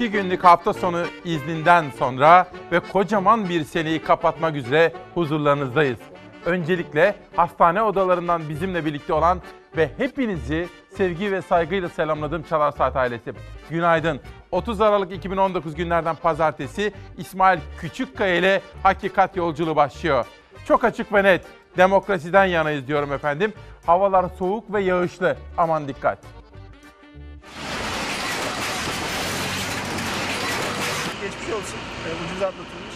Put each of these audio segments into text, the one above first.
İki günlük hafta sonu izninden sonra ve kocaman bir seneyi kapatmak üzere huzurlarınızdayız. Öncelikle hastane odalarından bizimle birlikte olan ve hepinizi sevgi ve saygıyla selamladığım Çalar Saat ailesi. Günaydın. 30 Aralık 2019 günlerden pazartesi İsmail Küçükkaya ile Hakikat Yolculuğu başlıyor. Çok açık ve net. Demokrasiden yanayız diyorum efendim. Havalar soğuk ve yağışlı. Aman dikkat. Ucuz atlatılmış.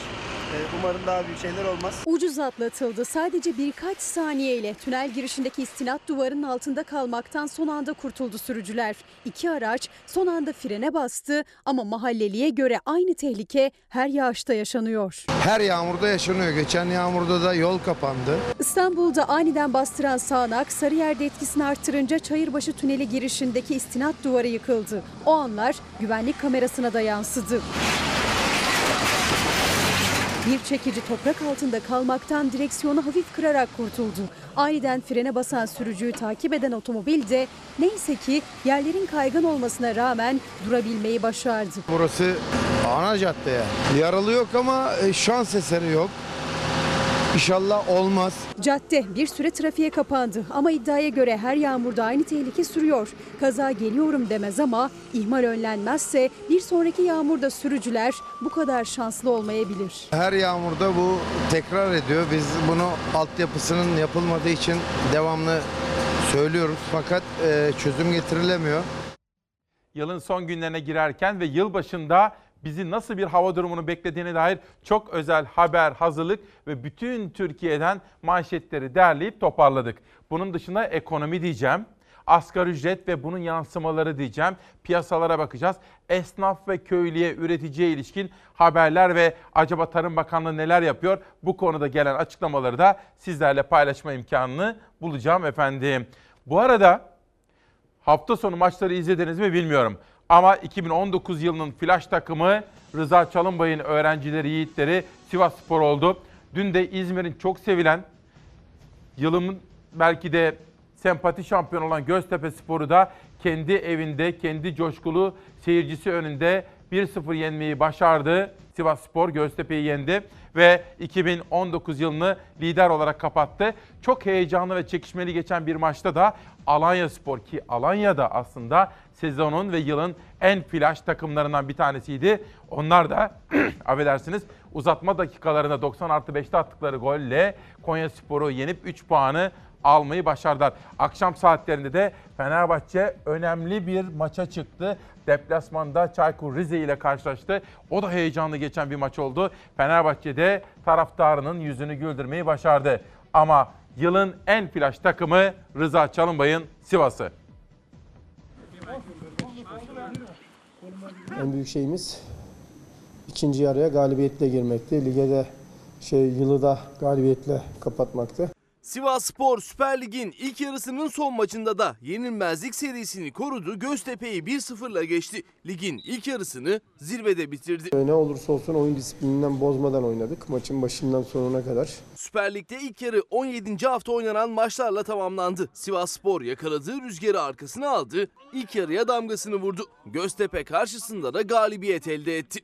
Ee, umarım daha büyük şeyler olmaz. Ucuz atlatıldı. Sadece birkaç saniyeyle tünel girişindeki istinat duvarının altında kalmaktan son anda kurtuldu sürücüler. İki araç son anda frene bastı ama mahalleliye göre aynı tehlike her yağışta yaşanıyor. Her yağmurda yaşanıyor. Geçen yağmurda da yol kapandı. İstanbul'da aniden bastıran sağanak Sarıyer'de etkisini arttırınca Çayırbaşı Tüneli girişindeki istinat duvarı yıkıldı. O anlar güvenlik kamerasına da yansıdı. Bir çekici toprak altında kalmaktan direksiyonu hafif kırarak kurtuldu. Aniden frene basan sürücüyü takip eden otomobil de neyse ki yerlerin kaygan olmasına rağmen durabilmeyi başardı. Burası ana cadde ya. Yaralı yok ama e, şans eseri yok. İnşallah olmaz. Cadde bir süre trafiğe kapandı ama iddiaya göre her yağmurda aynı tehlike sürüyor. Kaza geliyorum demez ama ihmal önlenmezse bir sonraki yağmurda sürücüler bu kadar şanslı olmayabilir. Her yağmurda bu tekrar ediyor. Biz bunu altyapısının yapılmadığı için devamlı söylüyoruz. Fakat e, çözüm getirilemiyor. Yılın son günlerine girerken ve yıl başında bizi nasıl bir hava durumunu beklediğine dair çok özel haber, hazırlık ve bütün Türkiye'den manşetleri derleyip toparladık. Bunun dışında ekonomi diyeceğim, asgari ücret ve bunun yansımaları diyeceğim. Piyasalara bakacağız. Esnaf ve köylüye, üreticiye ilişkin haberler ve acaba Tarım Bakanlığı neler yapıyor? Bu konuda gelen açıklamaları da sizlerle paylaşma imkanını bulacağım efendim. Bu arada Hafta sonu maçları izlediniz mi bilmiyorum. Ama 2019 yılının flash takımı Rıza Çalınbay'ın öğrencileri, yiğitleri Sivas Spor oldu. Dün de İzmir'in çok sevilen, yılın belki de sempati şampiyonu olan Göztepe Spor'u da kendi evinde, kendi coşkulu seyircisi önünde 1-0 yenmeyi başardı. Sivas Spor Göztepe'yi yendi ve 2019 yılını lider olarak kapattı. Çok heyecanlı ve çekişmeli geçen bir maçta da Alanya Spor ki Alanya'da aslında sezonun ve yılın en flash takımlarından bir tanesiydi. Onlar da affedersiniz uzatma dakikalarında 90 artı 5'te attıkları golle Konya Spor'u yenip 3 puanı almayı başardılar. Akşam saatlerinde de Fenerbahçe önemli bir maça çıktı. Deplasmanda Çaykur Rize ile karşılaştı. O da heyecanlı geçen bir maç oldu. Fenerbahçe de taraftarının yüzünü güldürmeyi başardı. Ama yılın en flash takımı Rıza Çalınbay'ın Sivas'ı. En büyük şeyimiz ikinci yarıya galibiyetle girmekti. Lige şey yılı da galibiyetle kapatmaktı. Sivas Spor Süper Lig'in ilk yarısının son maçında da yenilmezlik serisini korudu. Göztepe'yi 1-0'la geçti. Ligin ilk yarısını zirvede bitirdi. Ne olursa olsun oyun disiplininden bozmadan oynadık. Maçın başından sonuna kadar. Süper Lig'de ilk yarı 17. hafta oynanan maçlarla tamamlandı. Sivas Spor yakaladığı rüzgarı arkasına aldı. İlk yarıya damgasını vurdu. Göztepe karşısında da galibiyet elde etti.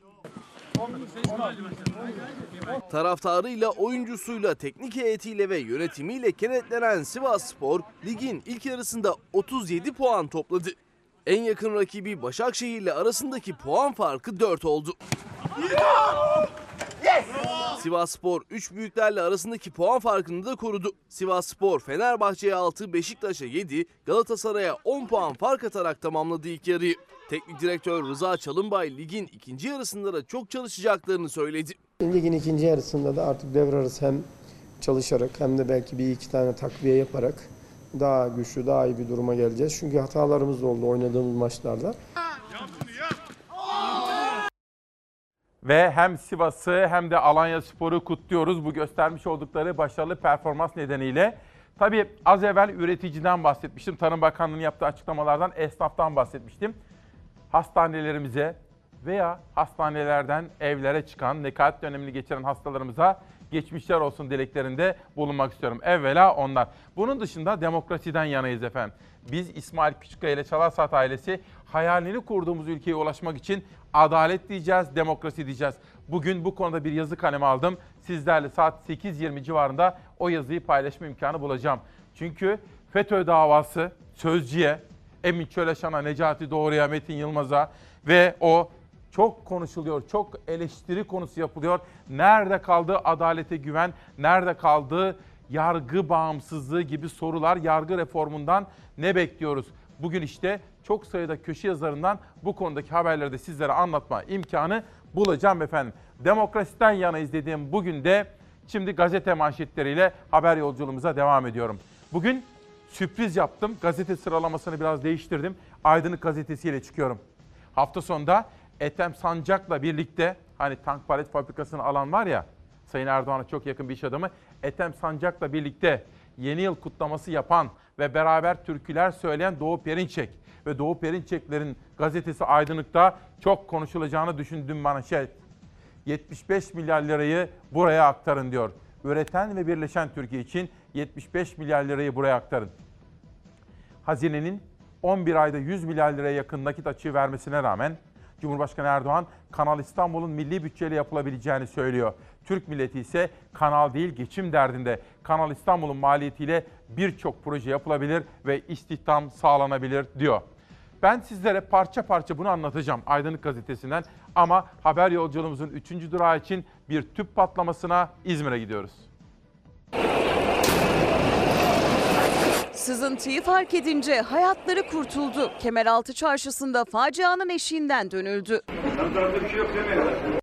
Taraftarıyla, oyuncusuyla, teknik heyetiyle ve yönetimiyle kenetlenen Sivas Spor ligin ilk yarısında 37 puan topladı. En yakın rakibi Başakşehir'le arasındaki puan farkı 4 oldu. Sivas Spor 3 büyüklerle arasındaki puan farkını da korudu. Sivas Spor Fenerbahçe'ye 6, Beşiktaş'a 7, Galatasaray'a 10 puan fark atarak tamamladı ilk yarıyı. Teknik direktör Rıza Çalınbay ligin ikinci yarısında da çok çalışacaklarını söyledi. Ligin ikinci yarısında da artık devre arası hem çalışarak hem de belki bir iki tane takviye yaparak daha güçlü, daha iyi bir duruma geleceğiz. Çünkü hatalarımız da oldu oynadığımız maçlarda. Ve hem Sivas'ı hem de Alanya Spor'u kutluyoruz bu göstermiş oldukları başarılı performans nedeniyle. Tabii az evvel üreticiden bahsetmiştim. Tarım Bakanlığı'nın yaptığı açıklamalardan esnaftan bahsetmiştim. Hastanelerimize veya hastanelerden evlere çıkan, nekaat dönemini geçiren hastalarımıza geçmişler olsun dileklerinde bulunmak istiyorum. Evvela onlar. Bunun dışında demokrasiden yanayız efendim. Biz İsmail Küçükkaya ile Çalar Saat ailesi hayalini kurduğumuz ülkeye ulaşmak için adalet diyeceğiz, demokrasi diyeceğiz. Bugün bu konuda bir yazı kalemi aldım. Sizlerle saat 8.20 civarında o yazıyı paylaşma imkanı bulacağım. Çünkü FETÖ davası Sözcü'ye, Emin Çöleşan'a, Necati Doğru'ya, Metin Yılmaz'a ve o çok konuşuluyor, çok eleştiri konusu yapılıyor. Nerede kaldı adalete güven, nerede kaldı yargı bağımsızlığı gibi sorular, yargı reformundan ne bekliyoruz? Bugün işte çok sayıda köşe yazarından bu konudaki haberleri de sizlere anlatma imkanı bulacağım efendim. Demokrasiden yana izlediğim bugün de şimdi gazete manşetleriyle haber yolculuğumuza devam ediyorum. Bugün sürpriz yaptım. Gazete sıralamasını biraz değiştirdim. Aydınlık gazetesiyle çıkıyorum. Hafta sonunda Ethem Sancak'la birlikte hani tank palet fabrikasını alan var ya Sayın Erdoğan'a çok yakın bir iş adamı Ethem Sancak'la birlikte yeni yıl kutlaması yapan ve beraber türküler söyleyen Doğu Perinçek ve Doğu Perinçeklerin gazetesi Aydınlık'ta çok konuşulacağını düşündüğüm manşet. 75 milyar lirayı buraya aktarın diyor. Üreten ve birleşen Türkiye için 75 milyar lirayı buraya aktarın. Hazinenin 11 ayda 100 milyar liraya yakın nakit açığı vermesine rağmen Cumhurbaşkanı Erdoğan Kanal İstanbul'un milli bütçeyle yapılabileceğini söylüyor. Türk milleti ise kanal değil geçim derdinde. Kanal İstanbul'un maliyetiyle birçok proje yapılabilir ve istihdam sağlanabilir diyor. Ben sizlere parça parça bunu anlatacağım Aydınlık Gazetesi'nden ama haber yolculuğumuzun 3. durağı için bir tüp patlamasına İzmir'e gidiyoruz. Sızıntıyı fark edince hayatları kurtuldu. Kemeraltı çarşısında facianın eşiğinden dönüldü.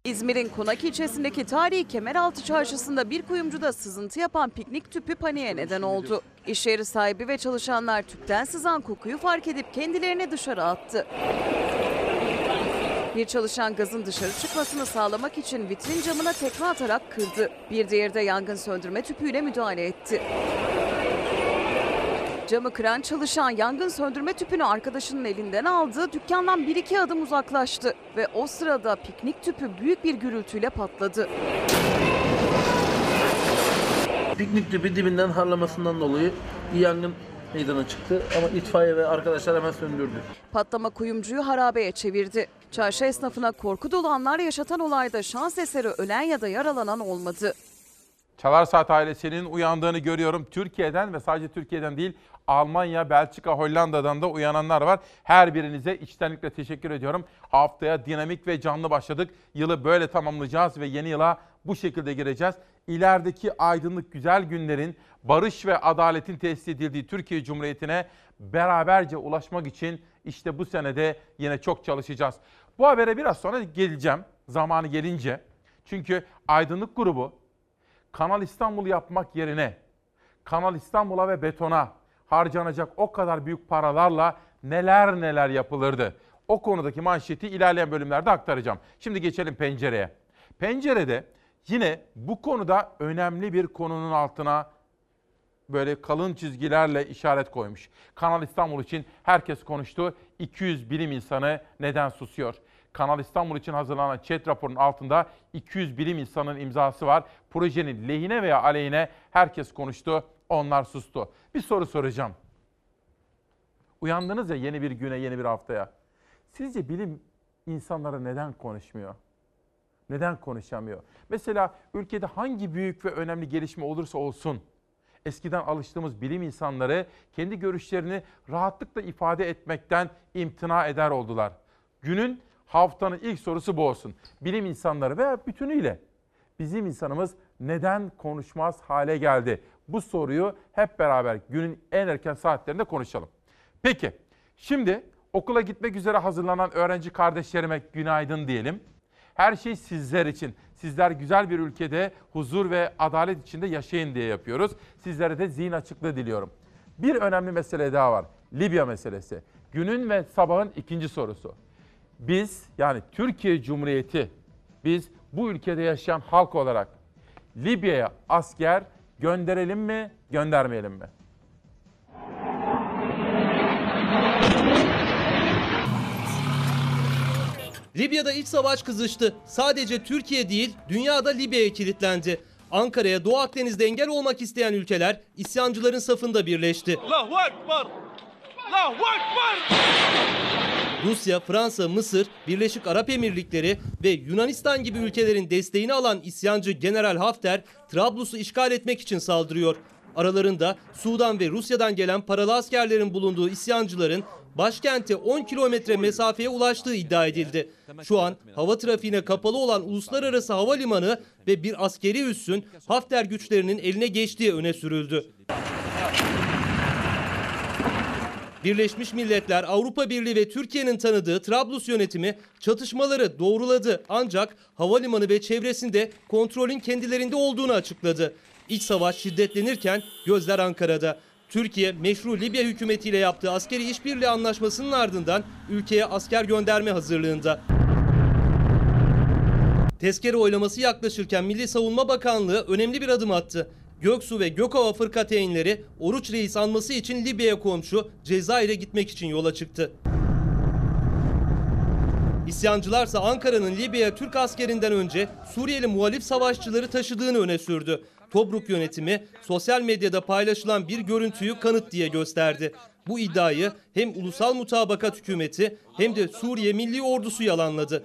İzmir'in Konak ilçesindeki tarihi Kemeraltı çarşısında bir kuyumcuda sızıntı yapan piknik tüpü paniğe neden oldu. İş yeri sahibi ve çalışanlar tüpten sızan kokuyu fark edip kendilerini dışarı attı. Bir çalışan gazın dışarı çıkmasını sağlamak için vitrin camına tekme atarak kırdı. Bir diğeri de yangın söndürme tüpüyle müdahale etti. Camı kıran çalışan yangın söndürme tüpünü arkadaşının elinden aldı, dükkandan bir iki adım uzaklaştı ve o sırada piknik tüpü büyük bir gürültüyle patladı. Piknik tüpü dibinden harlamasından dolayı bir yangın meydana çıktı ama itfaiye ve arkadaşlar hemen söndürdü. Patlama kuyumcuyu harabeye çevirdi. Çarşı esnafına korku dolu anlar yaşatan olayda şans eseri ölen ya da yaralanan olmadı. Çalar Saat ailesinin uyandığını görüyorum. Türkiye'den ve sadece Türkiye'den değil Almanya, Belçika, Hollanda'dan da uyananlar var. Her birinize içtenlikle teşekkür ediyorum. Haftaya dinamik ve canlı başladık. Yılı böyle tamamlayacağız ve yeni yıla bu şekilde gireceğiz. İlerideki aydınlık güzel günlerin barış ve adaletin tesis edildiği Türkiye Cumhuriyeti'ne beraberce ulaşmak için işte bu senede yine çok çalışacağız. Bu habere biraz sonra geleceğim zamanı gelince. Çünkü aydınlık grubu Kanal İstanbul yapmak yerine Kanal İstanbul'a ve betona harcanacak o kadar büyük paralarla neler neler yapılırdı. O konudaki manşeti ilerleyen bölümlerde aktaracağım. Şimdi geçelim pencereye. Pencerede yine bu konuda önemli bir konunun altına böyle kalın çizgilerle işaret koymuş. Kanal İstanbul için herkes konuştu. 200 bilim insanı neden susuyor? Kanal İstanbul için hazırlanan ÇED raporunun altında 200 bilim insanının imzası var. Projenin lehine veya aleyhine herkes konuştu, onlar sustu. Bir soru soracağım. Uyandınız ya yeni bir güne, yeni bir haftaya. Sizce bilim insanları neden konuşmuyor? Neden konuşamıyor? Mesela ülkede hangi büyük ve önemli gelişme olursa olsun eskiden alıştığımız bilim insanları kendi görüşlerini rahatlıkla ifade etmekten imtina eder oldular. Günün haftanın ilk sorusu bu olsun. Bilim insanları veya bütünüyle bizim insanımız neden konuşmaz hale geldi? Bu soruyu hep beraber günün en erken saatlerinde konuşalım. Peki, şimdi okula gitmek üzere hazırlanan öğrenci kardeşlerime günaydın diyelim. Her şey sizler için. Sizler güzel bir ülkede huzur ve adalet içinde yaşayın diye yapıyoruz. Sizlere de zihin açıklığı diliyorum. Bir önemli mesele daha var. Libya meselesi. Günün ve sabahın ikinci sorusu. Biz yani Türkiye Cumhuriyeti biz bu ülkede yaşayan halk olarak Libya'ya asker gönderelim mi, göndermeyelim mi? Libya'da iç savaş kızıştı. Sadece Türkiye değil, dünyada Libya'ya kilitlendi. Ankara'ya Doğu Akdeniz'de engel olmak isteyen ülkeler isyancıların safında birleşti. Allahu Ekber! Allahu Ekber! Rusya, Fransa, Mısır, Birleşik Arap Emirlikleri ve Yunanistan gibi ülkelerin desteğini alan isyancı General Hafter, Trablus'u işgal etmek için saldırıyor. Aralarında Sudan ve Rusya'dan gelen paralı askerlerin bulunduğu isyancıların başkente 10 kilometre mesafeye ulaştığı iddia edildi. Şu an hava trafiğine kapalı olan uluslararası havalimanı ve bir askeri üssün Hafter güçlerinin eline geçtiği öne sürüldü. Birleşmiş Milletler, Avrupa Birliği ve Türkiye'nin tanıdığı Trablus yönetimi çatışmaları doğruladı ancak havalimanı ve çevresinde kontrolün kendilerinde olduğunu açıkladı. İç savaş şiddetlenirken gözler Ankara'da. Türkiye meşru Libya hükümetiyle yaptığı askeri işbirliği anlaşmasının ardından ülkeye asker gönderme hazırlığında. Tezkere oylaması yaklaşırken Milli Savunma Bakanlığı önemli bir adım attı. Göksu ve Gökova fırkateynleri Oruç Reis anması için Libya'ya komşu Cezayir'e gitmek için yola çıktı. İsyancılarsa Ankara'nın Libya'ya Türk askerinden önce Suriyeli muhalif savaşçıları taşıdığını öne sürdü. Tobruk yönetimi sosyal medyada paylaşılan bir görüntüyü kanıt diye gösterdi. Bu iddiayı hem Ulusal Mutabakat Hükümeti hem de Suriye Milli Ordusu yalanladı.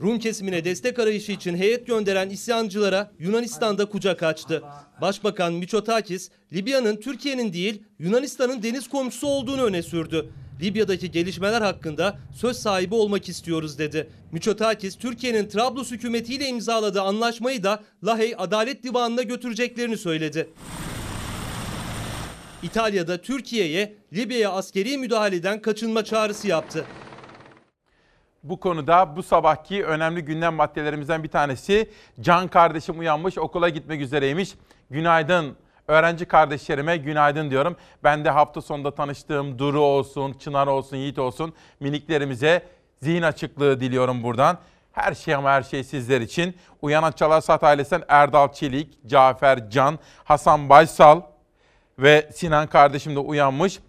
Rum kesimine destek arayışı için heyet gönderen isyancılara Yunanistan'da kucak açtı. Başbakan Mitsotakis, Libya'nın Türkiye'nin değil Yunanistan'ın deniz komşusu olduğunu öne sürdü. Libya'daki gelişmeler hakkında söz sahibi olmak istiyoruz dedi. Mitsotakis, Türkiye'nin Trablus hükümetiyle imzaladığı anlaşmayı da Lahey Adalet Divanı'na götüreceklerini söyledi. İtalya'da Türkiye'ye Libya'ya askeri müdahaleden kaçınma çağrısı yaptı. Bu konuda bu sabahki önemli gündem maddelerimizden bir tanesi Can kardeşim uyanmış okula gitmek üzereymiş. Günaydın öğrenci kardeşlerime günaydın diyorum. Ben de hafta sonunda tanıştığım Duru olsun, Çınar olsun, Yiğit olsun miniklerimize zihin açıklığı diliyorum buradan. Her şey ama her şey sizler için. Uyanan Çalar Saat ailesinden Erdal Çelik, Cafer Can, Hasan Baysal ve Sinan kardeşim de uyanmış.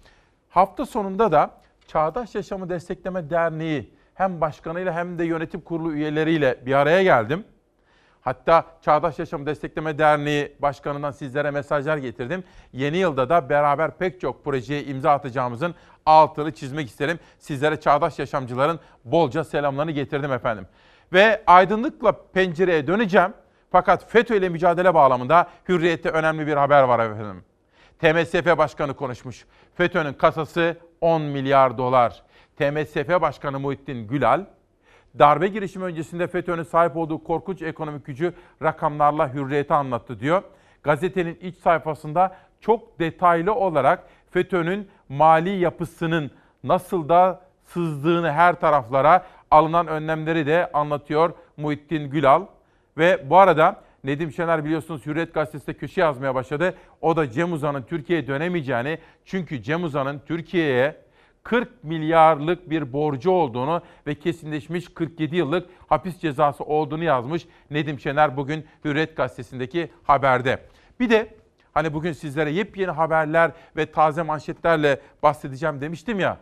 Hafta sonunda da Çağdaş Yaşamı Destekleme Derneği hem başkanıyla hem de yönetim kurulu üyeleriyle bir araya geldim. Hatta Çağdaş Yaşamı Destekleme Derneği Başkanı'ndan sizlere mesajlar getirdim. Yeni yılda da beraber pek çok projeye imza atacağımızın altını çizmek isterim. Sizlere Çağdaş Yaşamcıların bolca selamlarını getirdim efendim. Ve aydınlıkla pencereye döneceğim. Fakat FETÖ ile mücadele bağlamında hürriyette önemli bir haber var efendim. TMSF Başkanı konuşmuş. FETÖ'nün kasası 10 milyar dolar. TMSF Başkanı Muhittin Gülal, darbe girişimi öncesinde FETÖ'nün sahip olduğu korkunç ekonomik gücü rakamlarla hürriyete anlattı diyor. Gazetenin iç sayfasında çok detaylı olarak FETÖ'nün mali yapısının nasıl da sızdığını her taraflara alınan önlemleri de anlatıyor Muhittin Gülal. Ve bu arada Nedim Şener biliyorsunuz Hürriyet Gazetesi'nde köşe yazmaya başladı. O da Cem Uzan'ın Türkiye'ye dönemeyeceğini çünkü Cem Uzan'ın Türkiye'ye 40 milyarlık bir borcu olduğunu ve kesinleşmiş 47 yıllık hapis cezası olduğunu yazmış Nedim Şener bugün Hürriyet Gazetesi'ndeki haberde. Bir de hani bugün sizlere yepyeni haberler ve taze manşetlerle bahsedeceğim demiştim ya.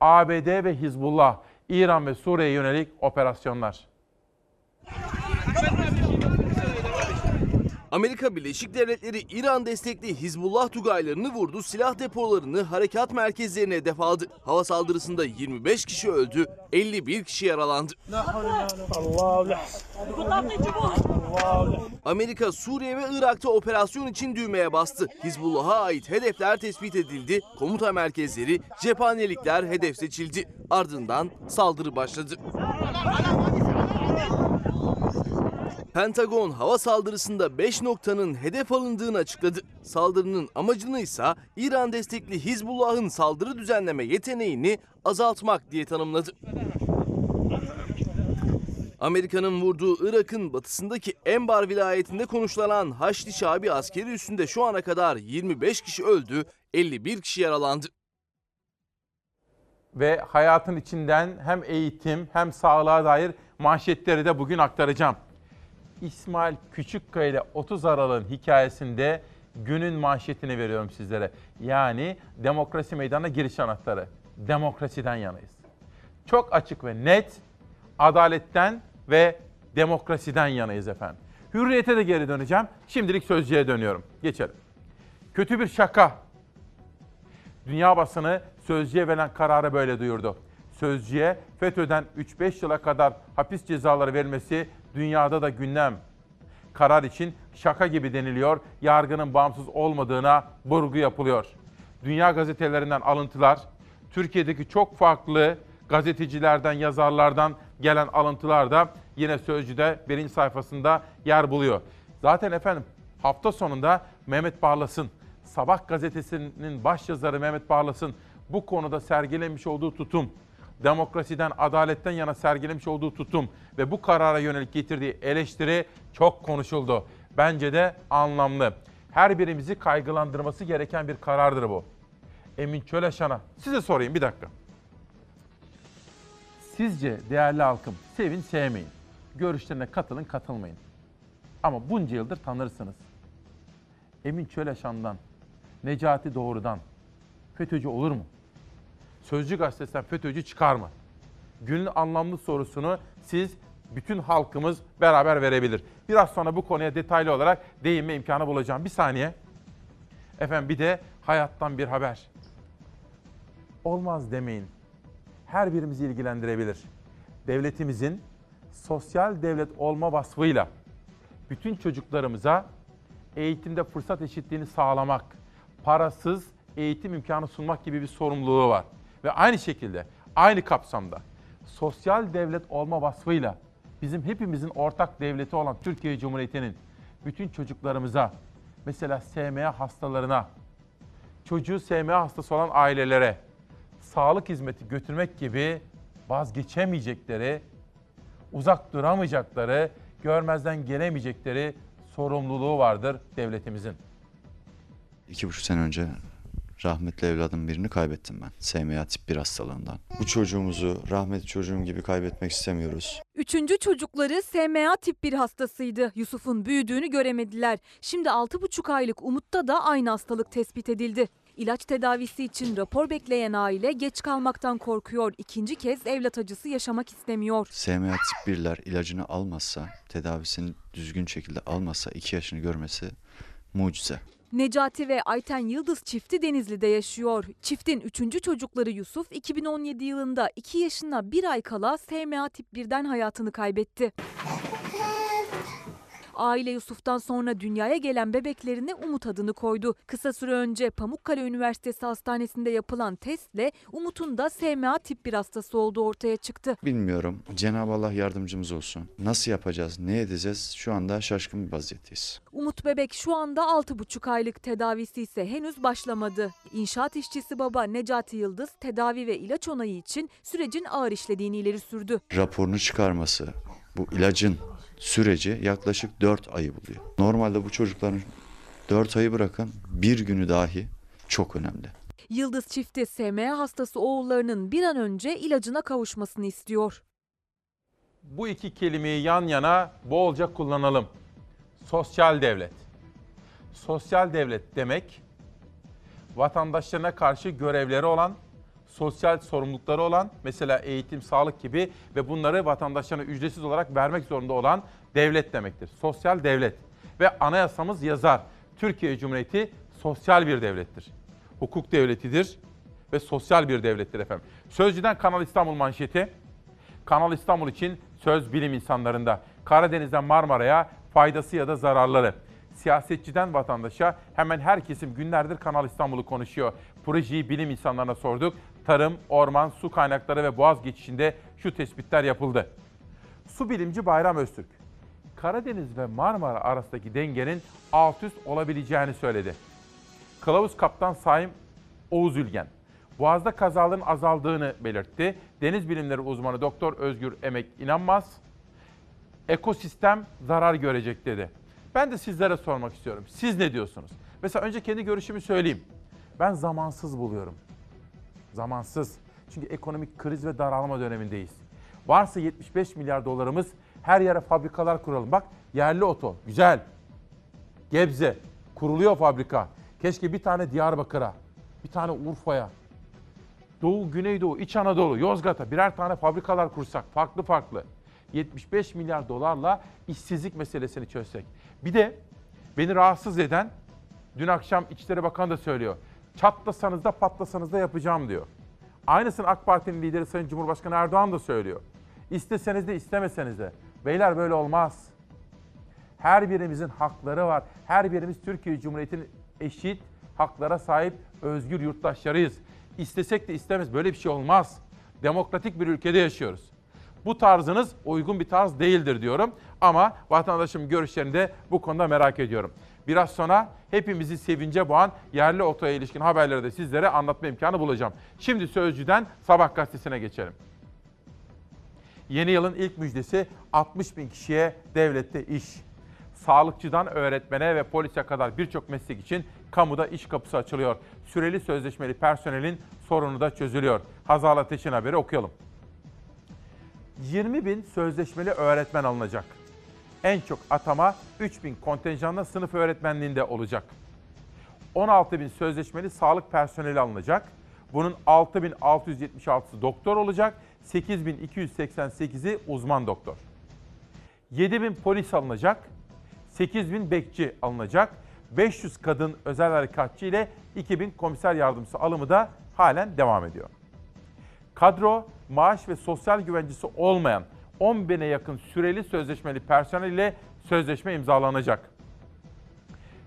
ABD ve Hizbullah, İran ve Suriye'ye yönelik operasyonlar. Amerika Birleşik Devletleri İran destekli Hizbullah tugaylarını vurdu, silah depolarını, harekat merkezlerine hedef aldı. Hava saldırısında 25 kişi öldü, 51 kişi yaralandı. Amerika Suriye ve Irak'ta operasyon için düğmeye bastı. Hizbullah'a ait hedefler tespit edildi, komuta merkezleri, cephanelikler hedef seçildi. Ardından saldırı başladı. Pentagon hava saldırısında 5 noktanın hedef alındığını açıkladı. Saldırının amacını ise İran destekli Hizbullah'ın saldırı düzenleme yeteneğini azaltmak diye tanımladı. Amerika'nın vurduğu Irak'ın batısındaki Enbar vilayetinde konuşlanan Haçlı Şabi askeri üssünde şu ana kadar 25 kişi öldü, 51 kişi yaralandı. Ve hayatın içinden hem eğitim hem sağlığa dair manşetleri de bugün aktaracağım. İsmail Küçükkaya ile 30 Aralık'ın hikayesinde günün manşetini veriyorum sizlere. Yani demokrasi meydanına giriş anahtarı. Demokrasiden yanayız. Çok açık ve net adaletten ve demokrasiden yanayız efendim. Hürriyete de geri döneceğim. Şimdilik sözcüye dönüyorum. Geçelim. Kötü bir şaka. Dünya basını Sözcüye verilen kararı böyle duyurdu. Sözcüye FETÖ'den 3-5 yıla kadar hapis cezaları verilmesi dünyada da gündem. Karar için şaka gibi deniliyor, yargının bağımsız olmadığına vurgu yapılıyor. Dünya gazetelerinden alıntılar, Türkiye'deki çok farklı gazetecilerden, yazarlardan gelen alıntılar da yine Sözcü'de birinci sayfasında yer buluyor. Zaten efendim hafta sonunda Mehmet Barlas'ın, Sabah gazetesinin başyazarı Mehmet Barlas'ın bu konuda sergilemiş olduğu tutum, demokrasiden, adaletten yana sergilemiş olduğu tutum ve bu karara yönelik getirdiği eleştiri çok konuşuldu. Bence de anlamlı. Her birimizi kaygılandırması gereken bir karardır bu. Emin Çöleşan'a size sorayım bir dakika. Sizce değerli halkım sevin sevmeyin. Görüşlerine katılın katılmayın. Ama bunca yıldır tanırsınız. Emin Çöleşan'dan, Necati Doğru'dan FETÖ'cü olur mu? Sözcü gazetesinden FETÖ'cü çıkar mı? Günün anlamlı sorusunu siz bütün halkımız beraber verebilir. Biraz sonra bu konuya detaylı olarak değinme imkanı bulacağım. Bir saniye. Efendim bir de hayattan bir haber. Olmaz demeyin. Her birimizi ilgilendirebilir. Devletimizin sosyal devlet olma vasfıyla bütün çocuklarımıza eğitimde fırsat eşitliğini sağlamak, parasız eğitim imkanı sunmak gibi bir sorumluluğu var. Ve aynı şekilde, aynı kapsamda sosyal devlet olma vasfıyla bizim hepimizin ortak devleti olan Türkiye Cumhuriyeti'nin bütün çocuklarımıza, mesela SMA hastalarına, çocuğu SMA hastası olan ailelere sağlık hizmeti götürmek gibi vazgeçemeyecekleri, uzak duramayacakları, görmezden gelemeyecekleri sorumluluğu vardır devletimizin. İki buçuk sene önce rahmetli evladım birini kaybettim ben. SMA tip 1 hastalığından. Bu çocuğumuzu rahmetli çocuğum gibi kaybetmek istemiyoruz. Üçüncü çocukları SMA tip 1 hastasıydı. Yusuf'un büyüdüğünü göremediler. Şimdi 6,5 aylık Umut'ta da aynı hastalık tespit edildi. İlaç tedavisi için rapor bekleyen aile geç kalmaktan korkuyor. İkinci kez evlat acısı yaşamak istemiyor. SMA tip 1'ler ilacını almazsa, tedavisini düzgün şekilde almazsa 2 yaşını görmesi mucize. Necati ve Ayten Yıldız çifti Denizli'de yaşıyor. Çiftin üçüncü çocukları Yusuf 2017 yılında 2 yaşına 1 ay kala SMA tip 1'den hayatını kaybetti. Aile Yusuf'tan sonra dünyaya gelen bebeklerine Umut adını koydu. Kısa süre önce Pamukkale Üniversitesi Hastanesi'nde yapılan testle Umut'un da SMA tip 1 hastası olduğu ortaya çıktı. Bilmiyorum. Cenab-ı Allah yardımcımız olsun. Nasıl yapacağız, ne edeceğiz şu anda şaşkın bir vaziyetteyiz. Umut bebek şu anda 6,5 aylık tedavisi ise henüz başlamadı. İnşaat işçisi baba Necati Yıldız tedavi ve ilaç onayı için sürecin ağır işlediğini ileri sürdü. Raporunu çıkarması, bu ilacın süreci yaklaşık 4 ayı buluyor. Normalde bu çocukların 4 ayı bırakın bir günü dahi çok önemli. Yıldız çifti SMA hastası oğullarının bir an önce ilacına kavuşmasını istiyor. Bu iki kelimeyi yan yana bolca kullanalım. Sosyal devlet. Sosyal devlet demek vatandaşlarına karşı görevleri olan, sosyal sorumlulukları olan, mesela eğitim, sağlık gibi ve bunları vatandaşlarına ücretsiz olarak vermek zorunda olan devlet demektir. Sosyal devlet ve anayasamız yazar. Türkiye Cumhuriyeti sosyal bir devlettir. Hukuk devletidir ve sosyal bir devlettir efendim. Sözcüden Kanal İstanbul manşeti. Kanal İstanbul için söz bilim insanlarında. Karadeniz'den Marmara'ya faydası ya da zararları. Siyasetçiden vatandaşa hemen her kesim günlerdir Kanal İstanbul'u konuşuyor. Projeyi bilim insanlarına sorduk. Tarım, orman, su kaynakları ve boğaz geçişinde şu tespitler yapıldı. Su bilimci Bayram Öztürk, Karadeniz ve Marmara arasındaki dengenin alt üst olabileceğini söyledi. Kılavuz Kaptan Saim Oğuz Ülgen, Boğaz'da kazaların azaldığını belirtti. Deniz bilimleri uzmanı Doktor Özgür Emek inanmaz. Ekosistem zarar görecek dedi. Ben de sizlere sormak istiyorum. Siz ne diyorsunuz? Mesela önce kendi görüşümü söyleyeyim. Ben zamansız buluyorum. Zamansız. Çünkü ekonomik kriz ve daralma dönemindeyiz. Varsa 75 milyar dolarımız her yere fabrikalar kuralım. Bak yerli oto güzel. Gebze kuruluyor fabrika. Keşke bir tane Diyarbakır'a, bir tane Urfa'ya, Doğu, Güneydoğu, İç Anadolu, Yozgat'a birer tane fabrikalar kursak farklı farklı. 75 milyar dolarla işsizlik meselesini çözsek. Bir de beni rahatsız eden dün akşam İçişleri Bakanı da söylüyor. Çatlasanız da patlasanız da yapacağım diyor. Aynısını AK Parti'nin lideri Sayın Cumhurbaşkanı Erdoğan da söylüyor. İsteseniz de istemeseniz de. Beyler böyle olmaz. Her birimizin hakları var. Her birimiz Türkiye Cumhuriyeti'nin eşit haklara sahip özgür yurttaşlarıyız. İstesek de istemez böyle bir şey olmaz. Demokratik bir ülkede yaşıyoruz. Bu tarzınız uygun bir tarz değildir diyorum. Ama vatandaşım görüşlerini de bu konuda merak ediyorum. Biraz sonra hepimizi sevince boğan yerli otoya ilişkin haberleri de sizlere anlatma imkanı bulacağım. Şimdi Sözcü'den Sabah gazetesine geçelim. Yeni yılın ilk müjdesi 60 bin kişiye devlette iş. Sağlıkçıdan öğretmene ve polise kadar birçok meslek için kamuda iş kapısı açılıyor. Süreli sözleşmeli personelin sorunu da çözülüyor. Hazal Ateş'in haberi okuyalım. 20 bin sözleşmeli öğretmen alınacak. En çok atama 3 bin kontenjanla sınıf öğretmenliğinde olacak. 16 bin sözleşmeli sağlık personeli alınacak. Bunun 6676'sı doktor olacak, 8288'i uzman doktor. 7000 polis alınacak, 8000 bekçi alınacak, 500 kadın özel harekatçı ile 2000 komiser yardımcısı alımı da halen devam ediyor. Kadro, maaş ve sosyal güvencesi olmayan 10 bine yakın süreli sözleşmeli personel ile sözleşme imzalanacak.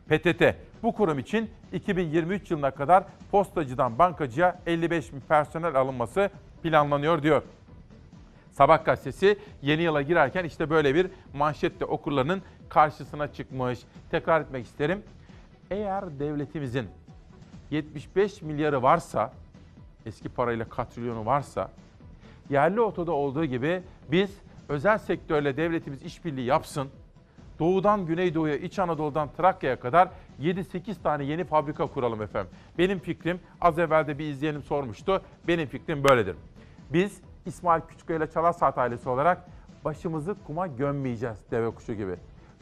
PTT bu kurum için 2023 yılına kadar postacıdan bankacıya 55 bin personel alınması planlanıyor diyor. Sabah gazetesi yeni yıla girerken işte böyle bir manşetle okurlarının karşısına çıkmış. Tekrar etmek isterim. Eğer devletimizin 75 milyarı varsa, eski parayla katrilyonu varsa, yerli otoda olduğu gibi biz özel sektörle devletimiz işbirliği yapsın. Doğudan Güneydoğu'ya, İç Anadolu'dan Trakya'ya kadar 7-8 tane yeni fabrika kuralım efendim. Benim fikrim, az evvel de bir izleyenim sormuştu. Benim fikrim böyledir. Biz İsmail Küçükkaya ile Çalar Saat ailesi olarak başımızı kuma gömmeyeceğiz deve kuşu gibi.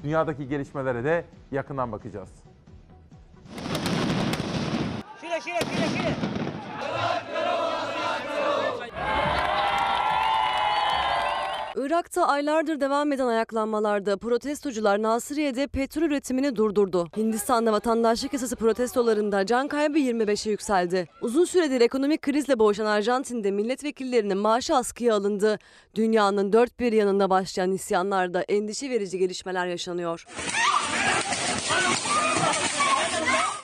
Dünyadaki gelişmelere de yakından bakacağız. Şile şile şile şile. Irak'ta aylardır devam eden ayaklanmalarda protestocular Nasiriye'de petrol üretimini durdurdu. Hindistan'da vatandaşlık yasası protestolarında can kaybı 25'e yükseldi. Uzun süredir ekonomik krizle boğuşan Arjantin'de milletvekillerinin maaşı askıya alındı. Dünyanın dört bir yanında başlayan isyanlarda endişe verici gelişmeler yaşanıyor.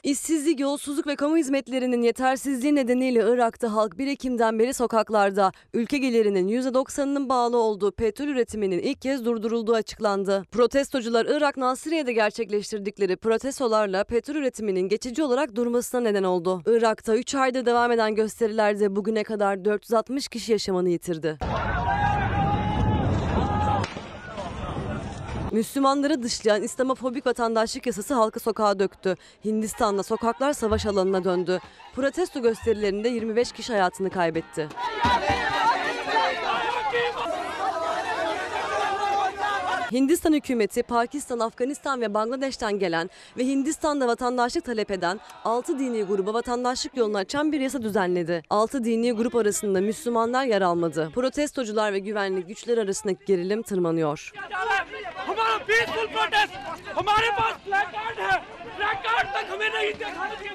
İşsizlik, yolsuzluk ve kamu hizmetlerinin yetersizliği nedeniyle Irak'ta halk 1 Ekim'den beri sokaklarda. Ülke gelirinin %90'ının bağlı olduğu petrol üretiminin ilk kez durdurulduğu açıklandı. Protestocular Irak Nasiriye'de gerçekleştirdikleri protestolarla petrol üretiminin geçici olarak durmasına neden oldu. Irak'ta 3 aydır devam eden gösterilerde bugüne kadar 460 kişi yaşamını yitirdi. Müslümanları dışlayan İslamofobik vatandaşlık yasası halkı sokağa döktü. Hindistan'da sokaklar savaş alanına döndü. Protesto gösterilerinde 25 kişi hayatını kaybetti. Hindistan hükümeti Pakistan, Afganistan ve Bangladeş'ten gelen ve Hindistan'da vatandaşlık talep eden 6 dini gruba vatandaşlık yolunu açan bir yasa düzenledi. 6 dini grup arasında Müslümanlar yer almadı. Protestocular ve güvenlik güçler arasındaki gerilim tırmanıyor. हमारा peaceful protest हमारे पास black card है black card तक हमें नहीं दिखाना चाहिए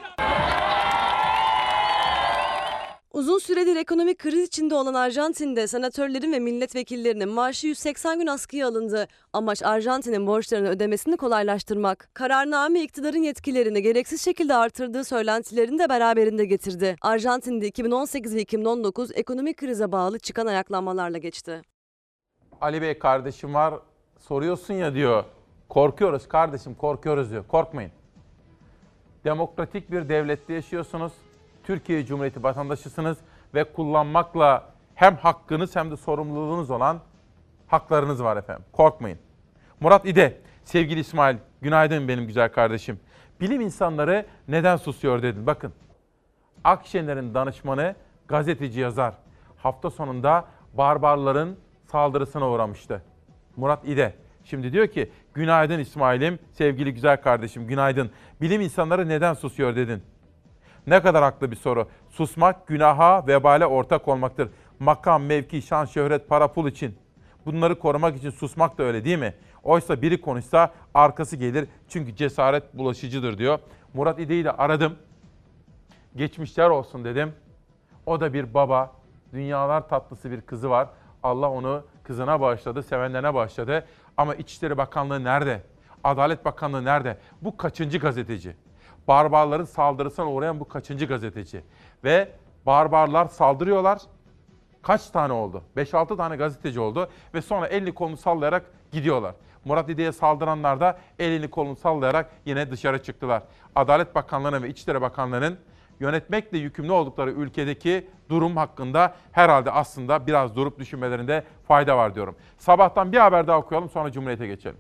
Uzun süredir ekonomik kriz içinde olan Arjantin'de senatörlerin ve milletvekillerinin maaşı 180 gün askıya alındı. Amaç Arjantin'in borçlarını ödemesini kolaylaştırmak. Kararname iktidarın yetkilerini gereksiz şekilde artırdığı söylentilerini de beraberinde getirdi. Arjantin'de 2018 ve 2019 ekonomik krize bağlı çıkan ayaklanmalarla geçti. Ali Bey kardeşim var soruyorsun ya diyor. Korkuyoruz kardeşim korkuyoruz diyor. Korkmayın. Demokratik bir devlette yaşıyorsunuz. Türkiye Cumhuriyeti vatandaşısınız ve kullanmakla hem hakkınız hem de sorumluluğunuz olan haklarınız var efendim. Korkmayın. Murat İde, sevgili İsmail, günaydın benim güzel kardeşim. Bilim insanları neden susuyor dedin. Bakın, Akşener'in danışmanı gazeteci yazar. Hafta sonunda barbarların saldırısına uğramıştı. Murat İde. Şimdi diyor ki günaydın İsmail'im, sevgili güzel kardeşim günaydın. Bilim insanları neden susuyor dedin. Ne kadar haklı bir soru. Susmak günaha, vebale ortak olmaktır. Makam, mevki, şan, şöhret, para, pul için. Bunları korumak için susmak da öyle değil mi? Oysa biri konuşsa arkası gelir çünkü cesaret bulaşıcıdır diyor. Murat İde'yi de aradım. Geçmişler olsun dedim. O da bir baba, dünyalar tatlısı bir kızı var. Allah onu kızına bağışladı, sevenlerine bağışladı. Ama İçişleri Bakanlığı nerede? Adalet Bakanlığı nerede? Bu kaçıncı gazeteci? Barbarların saldırısına uğrayan bu kaçıncı gazeteci? Ve barbarlar saldırıyorlar. Kaç tane oldu? 5-6 tane gazeteci oldu ve sonra elini kolunu sallayarak gidiyorlar. Murat İde'ye saldıranlar da elini kolunu sallayarak yine dışarı çıktılar. Adalet Bakanlığı'nın ve İçişleri Bakanlığı'nın yönetmekle yükümlü oldukları ülkedeki durum hakkında herhalde aslında biraz durup düşünmelerinde fayda var diyorum. Sabahtan bir haber daha okuyalım sonra Cumhuriyet'e geçelim.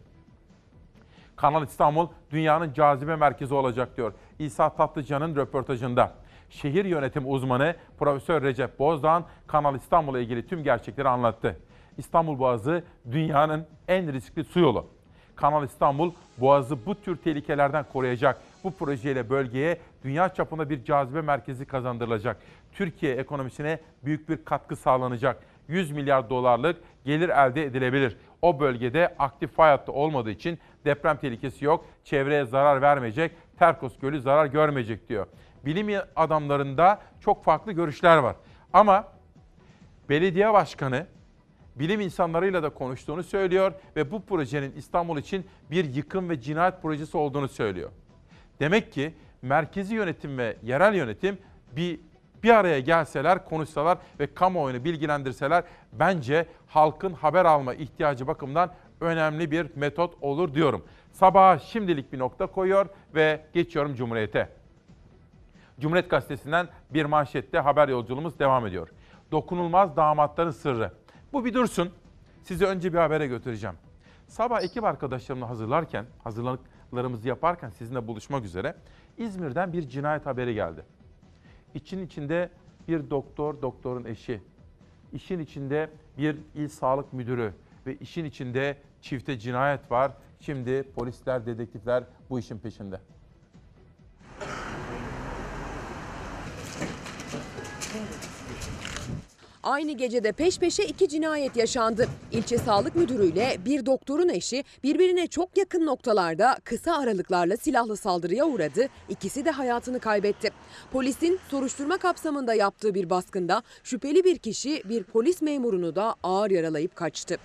Kanal İstanbul dünyanın cazibe merkezi olacak diyor. İsa Tatlıcan'ın röportajında. Şehir yönetim uzmanı Profesör Recep Bozdağ Kanal İstanbul'la ilgili tüm gerçekleri anlattı. İstanbul Boğazı dünyanın en riskli su yolu. Kanal İstanbul Boğazı bu tür tehlikelerden koruyacak. Bu projeyle bölgeye dünya çapında bir cazibe merkezi kazandırılacak. Türkiye ekonomisine büyük bir katkı sağlanacak. 100 milyar dolarlık gelir elde edilebilir. O bölgede aktif fay hattı olmadığı için deprem tehlikesi yok. Çevreye zarar vermeyecek. Terkos Gölü zarar görmeyecek diyor. Bilim adamlarında çok farklı görüşler var. Ama belediye başkanı bilim insanlarıyla da konuştuğunu söylüyor ve bu projenin İstanbul için bir yıkım ve cinayet projesi olduğunu söylüyor. Demek ki merkezi yönetim ve yerel yönetim bir bir araya gelseler, konuşsalar ve kamuoyunu bilgilendirseler bence halkın haber alma ihtiyacı bakımından önemli bir metot olur diyorum. Sabaha şimdilik bir nokta koyuyor ve geçiyorum Cumhuriyet'e. Cumhuriyet Gazetesi'nden bir manşette haber yolculuğumuz devam ediyor. Dokunulmaz damatların sırrı. Bu bir dursun. Sizi önce bir habere götüreceğim. Sabah ekip arkadaşlarımla hazırlarken, hazırlıklarımızı yaparken sizinle buluşmak üzere İzmir'den bir cinayet haberi geldi. İçin içinde bir doktor, doktorun eşi. İşin içinde bir il sağlık müdürü ve işin içinde çifte cinayet var. Şimdi polisler, dedektifler bu işin peşinde. Aynı gecede peş peşe iki cinayet yaşandı. İlçe sağlık müdürüyle bir doktorun eşi birbirine çok yakın noktalarda kısa aralıklarla silahlı saldırıya uğradı. İkisi de hayatını kaybetti. Polisin soruşturma kapsamında yaptığı bir baskında şüpheli bir kişi bir polis memurunu da ağır yaralayıp kaçtı.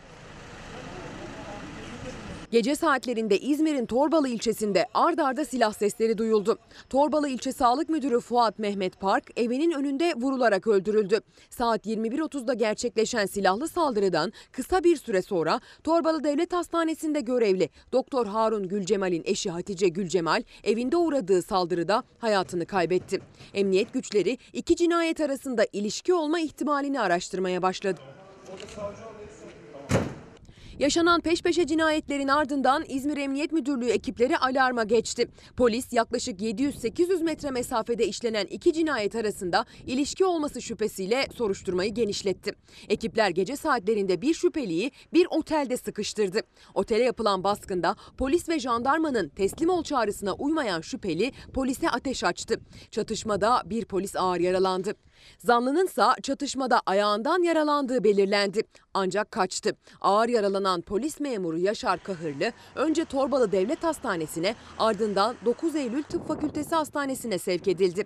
Gece saatlerinde İzmir'in Torbalı ilçesinde ard arda silah sesleri duyuldu. Torbalı ilçe sağlık müdürü Fuat Mehmet Park evinin önünde vurularak öldürüldü. Saat 21.30'da gerçekleşen silahlı saldırıdan kısa bir süre sonra Torbalı Devlet Hastanesi'nde görevli Doktor Harun Gülcemal'in eşi Hatice Gülcemal evinde uğradığı saldırıda hayatını kaybetti. Emniyet güçleri iki cinayet arasında ilişki olma ihtimalini araştırmaya başladı. Yaşanan peş peşe cinayetlerin ardından İzmir Emniyet Müdürlüğü ekipleri alarma geçti. Polis yaklaşık 700-800 metre mesafede işlenen iki cinayet arasında ilişki olması şüphesiyle soruşturmayı genişletti. Ekipler gece saatlerinde bir şüpheliyi bir otelde sıkıştırdı. Otele yapılan baskında polis ve jandarmanın teslim ol çağrısına uymayan şüpheli polise ateş açtı. Çatışmada bir polis ağır yaralandı. Zanlınınsa çatışmada ayağından yaralandığı belirlendi. Ancak kaçtı. Ağır yaralanan polis memuru Yaşar Kahırlı önce Torbalı Devlet Hastanesi'ne ardından 9 Eylül Tıp Fakültesi Hastanesi'ne sevk edildi.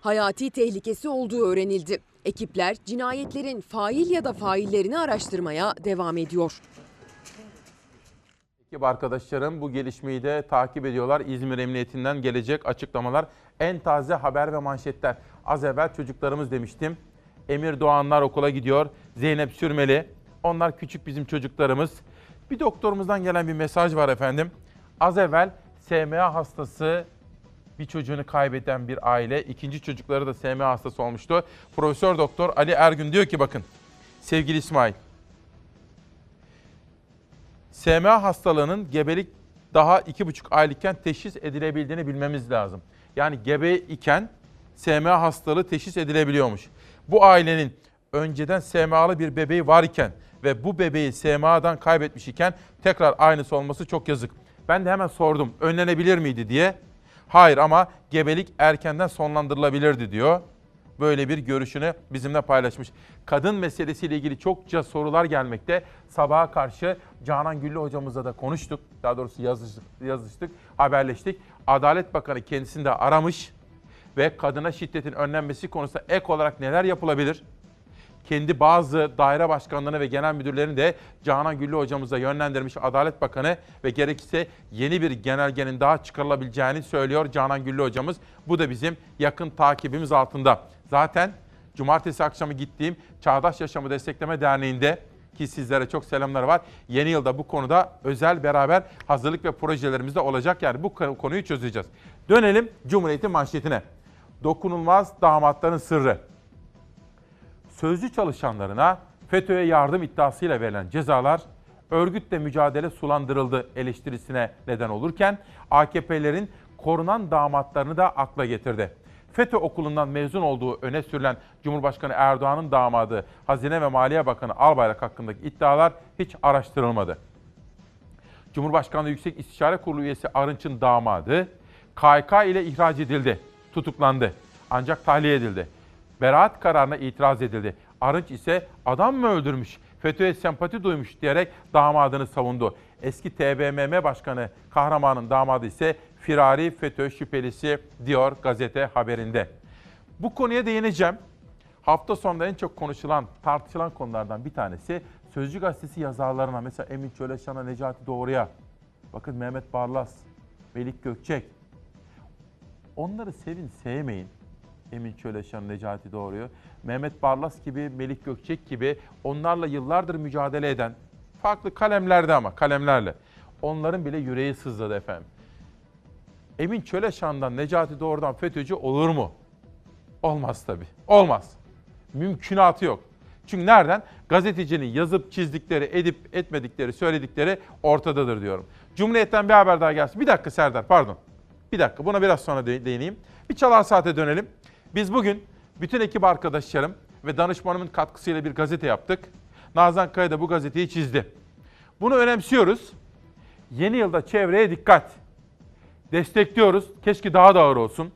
Hayati tehlikesi olduğu öğrenildi. Ekipler cinayetlerin fail ya da faillerini araştırmaya devam ediyor. Ekip arkadaşlarım bu gelişmeyi de takip ediyorlar. İzmir Emniyetinden gelecek açıklamalar. En taze haber ve manşetler. Az evvel çocuklarımız demiştim. Emir Doğanlar okula gidiyor. Zeynep Sürmeli. Onlar küçük bizim çocuklarımız. Bir doktorumuzdan gelen bir mesaj var efendim. Az evvel SMA hastası bir çocuğunu kaybeden bir aile. ikinci çocukları da SMA hastası olmuştu. Profesör Doktor Ali Ergün diyor ki bakın sevgili İsmail. SMA hastalığının gebelik daha iki buçuk aylıkken teşhis edilebildiğini bilmemiz lazım. Yani gebe iken SMA hastalığı teşhis edilebiliyormuş. Bu ailenin önceden SMA'lı bir bebeği var iken ve bu bebeği SMA'dan kaybetmiş iken tekrar aynısı olması çok yazık. Ben de hemen sordum önlenebilir miydi diye. Hayır ama gebelik erkenden sonlandırılabilirdi diyor. Böyle bir görüşünü bizimle paylaşmış. Kadın meselesiyle ilgili çokça sorular gelmekte. Sabaha karşı Canan Güllü hocamızla da konuştuk. Daha doğrusu yazıştık, yazıştık, haberleştik. Adalet Bakanı kendisini de aramış ve kadına şiddetin önlenmesi konusunda ek olarak neler yapılabilir? Kendi bazı daire başkanlarını ve genel müdürlerini de Canan Güllü hocamıza yönlendirmiş Adalet Bakanı ve gerekirse yeni bir genelgenin daha çıkarılabileceğini söylüyor Canan Güllü hocamız. Bu da bizim yakın takibimiz altında. Zaten cumartesi akşamı gittiğim Çağdaş Yaşamı Destekleme Derneği'nde ki sizlere çok selamlar var. Yeni yılda bu konuda özel beraber hazırlık ve projelerimiz de olacak. Yani bu konuyu çözeceğiz. Dönelim Cumhuriyet'in manşetine. Dokunulmaz damatların sırrı. Sözcü çalışanlarına FETÖ'ye yardım iddiasıyla verilen cezalar örgütle mücadele sulandırıldı eleştirisine neden olurken AKP'lerin korunan damatlarını da akla getirdi. FETÖ okulundan mezun olduğu öne sürülen Cumhurbaşkanı Erdoğan'ın damadı Hazine ve Maliye Bakanı Albayrak hakkındaki iddialar hiç araştırılmadı. Cumhurbaşkanlığı Yüksek İstişare Kurulu üyesi Arınç'ın damadı KHK ile ihraç edildi, tutuklandı. Ancak tahliye edildi. Beraat kararına itiraz edildi. Arınç ise adam mı öldürmüş, FETÖ'ye sempati duymuş diyerek damadını savundu. Eski TBMM Başkanı Kahraman'ın damadı ise firari FETÖ şüphelisi diyor gazete haberinde. Bu konuya değineceğim. Hafta sonunda en çok konuşulan, tartışılan konulardan bir tanesi Sözcü Gazetesi yazarlarına mesela Emin Çöleşan'a, Necati Doğru'ya, bakın Mehmet Barlas, Melik Gökçek. Onları sevin, sevmeyin. Emin Çöleşan, Necati Doğru'yu. Mehmet Barlas gibi, Melik Gökçek gibi onlarla yıllardır mücadele eden, farklı kalemlerde ama kalemlerle. Onların bile yüreği sızladı efendim. Emin Çöleşan'dan, Necati Doğru'dan FETÖ'cü olur mu? Olmaz tabii. Olmaz. Mümkünatı yok. Çünkü nereden? Gazetecinin yazıp çizdikleri, edip etmedikleri, söyledikleri ortadadır diyorum. Cumhuriyet'ten bir haber daha gelsin. Bir dakika Serdar pardon. Bir dakika buna biraz sonra değineyim. Bir çalar saate dönelim. Biz bugün bütün ekip arkadaşlarım ve danışmanımın katkısıyla bir gazete yaptık. Nazan Kaya da bu gazeteyi çizdi. Bunu önemsiyoruz. Yeni yılda çevreye dikkat. Destekliyoruz. Keşke daha da ağır olsun.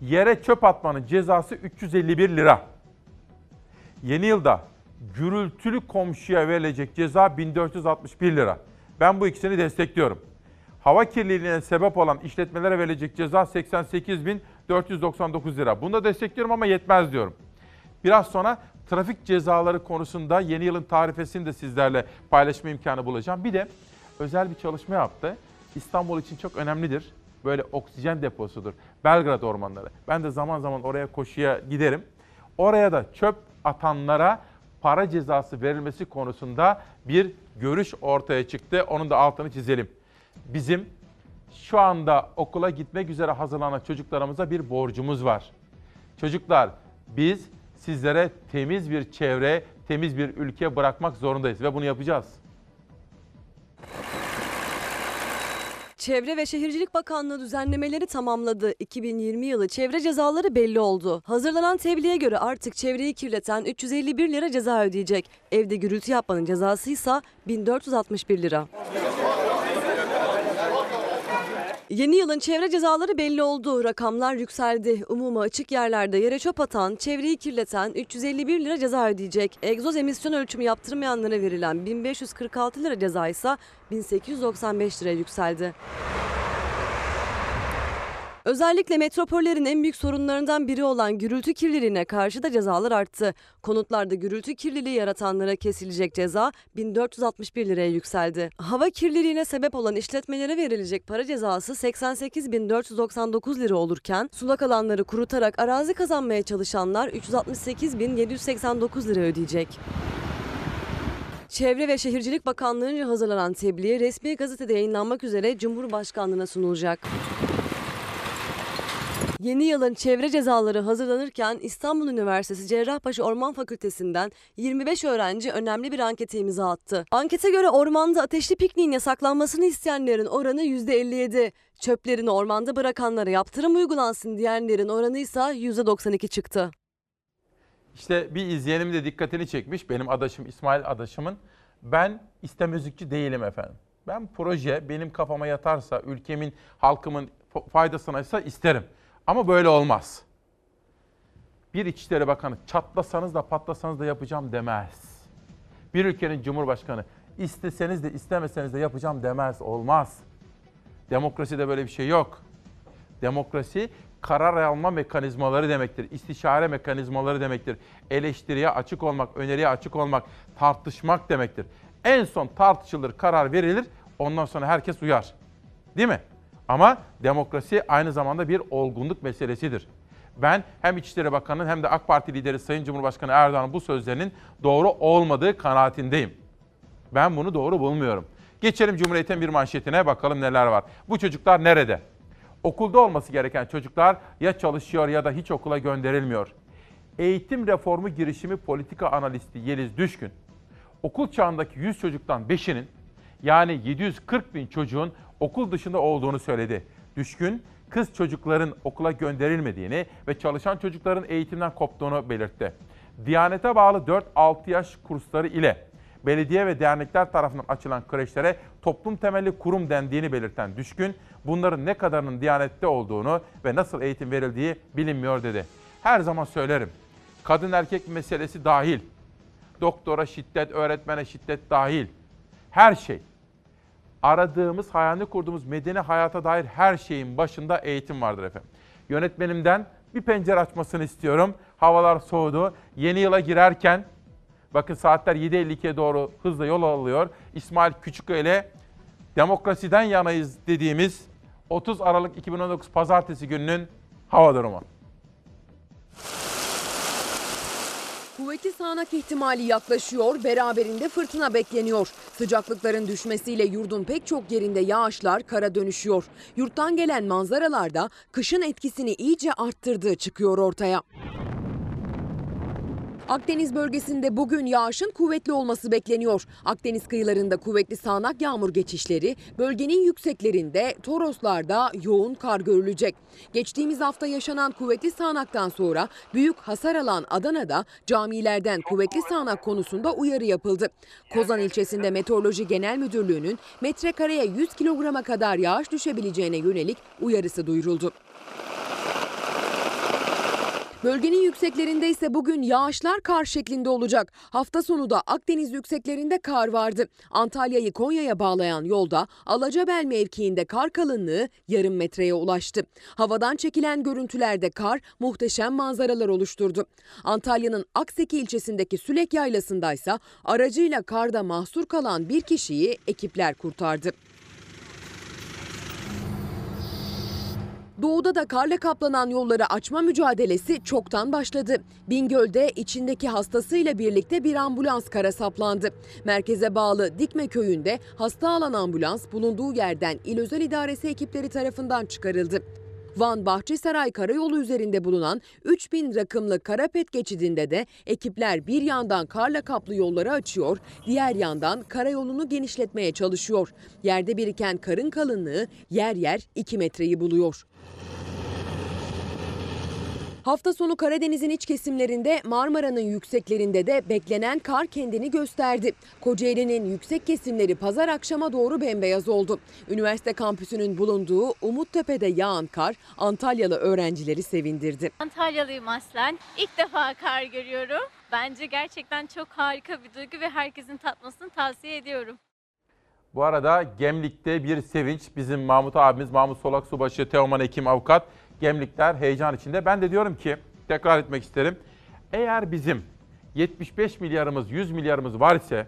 Yere çöp atmanın cezası 351 lira. Yeni yılda gürültülü komşuya verilecek ceza 1461 lira. Ben bu ikisini destekliyorum. Hava kirliliğine sebep olan işletmelere verilecek ceza 88.499 lira. Bunu da destekliyorum ama yetmez diyorum. Biraz sonra trafik cezaları konusunda yeni yılın tarifesini de sizlerle paylaşma imkanı bulacağım. Bir de özel bir çalışma yaptı. İstanbul için çok önemlidir. Böyle oksijen deposudur. Belgrad ormanları. Ben de zaman zaman oraya koşuya giderim. Oraya da çöp atanlara para cezası verilmesi konusunda bir görüş ortaya çıktı. Onun da altını çizelim. Bizim şu anda okula gitmek üzere hazırlanan çocuklarımıza bir borcumuz var. Çocuklar biz sizlere temiz bir çevre, temiz bir ülke bırakmak zorundayız ve bunu yapacağız. Çevre ve Şehircilik Bakanlığı düzenlemeleri tamamladı. 2020 yılı çevre cezaları belli oldu. Hazırlanan tebliğe göre artık çevreyi kirleten 351 lira ceza ödeyecek. Evde gürültü yapmanın cezası ise 1461 lira. Yeni yılın çevre cezaları belli oldu. Rakamlar yükseldi. Umuma açık yerlerde yere çöp atan, çevreyi kirleten 351 lira ceza ödeyecek. Egzoz emisyon ölçümü yaptırmayanlara verilen 1546 lira ceza ise 1895 liraya yükseldi. Özellikle metropollerin en büyük sorunlarından biri olan gürültü kirliliğine karşı da cezalar arttı. Konutlarda gürültü kirliliği yaratanlara kesilecek ceza 1461 liraya yükseldi. Hava kirliliğine sebep olan işletmelere verilecek para cezası 88.499 lira olurken sulak alanları kurutarak arazi kazanmaya çalışanlar 368.789 lira ödeyecek. Çevre ve Şehircilik Bakanlığı'nca hazırlanan tebliğ resmi gazetede yayınlanmak üzere Cumhurbaşkanlığına sunulacak. Yeni yılın çevre cezaları hazırlanırken İstanbul Üniversitesi Cerrahpaşa Orman Fakültesinden 25 öğrenci önemli bir ankete imza attı. Ankete göre ormanda ateşli pikniğin yasaklanmasını isteyenlerin oranı %57. Çöplerini ormanda bırakanlara yaptırım uygulansın diyenlerin oranı ise %92 çıktı. İşte bir izleyenim de dikkatini çekmiş. Benim adaşım İsmail adaşımın. Ben istemözlükçü değilim efendim. Ben proje benim kafama yatarsa, ülkemin, halkımın faydasına ise isterim. Ama böyle olmaz. Bir İçişleri Bakanı çatlasanız da patlasanız da yapacağım demez. Bir ülkenin Cumhurbaşkanı isteseniz de istemeseniz de yapacağım demez. Olmaz. Demokraside böyle bir şey yok. Demokrasi karar alma mekanizmaları demektir. istişare mekanizmaları demektir. Eleştiriye açık olmak, öneriye açık olmak, tartışmak demektir. En son tartışılır, karar verilir. Ondan sonra herkes uyar. Değil mi? Ama demokrasi aynı zamanda bir olgunluk meselesidir. Ben hem İçişleri Bakanı'nın hem de AK Parti lideri Sayın Cumhurbaşkanı Erdoğan'ın bu sözlerinin doğru olmadığı kanaatindeyim. Ben bunu doğru bulmuyorum. Geçelim Cumhuriyet'in bir manşetine bakalım neler var. Bu çocuklar nerede? Okulda olması gereken çocuklar ya çalışıyor ya da hiç okula gönderilmiyor. Eğitim reformu girişimi politika analisti Yeliz Düşkün, okul çağındaki 100 çocuktan 5'inin yani 740 bin çocuğun okul dışında olduğunu söyledi. Düşkün, kız çocukların okula gönderilmediğini ve çalışan çocukların eğitimden koptuğunu belirtti. Diyanete bağlı 4-6 yaş kursları ile belediye ve dernekler tarafından açılan kreşlere toplum temelli kurum dendiğini belirten Düşkün, bunların ne kadarının Diyanet'te olduğunu ve nasıl eğitim verildiği bilinmiyor dedi. Her zaman söylerim, kadın erkek meselesi dahil, doktora şiddet, öğretmene şiddet dahil, her şey. Aradığımız, hayalini kurduğumuz medeni hayata dair her şeyin başında eğitim vardır efendim. Yönetmenimden bir pencere açmasını istiyorum. Havalar soğudu. Yeni yıla girerken Bakın saatler 7.52'ye doğru hızla yol alıyor. İsmail Küçüköy ile demokrasiden yanayız dediğimiz 30 Aralık 2019 Pazartesi gününün hava durumu. Kuvvetli sağanak ihtimali yaklaşıyor, beraberinde fırtına bekleniyor. Sıcaklıkların düşmesiyle yurdun pek çok yerinde yağışlar kara dönüşüyor. Yurttan gelen manzaralarda kışın etkisini iyice arttırdığı çıkıyor ortaya. Akdeniz bölgesinde bugün yağışın kuvvetli olması bekleniyor. Akdeniz kıyılarında kuvvetli sağanak yağmur geçişleri, bölgenin yükseklerinde Toroslarda yoğun kar görülecek. Geçtiğimiz hafta yaşanan kuvvetli sağanaktan sonra büyük hasar alan Adana'da camilerden kuvvetli sağanak konusunda uyarı yapıldı. Kozan ilçesinde Meteoroloji Genel Müdürlüğü'nün metrekareye 100 kilograma kadar yağış düşebileceğine yönelik uyarısı duyuruldu. Bölgenin yükseklerinde ise bugün yağışlar kar şeklinde olacak. Hafta sonu da Akdeniz yükseklerinde kar vardı. Antalya'yı Konya'ya bağlayan yolda Alacabel mevkiinde kar kalınlığı yarım metreye ulaştı. Havadan çekilen görüntülerde kar muhteşem manzaralar oluşturdu. Antalya'nın Akseki ilçesindeki Sülek Yaylası'ndaysa aracıyla karda mahsur kalan bir kişiyi ekipler kurtardı. Doğuda da karla kaplanan yolları açma mücadelesi çoktan başladı. Bingöl'de içindeki hastasıyla birlikte bir ambulans kara saplandı. Merkeze bağlı Dikme köyünde hasta alan ambulans bulunduğu yerden İl Özel İdaresi ekipleri tarafından çıkarıldı. Van Bahçesaray Karayolu üzerinde bulunan 3000 rakımlı Karapet geçidinde de ekipler bir yandan karla kaplı yolları açıyor, diğer yandan karayolunu genişletmeye çalışıyor. Yerde biriken karın kalınlığı yer yer 2 metreyi buluyor. Hafta sonu Karadeniz'in iç kesimlerinde Marmara'nın yükseklerinde de beklenen kar kendini gösterdi. Kocaeli'nin yüksek kesimleri pazar akşama doğru bembeyaz oldu. Üniversite kampüsünün bulunduğu Umuttepe'de yağan kar Antalyalı öğrencileri sevindirdi. Antalyalıyım aslen. İlk defa kar görüyorum. Bence gerçekten çok harika bir duygu ve herkesin tatmasını tavsiye ediyorum. Bu arada Gemlik'te bir sevinç. Bizim Mahmut abimiz, Mahmut Solak Subaşı, Teoman Ekim Avukat. Gemlikler heyecan içinde. Ben de diyorum ki, tekrar etmek isterim. Eğer bizim 75 milyarımız, 100 milyarımız var ise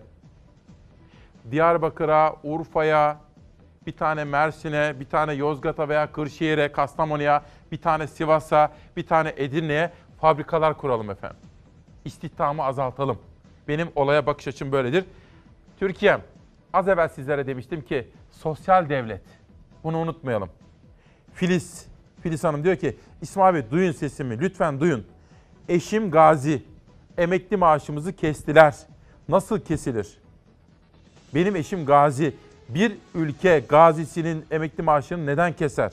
Diyarbakır'a, Urfa'ya, bir tane Mersin'e, bir tane Yozgat'a veya Kırşehir'e, Kastamonu'ya, bir tane Sivas'a, bir tane Edirne'ye fabrikalar kuralım efendim. İstihdamı azaltalım. Benim olaya bakış açım böyledir. Türkiye'm, az evvel sizlere demiştim ki sosyal devlet. Bunu unutmayalım. Filiz, Filiz Hanım diyor ki İsmail Bey duyun sesimi lütfen duyun. Eşim gazi. Emekli maaşımızı kestiler. Nasıl kesilir? Benim eşim gazi. Bir ülke gazisinin emekli maaşını neden keser?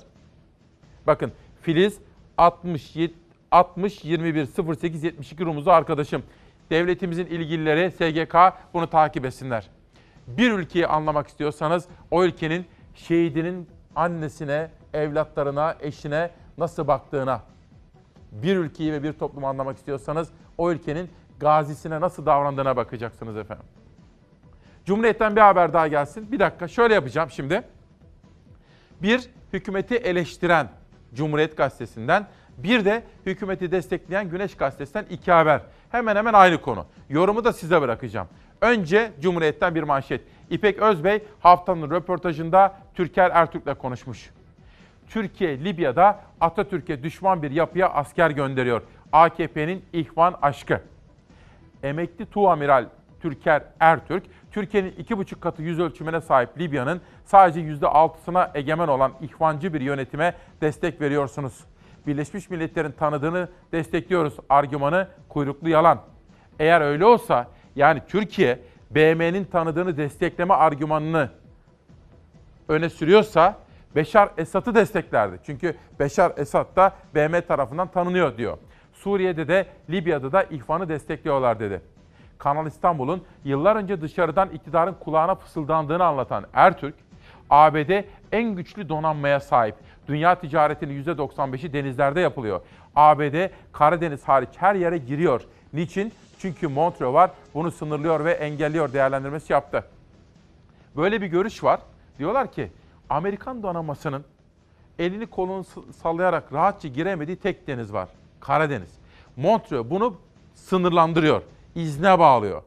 Bakın Filiz 67 60 21 08 72 rumuzu arkadaşım. Devletimizin ilgilileri SGK bunu takip etsinler. Bir ülkeyi anlamak istiyorsanız o ülkenin şehidinin annesine, evlatlarına, eşine nasıl baktığına, bir ülkeyi ve bir toplumu anlamak istiyorsanız o ülkenin gazisine nasıl davrandığına bakacaksınız efendim. Cumhuriyet'ten bir haber daha gelsin. Bir dakika şöyle yapacağım şimdi. Bir, hükümeti eleştiren Cumhuriyet Gazetesi'nden. Bir de hükümeti destekleyen Güneş Gazetesi'nden iki haber. Hemen hemen aynı konu. Yorumu da size bırakacağım. Önce Cumhuriyet'ten bir manşet. İpek Özbey haftanın röportajında Türker Ertürk'le konuşmuş. Türkiye Libya'da Atatürk'e düşman bir yapıya asker gönderiyor. AKP'nin ihvan aşkı. Emekli Tuğamiral Türker Ertürk, Türkiye'nin iki buçuk katı yüz ölçümüne sahip Libya'nın sadece yüzde altısına egemen olan ihvancı bir yönetime destek veriyorsunuz. Birleşmiş Milletler'in tanıdığını destekliyoruz argümanı kuyruklu yalan. Eğer öyle olsa yani Türkiye BM'nin tanıdığını destekleme argümanını öne sürüyorsa Beşar Esad'ı desteklerdi. Çünkü Beşar Esad da BM tarafından tanınıyor diyor. Suriye'de de Libya'da da ihvanı destekliyorlar dedi. Kanal İstanbul'un yıllar önce dışarıdan iktidarın kulağına fısıldandığını anlatan Ertürk, ABD en güçlü donanmaya sahip. Dünya ticaretinin %95'i denizlerde yapılıyor. ABD Karadeniz hariç her yere giriyor. Niçin? Çünkü Montreux var bunu sınırlıyor ve engelliyor değerlendirmesi yaptı. Böyle bir görüş var. Diyorlar ki Amerikan donanmasının elini kolunu sallayarak rahatça giremediği tek deniz var. Karadeniz. Montreux bunu sınırlandırıyor. izne bağlıyor.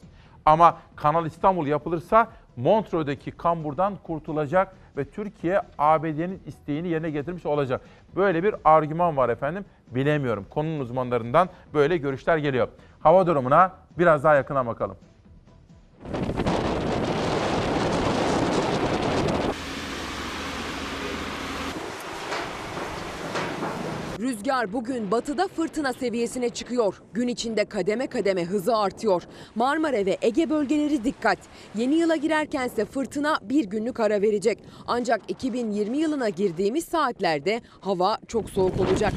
Ama Kanal İstanbul yapılırsa Montreux'daki kamburdan kurtulacak ve Türkiye ABD'nin isteğini yerine getirmiş olacak. Böyle bir argüman var efendim. Bilemiyorum. Konunun uzmanlarından böyle görüşler geliyor. Hava durumuna biraz daha yakına bakalım. Rüzgar bugün batıda fırtına seviyesine çıkıyor. Gün içinde kademe kademe hızı artıyor. Marmara ve Ege bölgeleri dikkat. Yeni yıla girerkense fırtına bir günlük ara verecek. Ancak 2020 yılına girdiğimiz saatlerde hava çok soğuk olacak.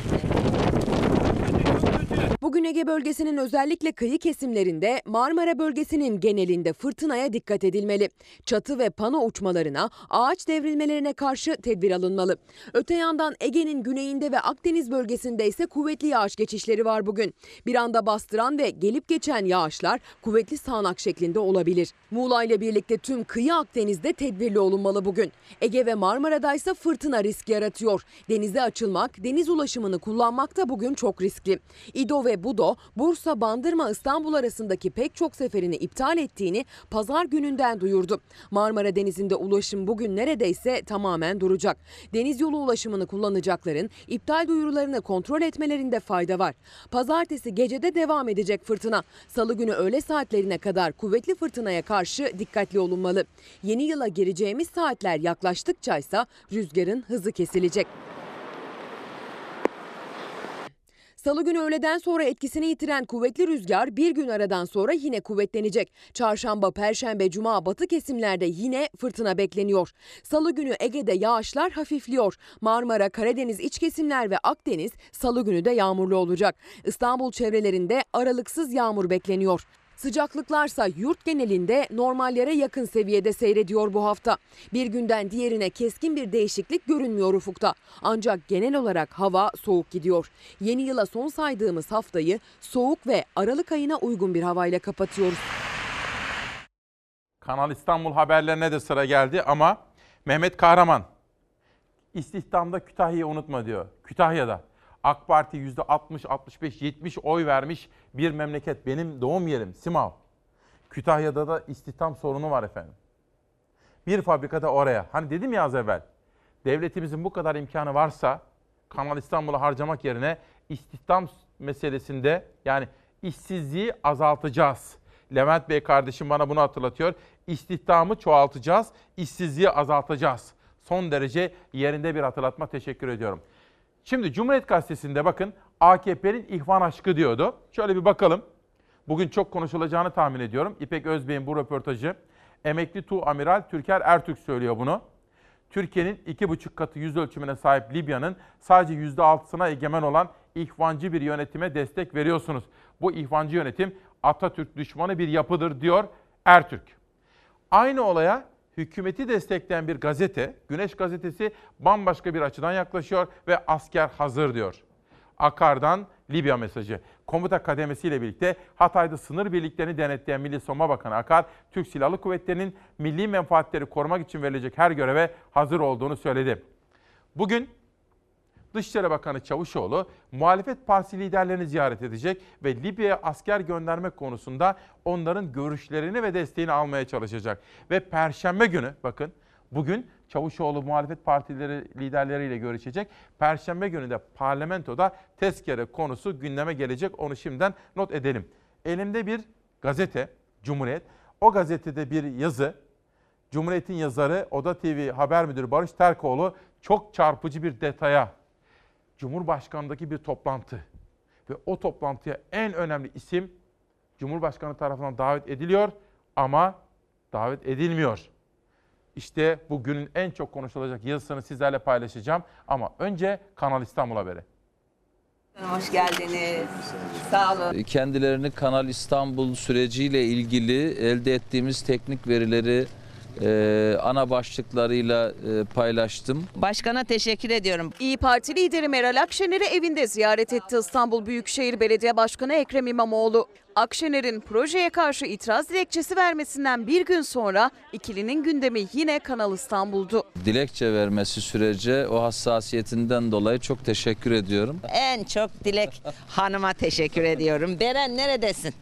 Bugün Ege bölgesinin özellikle kıyı kesimlerinde Marmara bölgesinin genelinde fırtınaya dikkat edilmeli. Çatı ve pano uçmalarına, ağaç devrilmelerine karşı tedbir alınmalı. Öte yandan Ege'nin güneyinde ve Akdeniz bölgesinde ise kuvvetli yağış geçişleri var bugün. Bir anda bastıran ve gelip geçen yağışlar kuvvetli sağanak şeklinde olabilir. Muğla ile birlikte tüm kıyı Akdeniz'de tedbirli olunmalı bugün. Ege ve Marmara'da ise fırtına risk yaratıyor. Denize açılmak, deniz ulaşımını kullanmak da bugün çok riskli. İdo ve Budo, Bursa, Bandırma, İstanbul arasındaki pek çok seferini iptal ettiğini pazar gününden duyurdu. Marmara Denizi'nde ulaşım bugün neredeyse tamamen duracak. Deniz yolu ulaşımını kullanacakların iptal duyurularını kontrol etmelerinde fayda var. Pazartesi gecede devam edecek fırtına. Salı günü öğle saatlerine kadar kuvvetli fırtınaya karşı dikkatli olunmalı. Yeni yıla gireceğimiz saatler yaklaştıkça ise rüzgarın hızı kesilecek. Salı günü öğleden sonra etkisini yitiren kuvvetli rüzgar bir gün aradan sonra yine kuvvetlenecek. Çarşamba, perşembe, cuma batı kesimlerde yine fırtına bekleniyor. Salı günü Ege'de yağışlar hafifliyor. Marmara, Karadeniz iç kesimler ve Akdeniz salı günü de yağmurlu olacak. İstanbul çevrelerinde aralıksız yağmur bekleniyor. Sıcaklıklarsa yurt genelinde normallere yakın seviyede seyrediyor bu hafta. Bir günden diğerine keskin bir değişiklik görünmüyor ufukta. Ancak genel olarak hava soğuk gidiyor. Yeni yıla son saydığımız haftayı soğuk ve Aralık ayına uygun bir havayla kapatıyoruz. Kanal İstanbul haberlerine de sıra geldi ama Mehmet Kahraman istihdamda Kütahya'yı unutma diyor. Kütahya'da AK Parti %60, 65, 70 oy vermiş bir memleket. Benim doğum yerim Simav. Kütahya'da da istihdam sorunu var efendim. Bir fabrikada oraya. Hani dedim ya az evvel. Devletimizin bu kadar imkanı varsa Kanal İstanbul'u harcamak yerine istihdam meselesinde yani işsizliği azaltacağız. Levent Bey kardeşim bana bunu hatırlatıyor. İstihdamı çoğaltacağız, işsizliği azaltacağız. Son derece yerinde bir hatırlatma teşekkür ediyorum. Şimdi Cumhuriyet Gazetesi'nde bakın AKP'nin ihvan aşkı diyordu. Şöyle bir bakalım. Bugün çok konuşulacağını tahmin ediyorum. İpek Özbey'in bu röportajı. Emekli Tu Amiral Türker Ertürk söylüyor bunu. Türkiye'nin iki buçuk katı yüz ölçümüne sahip Libya'nın sadece yüzde altısına egemen olan ihvancı bir yönetime destek veriyorsunuz. Bu ihvancı yönetim Atatürk düşmanı bir yapıdır diyor Ertürk. Aynı olaya hükümeti destekleyen bir gazete, Güneş Gazetesi bambaşka bir açıdan yaklaşıyor ve asker hazır diyor. Akar'dan Libya mesajı. Komuta kademesiyle birlikte Hatay'da sınır birliklerini denetleyen Milli Savunma Bakanı Akar, Türk Silahlı Kuvvetleri'nin milli menfaatleri korumak için verilecek her göreve hazır olduğunu söyledi. Bugün Dışişleri Bakanı Çavuşoğlu muhalefet partisi liderlerini ziyaret edecek ve Libya'ya asker göndermek konusunda onların görüşlerini ve desteğini almaya çalışacak. Ve Perşembe günü bakın bugün Çavuşoğlu muhalefet partileri liderleriyle görüşecek. Perşembe günü de parlamentoda tezkere konusu gündeme gelecek. Onu şimdiden not edelim. Elimde bir gazete Cumhuriyet. O gazetede bir yazı. Cumhuriyet'in yazarı Oda TV Haber Müdürü Barış Terkoğlu çok çarpıcı bir detaya Cumhurbaşkanı'ndaki bir toplantı ve o toplantıya en önemli isim Cumhurbaşkanı tarafından davet ediliyor ama davet edilmiyor. İşte bugünün en çok konuşulacak yazısını sizlerle paylaşacağım ama önce Kanal İstanbul haberi. Hoş geldiniz. Sağ olun. Kendilerini Kanal İstanbul süreciyle ilgili elde ettiğimiz teknik verileri e, ana başlıklarıyla e, paylaştım. Başkana teşekkür ediyorum. İyi Parti lideri Meral Akşener'i evinde ziyaret etti İstanbul Büyükşehir Belediye Başkanı Ekrem İmamoğlu. Akşener'in projeye karşı itiraz dilekçesi vermesinden bir gün sonra ikilinin gündemi yine Kanal İstanbul'du. Dilekçe vermesi sürece o hassasiyetinden dolayı çok teşekkür ediyorum. En çok Dilek Hanım'a teşekkür ediyorum. Beren neredesin?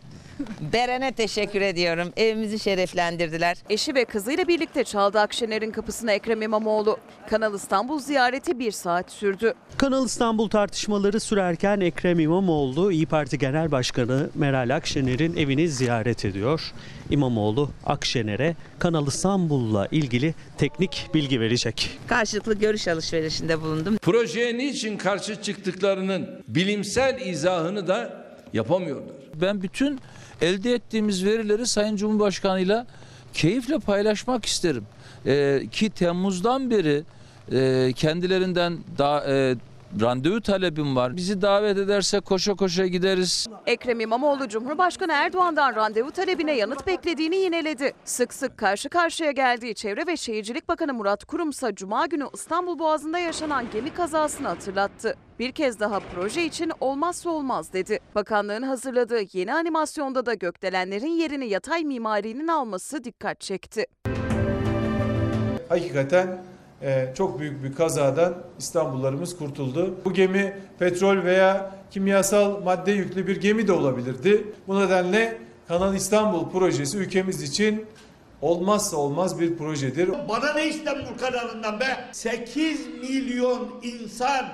Beren'e teşekkür ediyorum. Evimizi şereflendirdiler. Eşi ve kızıyla birlikte çaldı Akşener'in kapısına Ekrem İmamoğlu. Kanal İstanbul ziyareti bir saat sürdü. Kanal İstanbul tartışmaları sürerken Ekrem İmamoğlu İyi Parti Genel Başkanı Meral Akşener'in evini ziyaret ediyor. İmamoğlu Akşener'e Kanal İstanbul'la ilgili teknik bilgi verecek. Karşılıklı görüş alışverişinde bulundum. Projeye niçin karşı çıktıklarının bilimsel izahını da yapamıyorlar. Ben bütün elde ettiğimiz verileri Sayın Cumhurbaşkanı'yla keyifle paylaşmak isterim. E, ki Temmuz'dan beri e, kendilerinden da, e, randevu talebim var. Bizi davet ederse koşa koşa gideriz. Ekrem İmamoğlu Cumhurbaşkanı Erdoğan'dan randevu talebine yanıt beklediğini yineledi. Sık sık karşı karşıya geldiği Çevre ve Şehircilik Bakanı Murat Kurumsa Cuma günü İstanbul Boğazı'nda yaşanan gemi kazasını hatırlattı. Bir kez daha proje için olmazsa olmaz dedi. Bakanlığın hazırladığı yeni animasyonda da gökdelenlerin yerini yatay mimarinin alması dikkat çekti. Hakikaten e, çok büyük bir kazadan İstanbullarımız kurtuldu. Bu gemi petrol veya kimyasal madde yüklü bir gemi de olabilirdi. Bu nedenle Kanal İstanbul projesi ülkemiz için olmazsa olmaz bir projedir. Bana ne İstanbul kanalından be? 8 milyon insan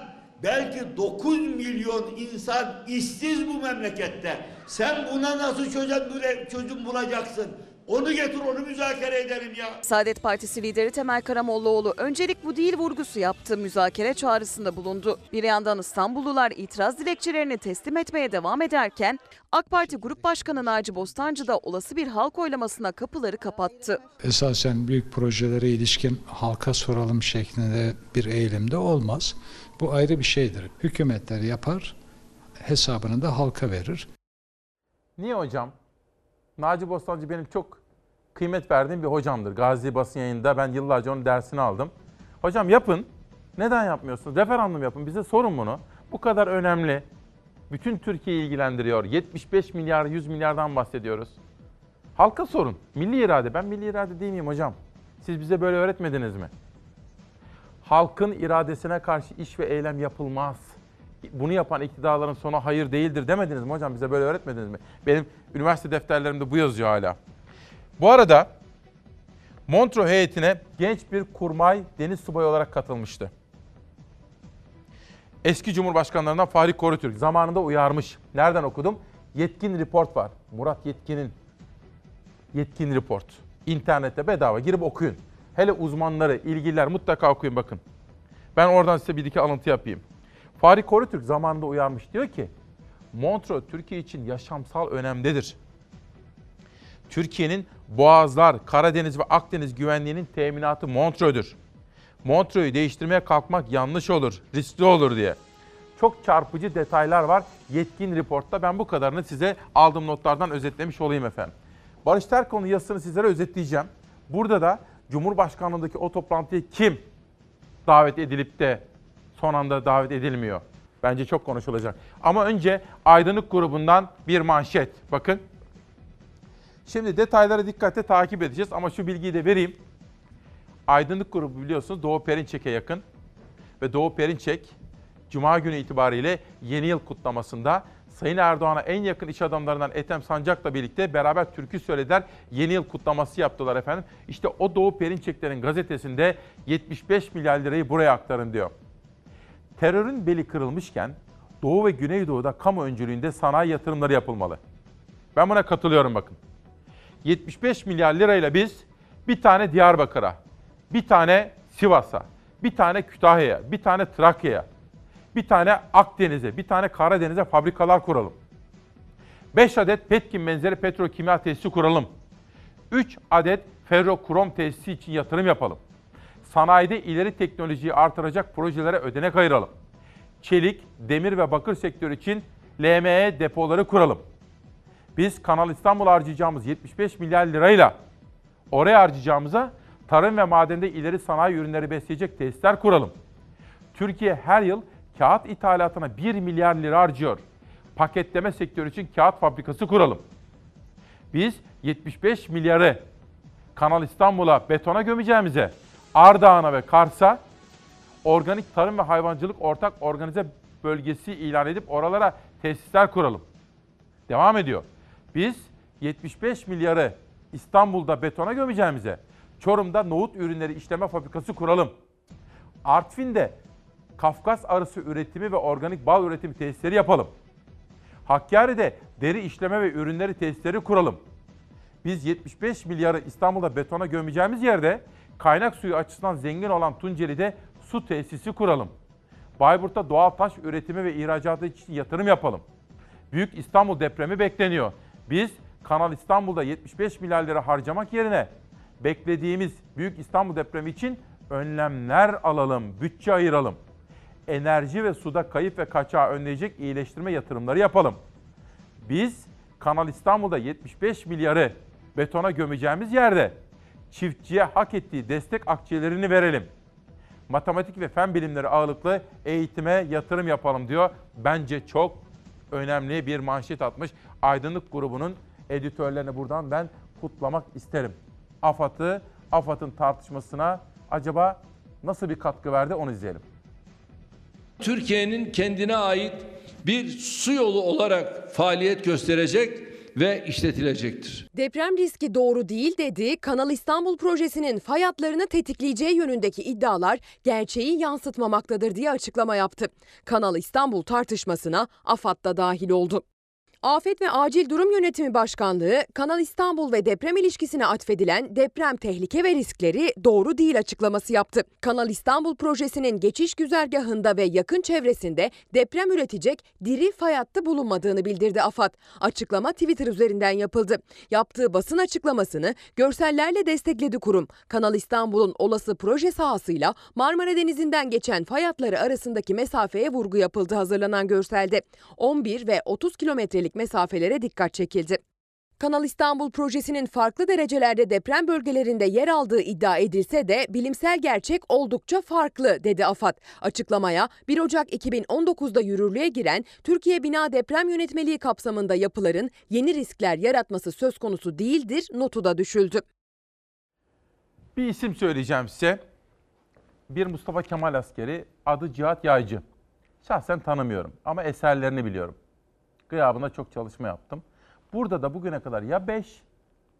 belki 9 milyon insan işsiz bu memlekette. Sen buna nasıl çözüm, çözüm bulacaksın? Onu getir onu müzakere edelim ya. Saadet Partisi lideri Temel Karamollaoğlu öncelik bu değil vurgusu yaptı. Müzakere çağrısında bulundu. Bir yandan İstanbullular itiraz dilekçelerini teslim etmeye devam ederken AK Parti Grup Başkanı Naci Bostancı da olası bir halk oylamasına kapıları kapattı. Esasen büyük projelere ilişkin halka soralım şeklinde bir eğilimde olmaz. Bu ayrı bir şeydir. Hükümetler yapar, hesabını da halka verir. Niye hocam? Naci Bostancı benim çok kıymet verdiğim bir hocamdır. Gazi basın yayında ben yıllarca onun dersini aldım. Hocam yapın. Neden yapmıyorsunuz? Referandum yapın. Bize sorun bunu. Bu kadar önemli. Bütün Türkiye'yi ilgilendiriyor. 75 milyar, 100 milyardan bahsediyoruz. Halka sorun. Milli irade. Ben milli irade değil miyim hocam? Siz bize böyle öğretmediniz mi? Halkın iradesine karşı iş ve eylem yapılmaz. Bunu yapan iktidarların sonu hayır değildir demediniz mi hocam? Bize böyle öğretmediniz mi? Benim üniversite defterlerimde bu yazıyor hala. Bu arada Montreux heyetine genç bir kurmay deniz subayı olarak katılmıştı. Eski Cumhurbaşkanlarından Fahri Korutürk zamanında uyarmış. Nereden okudum? Yetkin Report var. Murat Yetkin'in Yetkin Report. İnternette bedava girip okuyun. Hele uzmanları, ilgililer mutlaka okuyun bakın. Ben oradan size bir iki alıntı yapayım. Fahri Korutürk zamanında uyarmış. Diyor ki Montreux Türkiye için yaşamsal önemdedir. Türkiye'nin Boğazlar, Karadeniz ve Akdeniz güvenliğinin teminatı Montreux'dur. Montreux'u değiştirmeye kalkmak yanlış olur, riskli olur diye. Çok çarpıcı detaylar var yetkin raportta. Ben bu kadarını size aldığım notlardan özetlemiş olayım efendim. Barış Terkoğlu'nun yazısını sizlere özetleyeceğim. Burada da Cumhurbaşkanlığındaki o toplantıya kim davet edilip de son anda davet edilmiyor? Bence çok konuşulacak. Ama önce Aydınlık grubundan bir manşet. Bakın. Şimdi detayları dikkatle takip edeceğiz ama şu bilgiyi de vereyim. Aydınlık grubu biliyorsunuz Doğu Perinçek'e yakın. Ve Doğu Perinçek Cuma günü itibariyle yeni yıl kutlamasında Sayın Erdoğan'a en yakın iş adamlarından Ethem Sancak'la birlikte beraber türkü söylediler. Yeni yıl kutlaması yaptılar efendim. İşte o Doğu Perinçekler'in gazetesinde 75 milyar lirayı buraya aktarın diyor. Terörün beli kırılmışken Doğu ve Güneydoğu'da kamu öncülüğünde sanayi yatırımları yapılmalı. Ben buna katılıyorum bakın. 75 milyar lirayla biz bir tane Diyarbakır'a, bir tane Sivas'a, bir tane Kütahya'ya, bir tane Trakya'ya, bir tane Akdeniz'e, bir tane Karadeniz'e fabrikalar kuralım. 5 adet Petkim benzeri petrokimya tesisi kuralım. 3 adet ferrokrom tesisi için yatırım yapalım. Sanayide ileri teknolojiyi artıracak projelere ödenek ayıralım. Çelik, demir ve bakır sektörü için LME depoları kuralım. Biz Kanal İstanbul harcayacağımız 75 milyar lirayla oraya harcayacağımıza tarım ve madende ileri sanayi ürünleri besleyecek tesisler kuralım. Türkiye her yıl kağıt ithalatına 1 milyar lira harcıyor. Paketleme sektörü için kağıt fabrikası kuralım. Biz 75 milyarı Kanal İstanbul'a betona gömeceğimize Ardahan'a ve Kars'a organik tarım ve hayvancılık ortak organize bölgesi ilan edip oralara tesisler kuralım. Devam ediyor. Biz 75 milyarı İstanbul'da betona gömeceğimize Çorum'da nohut ürünleri işleme fabrikası kuralım. Artvin'de Kafkas arısı üretimi ve organik bal üretimi tesisleri yapalım. Hakkari'de deri işleme ve ürünleri tesisleri kuralım. Biz 75 milyarı İstanbul'da betona gömeceğimiz yerde kaynak suyu açısından zengin olan Tunceli'de su tesisi kuralım. Bayburt'ta doğal taş üretimi ve ihracatı için yatırım yapalım. Büyük İstanbul depremi bekleniyor. Biz Kanal İstanbul'da 75 milyar lira harcamak yerine beklediğimiz Büyük İstanbul depremi için önlemler alalım, bütçe ayıralım. Enerji ve suda kayıp ve kaçağı önleyecek iyileştirme yatırımları yapalım. Biz Kanal İstanbul'da 75 milyarı betona gömeceğimiz yerde çiftçiye hak ettiği destek akçelerini verelim. Matematik ve fen bilimleri ağırlıklı eğitime yatırım yapalım diyor. Bence çok önemli bir manşet atmış. Aydınlık grubunun editörlerini buradan ben kutlamak isterim. AFAD'ı, AFAD'ın tartışmasına acaba nasıl bir katkı verdi onu izleyelim. Türkiye'nin kendine ait bir su yolu olarak faaliyet gösterecek ve işletilecektir. Deprem riski doğru değil dedi. Kanal İstanbul projesinin fay hatlarını tetikleyeceği yönündeki iddialar gerçeği yansıtmamaktadır diye açıklama yaptı. Kanal İstanbul tartışmasına AFAD da dahil oldu. Afet ve Acil Durum Yönetimi Başkanlığı, Kanal İstanbul ve deprem ilişkisine atfedilen deprem tehlike ve riskleri doğru değil açıklaması yaptı. Kanal İstanbul projesinin geçiş güzergahında ve yakın çevresinde deprem üretecek diri fay hattı bulunmadığını bildirdi AFAD. Açıklama Twitter üzerinden yapıldı. Yaptığı basın açıklamasını görsellerle destekledi kurum. Kanal İstanbul'un olası proje sahasıyla Marmara Denizi'nden geçen fay hatları arasındaki mesafeye vurgu yapıldı hazırlanan görselde. 11 ve 30 kilometrelik mesafelere dikkat çekildi. Kanal İstanbul projesinin farklı derecelerde deprem bölgelerinde yer aldığı iddia edilse de bilimsel gerçek oldukça farklı dedi AFAD. Açıklamaya 1 Ocak 2019'da yürürlüğe giren Türkiye Bina Deprem Yönetmeliği kapsamında yapıların yeni riskler yaratması söz konusu değildir notu da düşüldü. Bir isim söyleyeceğim size. Bir Mustafa Kemal askeri adı Cihat Yaycı. Şahsen tanımıyorum ama eserlerini biliyorum. Gıyabında çok çalışma yaptım. Burada da bugüne kadar ya 5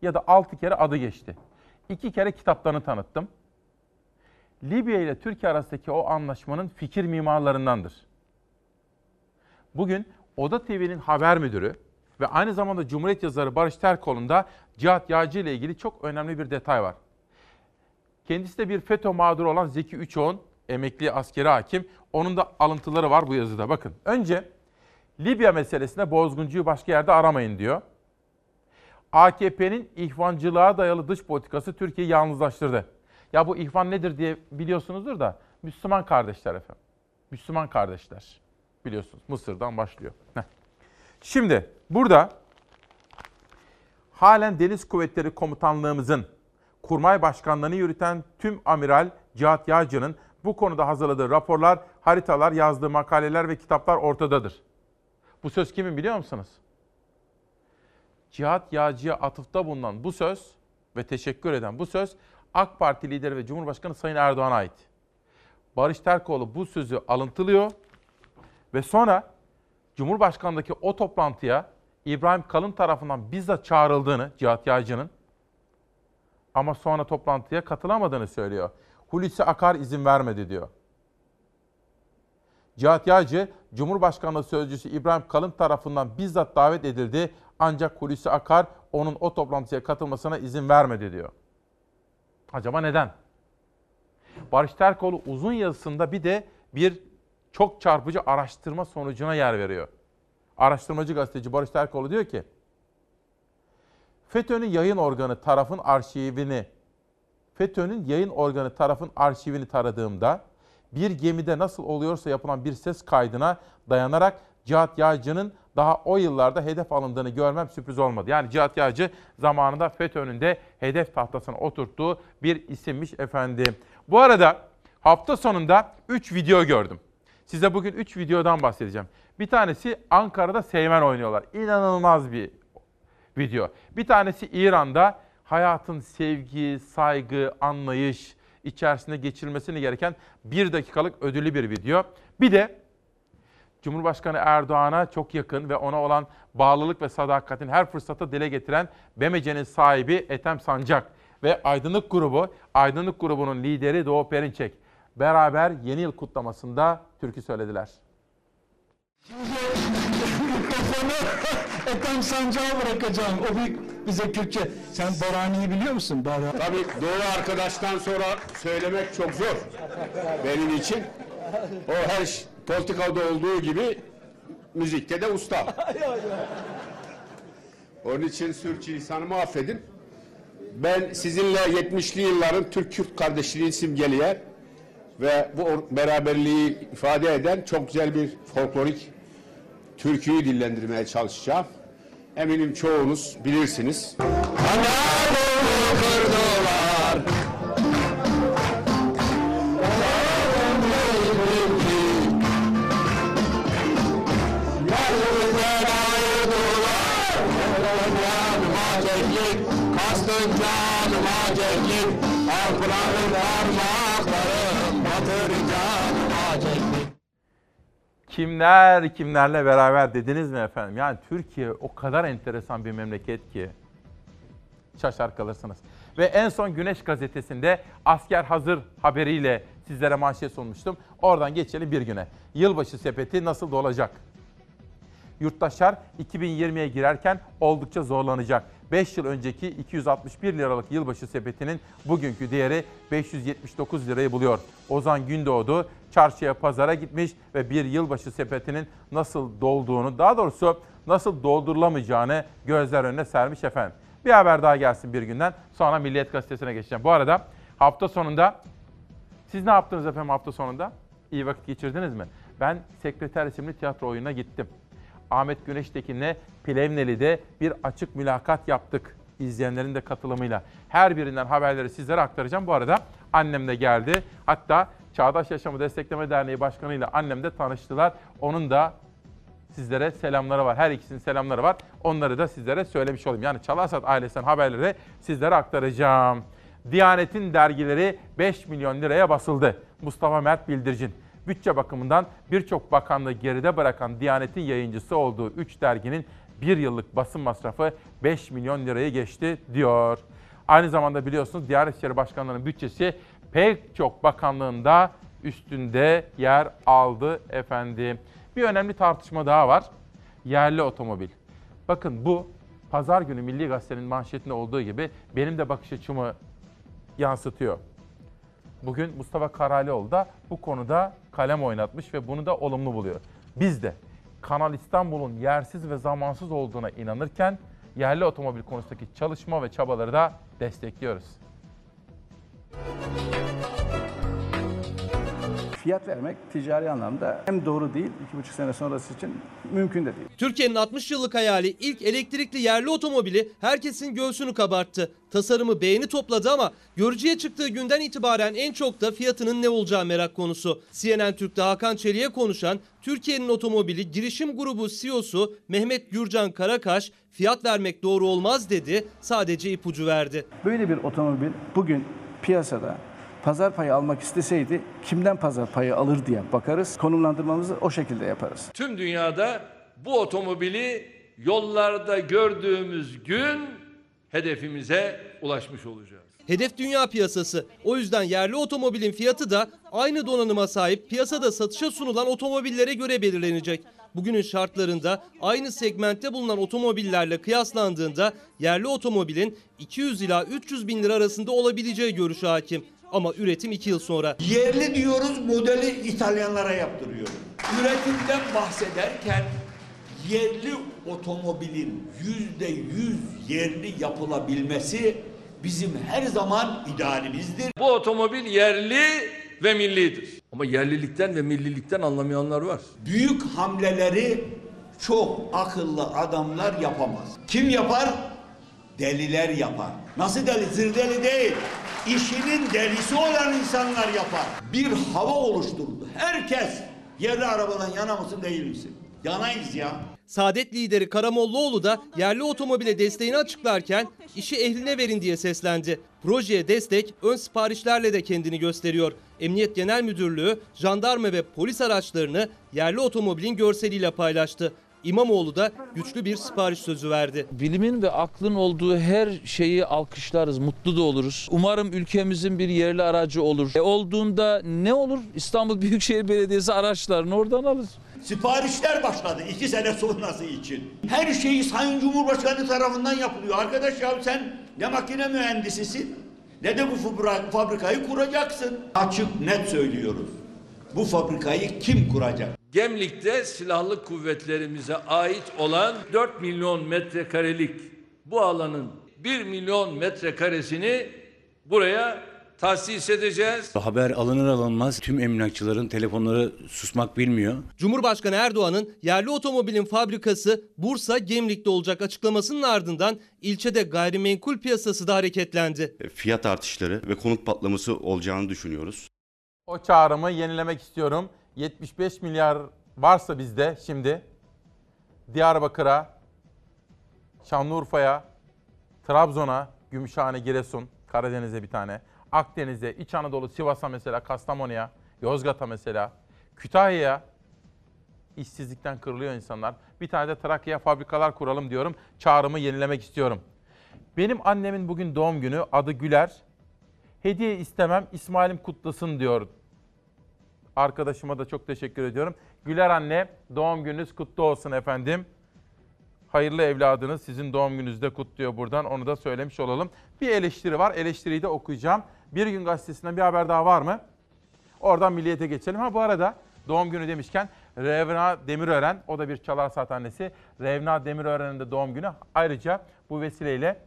ya da 6 kere adı geçti. 2 kere kitaplarını tanıttım. Libya ile Türkiye arasındaki o anlaşmanın fikir mimarlarındandır. Bugün Oda TV'nin haber müdürü ve aynı zamanda Cumhuriyet yazarı Barış Terkoğlu'nda da Cihat Yağcı ile ilgili çok önemli bir detay var. Kendisi de bir FETÖ mağduru olan Zeki Üçoğun, emekli askeri hakim. Onun da alıntıları var bu yazıda. Bakın önce Libya meselesinde bozguncuyu başka yerde aramayın diyor. AKP'nin ihvancılığa dayalı dış politikası Türkiye'yi yalnızlaştırdı. Ya bu ihvan nedir diye biliyorsunuzdur da Müslüman kardeşler efendim. Müslüman kardeşler biliyorsunuz Mısır'dan başlıyor. Heh. Şimdi burada halen Deniz Kuvvetleri Komutanlığımızın kurmay başkanlığını yürüten tüm amiral Cihat Yağcı'nın bu konuda hazırladığı raporlar, haritalar, yazdığı makaleler ve kitaplar ortadadır. Bu söz kimin biliyor musunuz? Cihat Yağcı'ya atıfta bulunan bu söz ve teşekkür eden bu söz AK Parti lideri ve Cumhurbaşkanı Sayın Erdoğan'a ait. Barış Terkoğlu bu sözü alıntılıyor Ve sonra Cumhurbaşkanı'ndaki o toplantıya İbrahim Kalın tarafından bizzat çağrıldığını Cihat Yağcı'nın ama sonra toplantıya katılamadığını söylüyor. Hulusi Akar izin vermedi diyor. Cihat Yağcı, Cumhurbaşkanlığı Sözcüsü İbrahim Kalın tarafından bizzat davet edildi ancak Hulusi Akar onun o toplantıya katılmasına izin vermedi diyor. Acaba neden? Barış Terkoğlu uzun yazısında bir de bir çok çarpıcı araştırma sonucuna yer veriyor. Araştırmacı gazeteci Barış Terkoğlu diyor ki, FETÖ'nün yayın organı tarafın arşivini, FETÖ'nün yayın organı tarafın arşivini taradığımda bir gemide nasıl oluyorsa yapılan bir ses kaydına dayanarak Cihat Yağcı'nın daha o yıllarda hedef alındığını görmem sürpriz olmadı. Yani Cihat Yağcı zamanında FETÖ'nün de hedef tahtasına oturttuğu bir isimmiş efendim. Bu arada hafta sonunda 3 video gördüm. Size bugün 3 videodan bahsedeceğim. Bir tanesi Ankara'da Seymen oynuyorlar. İnanılmaz bir video. Bir tanesi İran'da hayatın sevgi, saygı, anlayış içerisinde geçirilmesini gereken bir dakikalık ödüllü bir video. Bir de Cumhurbaşkanı Erdoğan'a çok yakın ve ona olan bağlılık ve sadakatin her fırsatta dile getiren BMC'nin sahibi Ethem Sancak ve Aydınlık Grubu, Aydınlık Grubu'nun lideri Doğu Perinçek beraber yeni yıl kutlamasında türkü söylediler. Mikrofonu Ethem Sancak'a bırakacağım. O bir bize Kürtçe. Sen Borani'yi biliyor musun? Borani. Tabii doğru arkadaştan sonra söylemek çok zor benim için. O her ş- politikada olduğu gibi müzikte de usta. Onun için sürçülisanımı affedin. Ben sizinle 70'li yılların Türk-Kürt kardeşliğini simgeleyen ve bu beraberliği ifade eden çok güzel bir folklorik türküyü dillendirmeye çalışacağım. Eminim çoğunuz bilirsiniz. Kastın canıma Alpıların parmaklarım Kimler kimlerle beraber dediniz mi efendim? Yani Türkiye o kadar enteresan bir memleket ki şaşar kalırsınız. Ve en son Güneş gazetesinde asker hazır haberiyle sizlere manşet sunmuştum. Oradan geçelim bir güne. Yılbaşı sepeti nasıl dolacak? Yurttaşlar 2020'ye girerken oldukça zorlanacak. 5 yıl önceki 261 liralık yılbaşı sepetinin bugünkü değeri 579 lirayı buluyor. Ozan Gündoğdu çarşıya pazara gitmiş ve bir yılbaşı sepetinin nasıl dolduğunu, daha doğrusu nasıl doldurulamayacağını gözler önüne sermiş efendim. Bir haber daha gelsin bir günden sonra Milliyet Gazetesi'ne geçeceğim. Bu arada hafta sonunda siz ne yaptınız efendim hafta sonunda? İyi vakit geçirdiniz mi? Ben Sekreter isimli tiyatro oyununa gittim. Ahmet Güneştekin'le Plevneli'de bir açık mülakat yaptık izleyenlerin de katılımıyla. Her birinden haberleri sizlere aktaracağım. Bu arada annem de geldi. Hatta Çağdaş Yaşamı Destekleme Derneği Başkanı ile annem de tanıştılar. Onun da sizlere selamları var. Her ikisinin selamları var. Onları da sizlere söylemiş olayım. Yani Çalarsat ailesinden haberleri sizlere aktaracağım. Diyanet'in dergileri 5 milyon liraya basıldı. Mustafa Mert Bildircin. Bütçe bakımından birçok bakanlığı geride bırakan Diyanet'in yayıncısı olduğu 3 derginin bir yıllık basın masrafı 5 milyon lirayı geçti diyor. Aynı zamanda biliyorsunuz Diyanet İşleri Başkanlığı'nın bütçesi pek çok bakanlığında üstünde yer aldı efendim. Bir önemli tartışma daha var. Yerli otomobil. Bakın bu pazar günü Milli Gazete'nin manşetinde olduğu gibi benim de bakış açımı yansıtıyor. Bugün Mustafa Karalioğlu da bu konuda kalem oynatmış ve bunu da olumlu buluyor. Biz de Kanal İstanbul'un yersiz ve zamansız olduğuna inanırken yerli otomobil konusundaki çalışma ve çabaları da destekliyoruz. Fiyat vermek ticari anlamda hem doğru değil, iki buçuk sene sonrası için mümkün de değil. Türkiye'nin 60 yıllık hayali ilk elektrikli yerli otomobili herkesin göğsünü kabarttı. Tasarımı beğeni topladı ama görücüye çıktığı günden itibaren en çok da fiyatının ne olacağı merak konusu. CNN Türk'te Hakan Çelik'e konuşan Türkiye'nin otomobili girişim grubu CEO'su Mehmet Gürcan Karakaş fiyat vermek doğru olmaz dedi sadece ipucu verdi. Böyle bir otomobil bugün piyasada Pazar payı almak isteseydi kimden pazar payı alır diye bakarız. Konumlandırmamızı o şekilde yaparız. Tüm dünyada bu otomobili yollarda gördüğümüz gün hedefimize ulaşmış olacağız. Hedef dünya piyasası. O yüzden yerli otomobilin fiyatı da aynı donanıma sahip piyasada satışa sunulan otomobillere göre belirlenecek. Bugünün şartlarında aynı segmentte bulunan otomobillerle kıyaslandığında yerli otomobilin 200 ila 300 bin lira arasında olabileceği görüşü hakim. Ama üretim 2 yıl sonra. Yerli diyoruz modeli İtalyanlara yaptırıyoruz. Üretimden bahsederken yerli otomobilin yüzde yüz yerli yapılabilmesi bizim her zaman idealimizdir. Bu otomobil yerli ve millidir. Ama yerlilikten ve millilikten anlamayanlar var. Büyük hamleleri çok akıllı adamlar yapamaz. Kim yapar? Deliler yapar. Nasıl deli? Zır deli değil. İşinin delisi olan insanlar yapar. Bir hava oluşturdu. Herkes yerli arabadan yana mısın değil misin? Yanayız ya. Saadet lideri Karamollaoğlu da yerli otomobile desteğini açıklarken işi ehline verin diye seslendi. Projeye destek ön siparişlerle de kendini gösteriyor. Emniyet Genel Müdürlüğü jandarma ve polis araçlarını yerli otomobilin görseliyle paylaştı. İmamoğlu da güçlü bir sipariş sözü verdi. Bilimin ve aklın olduğu her şeyi alkışlarız, mutlu da oluruz. Umarım ülkemizin bir yerli aracı olur. E olduğunda ne olur? İstanbul Büyükşehir Belediyesi araçlarını oradan alır. Siparişler başladı iki sene sonrası için. Her şey Sayın Cumhurbaşkanı tarafından yapılıyor. Arkadaş ya sen ne makine mühendisisin ne de bu fabrikayı kuracaksın. Açık net söylüyoruz. Bu fabrikayı kim kuracak? Gemlik'te silahlı kuvvetlerimize ait olan 4 milyon metrekarelik bu alanın 1 milyon metrekaresini buraya tahsis edeceğiz. Haber alınır alınmaz tüm emlakçıların telefonları susmak bilmiyor. Cumhurbaşkanı Erdoğan'ın yerli otomobilin fabrikası Bursa Gemlik'te olacak açıklamasının ardından ilçede gayrimenkul piyasası da hareketlendi. fiyat artışları ve konut patlaması olacağını düşünüyoruz. O çağrımı yenilemek istiyorum. 75 milyar varsa bizde şimdi Diyarbakır'a, Şanlıurfa'ya, Trabzon'a, Gümüşhane, Giresun, Karadeniz'e bir tane, Akdeniz'e, İç Anadolu, Sivas'a mesela, Kastamonu'ya, Yozgat'a mesela, Kütahya'ya işsizlikten kırılıyor insanlar. Bir tane de Trakya'ya fabrikalar kuralım diyorum. Çağrımı yenilemek istiyorum. Benim annemin bugün doğum günü adı Güler. Hediye istemem İsmail'im kutlasın diyor. Arkadaşıma da çok teşekkür ediyorum. Güler anne doğum gününüz kutlu olsun efendim. Hayırlı evladınız sizin doğum gününüzde kutluyor buradan. Onu da söylemiş olalım. Bir eleştiri var. Eleştiriyi de okuyacağım. Bir gün gazetesinden bir haber daha var mı? Oradan milliyete geçelim. Ha bu arada doğum günü demişken Revna Demirören, o da bir çalar saat annesi. Revna Demirören'in de doğum günü. Ayrıca bu vesileyle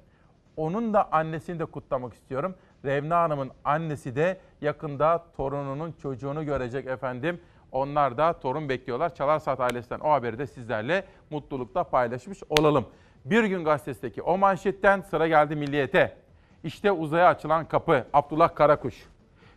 onun da annesini de kutlamak istiyorum. Revna Hanım'ın annesi de yakında torununun çocuğunu görecek efendim. Onlar da torun bekliyorlar. Çalar Saat ailesinden o haberi de sizlerle mutlulukla paylaşmış olalım. Bir gün gazetesindeki o manşetten sıra geldi Milliyet'e. İşte uzaya açılan kapı Abdullah Karakuş.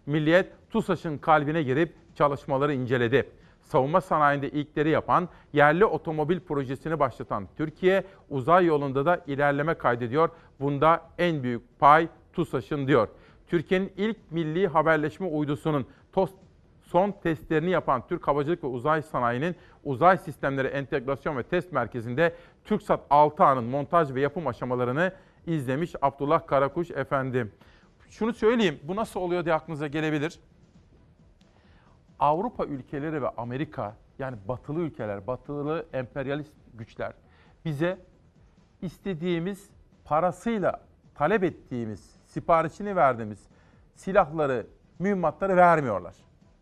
Milliyet TUSAŞ'ın kalbine girip çalışmaları inceledi. Savunma sanayinde ilkleri yapan, yerli otomobil projesini başlatan Türkiye uzay yolunda da ilerleme kaydediyor. Bunda en büyük pay TUSAŞ'ın diyor. Türkiye'nin ilk milli haberleşme uydusunun TOS son testlerini yapan Türk Havacılık ve Uzay Sanayi'nin uzay sistemleri entegrasyon ve test merkezinde TürkSat 6A'nın montaj ve yapım aşamalarını izlemiş Abdullah Karakuş efendim. Şunu söyleyeyim, bu nasıl oluyor diye aklınıza gelebilir. Avrupa ülkeleri ve Amerika yani batılı ülkeler, batılı emperyalist güçler bize istediğimiz parasıyla talep ettiğimiz, siparişini verdiğimiz silahları, mühimmatları vermiyorlar.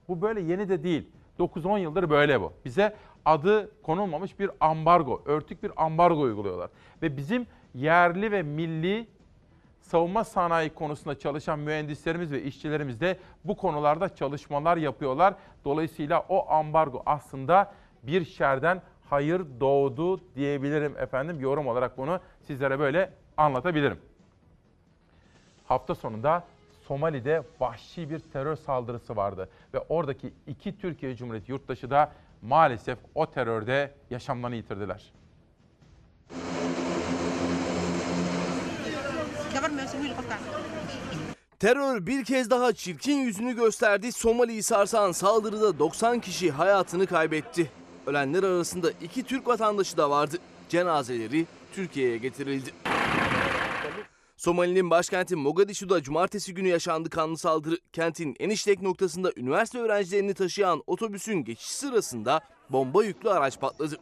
Bu böyle yeni de değil. 9-10 yıldır böyle bu. Bize adı konulmamış bir ambargo, örtük bir ambargo uyguluyorlar. Ve bizim yerli ve milli savunma sanayi konusunda çalışan mühendislerimiz ve işçilerimiz de bu konularda çalışmalar yapıyorlar. Dolayısıyla o ambargo aslında bir şerden hayır doğdu diyebilirim efendim. Yorum olarak bunu sizlere böyle anlatabilirim. Hafta sonunda Somali'de vahşi bir terör saldırısı vardı ve oradaki iki Türkiye Cumhuriyeti yurttaşı da maalesef o terörde yaşamlarını yitirdiler. Terör bir kez daha çirkin yüzünü gösterdi. Somali'yi sarsan saldırıda 90 kişi hayatını kaybetti. Ölenler arasında iki Türk vatandaşı da vardı. Cenazeleri Türkiye'ye getirildi. Somali'nin başkenti Mogadishu'da cumartesi günü yaşandı kanlı saldırı. Kentin en işlek noktasında üniversite öğrencilerini taşıyan otobüsün geçiş sırasında bomba yüklü araç patladı.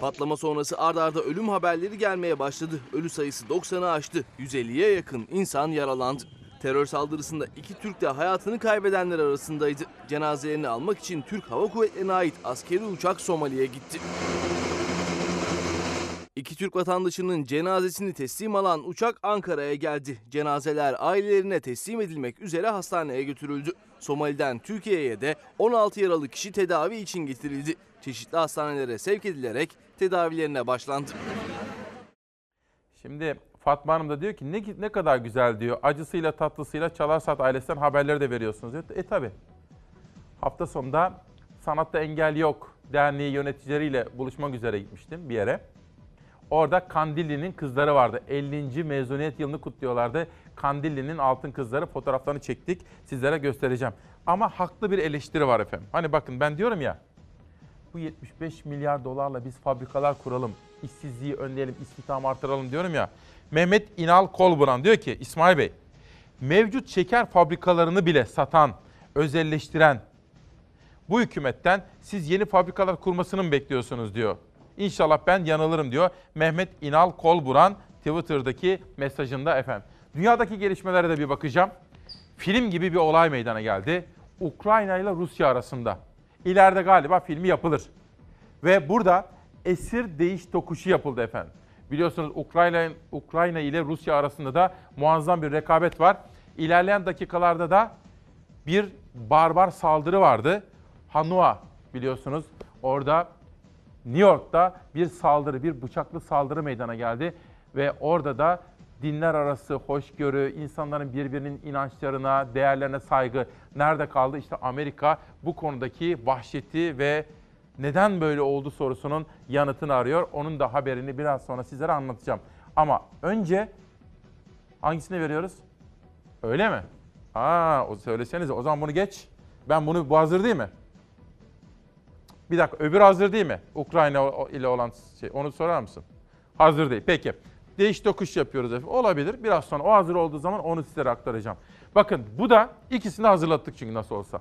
Patlama sonrası ard arda ölüm haberleri gelmeye başladı. Ölü sayısı 90'ı aştı. 150'ye yakın insan yaralandı. Terör saldırısında iki Türk de hayatını kaybedenler arasındaydı. Cenazelerini almak için Türk Hava Kuvvetleri'ne ait askeri uçak Somali'ye gitti. İki Türk vatandaşının cenazesini teslim alan uçak Ankara'ya geldi. Cenazeler ailelerine teslim edilmek üzere hastaneye götürüldü. Somali'den Türkiye'ye de 16 yaralı kişi tedavi için getirildi. Çeşitli hastanelere sevk edilerek tedavilerine başlandı. Şimdi Fatma Hanım da diyor ki ne, ne kadar güzel diyor. Acısıyla tatlısıyla Çalarsat ailesinden haberleri de veriyorsunuz diyor. E tabi. Hafta sonunda Sanatta Engel Yok Derneği yöneticileriyle buluşmak üzere gitmiştim bir yere. Orada Kandilli'nin kızları vardı. 50. mezuniyet yılını kutluyorlardı. Kandilli'nin altın kızları fotoğraflarını çektik. Sizlere göstereceğim. Ama haklı bir eleştiri var efendim. Hani bakın ben diyorum ya bu 75 milyar dolarla biz fabrikalar kuralım, işsizliği önleyelim, istihdamı artıralım diyorum ya. Mehmet İnal Kolburan diyor ki İsmail Bey, mevcut şeker fabrikalarını bile satan, özelleştiren bu hükümetten siz yeni fabrikalar kurmasını mı bekliyorsunuz diyor. İnşallah ben yanılırım diyor Mehmet İnal Kolburan Twitter'daki mesajında efendim. Dünyadaki gelişmelere de bir bakacağım. Film gibi bir olay meydana geldi. Ukrayna ile Rusya arasında. İleride galiba filmi yapılır. Ve burada esir değiş tokuşu yapıldı efendim. Biliyorsunuz Ukrayna Ukrayna ile Rusya arasında da muazzam bir rekabet var. İlerleyen dakikalarda da bir barbar saldırı vardı. Hanua biliyorsunuz orada New York'ta bir saldırı, bir bıçaklı saldırı meydana geldi ve orada da dinler arası hoşgörü, insanların birbirinin inançlarına, değerlerine saygı nerede kaldı? İşte Amerika bu konudaki vahşeti ve neden böyle oldu sorusunun yanıtını arıyor. Onun da haberini biraz sonra sizlere anlatacağım. Ama önce hangisini veriyoruz? Öyle mi? Aa, söylesenize. O zaman bunu geç. Ben bunu bu hazır değil mi? Bir dakika öbür hazır değil mi? Ukrayna ile olan şey. Onu sorar mısın? Hazır değil. Peki. Değiş tokuş yapıyoruz efendim. Olabilir. Biraz sonra o hazır olduğu zaman onu sizlere aktaracağım. Bakın bu da ikisini hazırlattık çünkü nasıl olsa.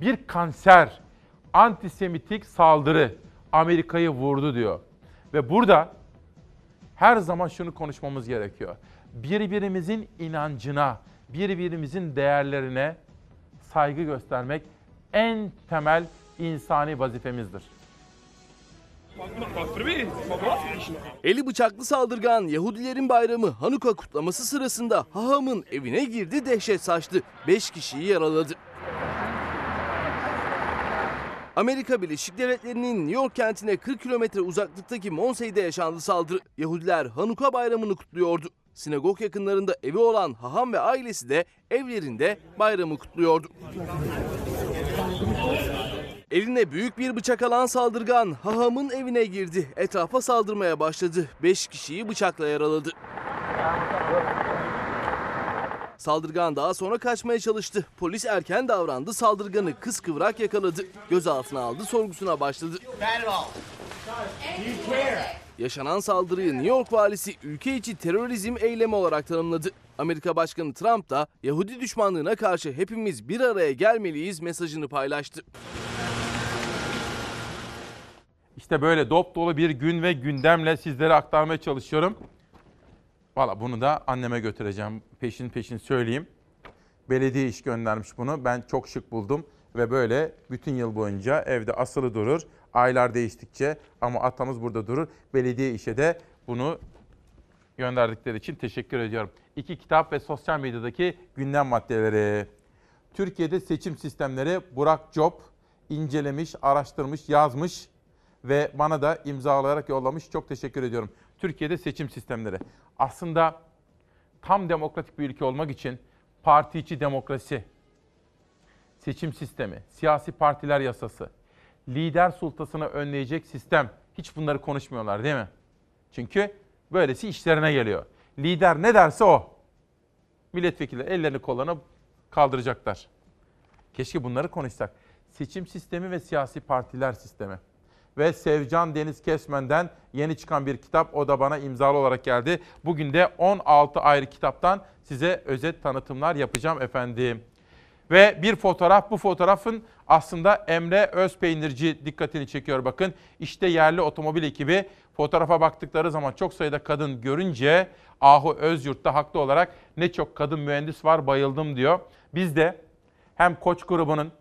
Bir kanser, antisemitik saldırı Amerika'yı vurdu diyor. Ve burada her zaman şunu konuşmamız gerekiyor. Birbirimizin inancına, birbirimizin değerlerine saygı göstermek en temel insani vazifemizdir. Eli bıçaklı saldırgan Yahudilerin bayramı Hanuka kutlaması sırasında hahamın evine girdi dehşet saçtı. 5 kişiyi yaraladı. Amerika Birleşik Devletleri'nin New York kentine 40 kilometre uzaklıktaki Monsey'de yaşandı saldırı. Yahudiler Hanuka bayramını kutluyordu. Sinagog yakınlarında evi olan haham ve ailesi de evlerinde bayramı kutluyordu. Eline büyük bir bıçak alan saldırgan hahamın evine girdi. Etrafa saldırmaya başladı. 5 kişiyi bıçakla yaraladı. Saldırgan daha sonra kaçmaya çalıştı. Polis erken davrandı. Saldırganı kıskıvrak yakaladı. Gözaltına aldı, sorgusuna başladı. Yaşanan saldırıyı New York valisi ülke içi terörizm eylemi olarak tanımladı. Amerika Başkanı Trump da Yahudi düşmanlığına karşı hepimiz bir araya gelmeliyiz mesajını paylaştı. İşte böyle dop dolu bir gün ve gündemle sizlere aktarmaya çalışıyorum. Valla bunu da anneme götüreceğim. Peşin peşin söyleyeyim. Belediye iş göndermiş bunu. Ben çok şık buldum. Ve böyle bütün yıl boyunca evde asılı durur. Aylar değiştikçe ama atamız burada durur. Belediye işe de bunu gönderdikleri için teşekkür ediyorum. İki kitap ve sosyal medyadaki gündem maddeleri. Türkiye'de seçim sistemleri Burak Job incelemiş, araştırmış, yazmış ve bana da imzalayarak yollamış. Çok teşekkür ediyorum. Türkiye'de seçim sistemleri. Aslında tam demokratik bir ülke olmak için parti içi demokrasi, seçim sistemi, siyasi partiler yasası, lider sultasını önleyecek sistem hiç bunları konuşmuyorlar değil mi? Çünkü böylesi işlerine geliyor. Lider ne derse o. milletvekilleri ellerini kollarını kaldıracaklar. Keşke bunları konuşsak. Seçim sistemi ve siyasi partiler sistemi. Ve Sevcan Deniz Kesmen'den yeni çıkan bir kitap. O da bana imzalı olarak geldi. Bugün de 16 ayrı kitaptan size özet tanıtımlar yapacağım efendim. Ve bir fotoğraf, bu fotoğrafın aslında Emre Özpeynirci dikkatini çekiyor bakın. İşte yerli otomobil ekibi fotoğrafa baktıkları zaman çok sayıda kadın görünce Ahu Özyurt'ta haklı olarak ne çok kadın mühendis var bayıldım diyor. Biz de hem Koç grubunun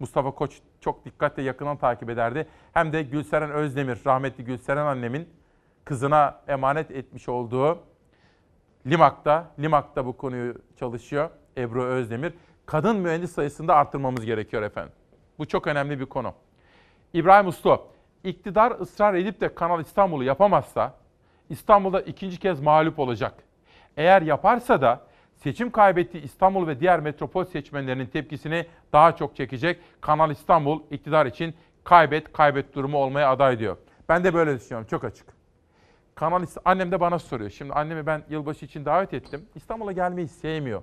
Mustafa Koç çok dikkatle yakından takip ederdi. Hem de Gülseren Özdemir, rahmetli Gülseren annemin kızına emanet etmiş olduğu Limak'ta, Limak'ta bu konuyu çalışıyor Ebru Özdemir. Kadın mühendis sayısını da arttırmamız gerekiyor efendim. Bu çok önemli bir konu. İbrahim Uslu, iktidar ısrar edip de Kanal İstanbul'u yapamazsa İstanbul'da ikinci kez mağlup olacak. Eğer yaparsa da seçim kaybettiği İstanbul ve diğer metropol seçmenlerinin tepkisini daha çok çekecek. Kanal İstanbul iktidar için kaybet kaybet durumu olmaya aday diyor. Ben de böyle düşünüyorum çok açık. Kanal annem de bana soruyor. Şimdi annemi ben yılbaşı için davet ettim. İstanbul'a gelmeyi sevmiyor.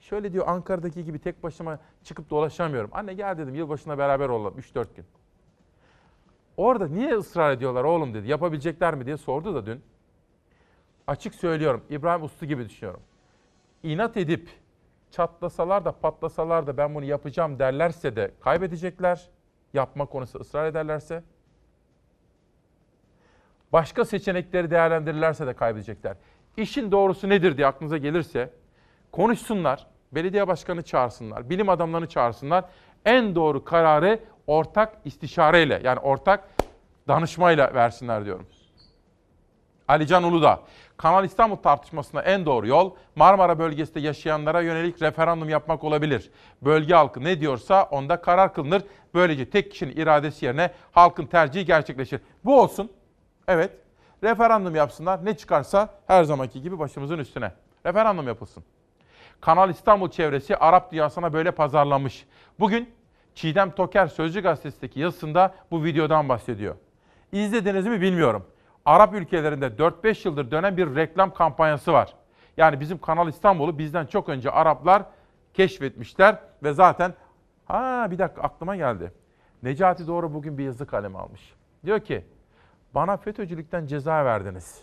Şöyle diyor Ankara'daki gibi tek başıma çıkıp dolaşamıyorum. Anne gel dedim yılbaşına beraber olalım 3-4 gün. Orada niye ısrar ediyorlar oğlum dedi. Yapabilecekler mi diye sordu da dün. Açık söylüyorum İbrahim Uslu gibi düşünüyorum. İnat edip çatlasalar da patlasalar da ben bunu yapacağım derlerse de kaybedecekler. Yapma konusu ısrar ederlerse. Başka seçenekleri değerlendirirlerse de kaybedecekler. İşin doğrusu nedir diye aklınıza gelirse konuşsunlar, belediye başkanı çağırsınlar, bilim adamlarını çağırsınlar. En doğru kararı ortak istişareyle yani ortak danışmayla versinler diyorum. Alican Uludağ, Kanal İstanbul tartışmasına en doğru yol Marmara bölgesinde yaşayanlara yönelik referandum yapmak olabilir. Bölge halkı ne diyorsa onda karar kılınır. Böylece tek kişinin iradesi yerine halkın tercihi gerçekleşir. Bu olsun. Evet. Referandum yapsınlar. Ne çıkarsa her zamanki gibi başımızın üstüne. Referandum yapılsın. Kanal İstanbul çevresi Arap dünyasına böyle pazarlamış. Bugün Çiğdem Toker Sözcü Gazetesi'ndeki yazısında bu videodan bahsediyor. İzlediniz mi bilmiyorum. Arap ülkelerinde 4-5 yıldır dönen bir reklam kampanyası var. Yani bizim Kanal İstanbul'u bizden çok önce Araplar keşfetmişler ve zaten ha bir dakika aklıma geldi. Necati Doğru bugün bir yazı kalemi almış. Diyor ki bana FETÖ'cülükten ceza verdiniz.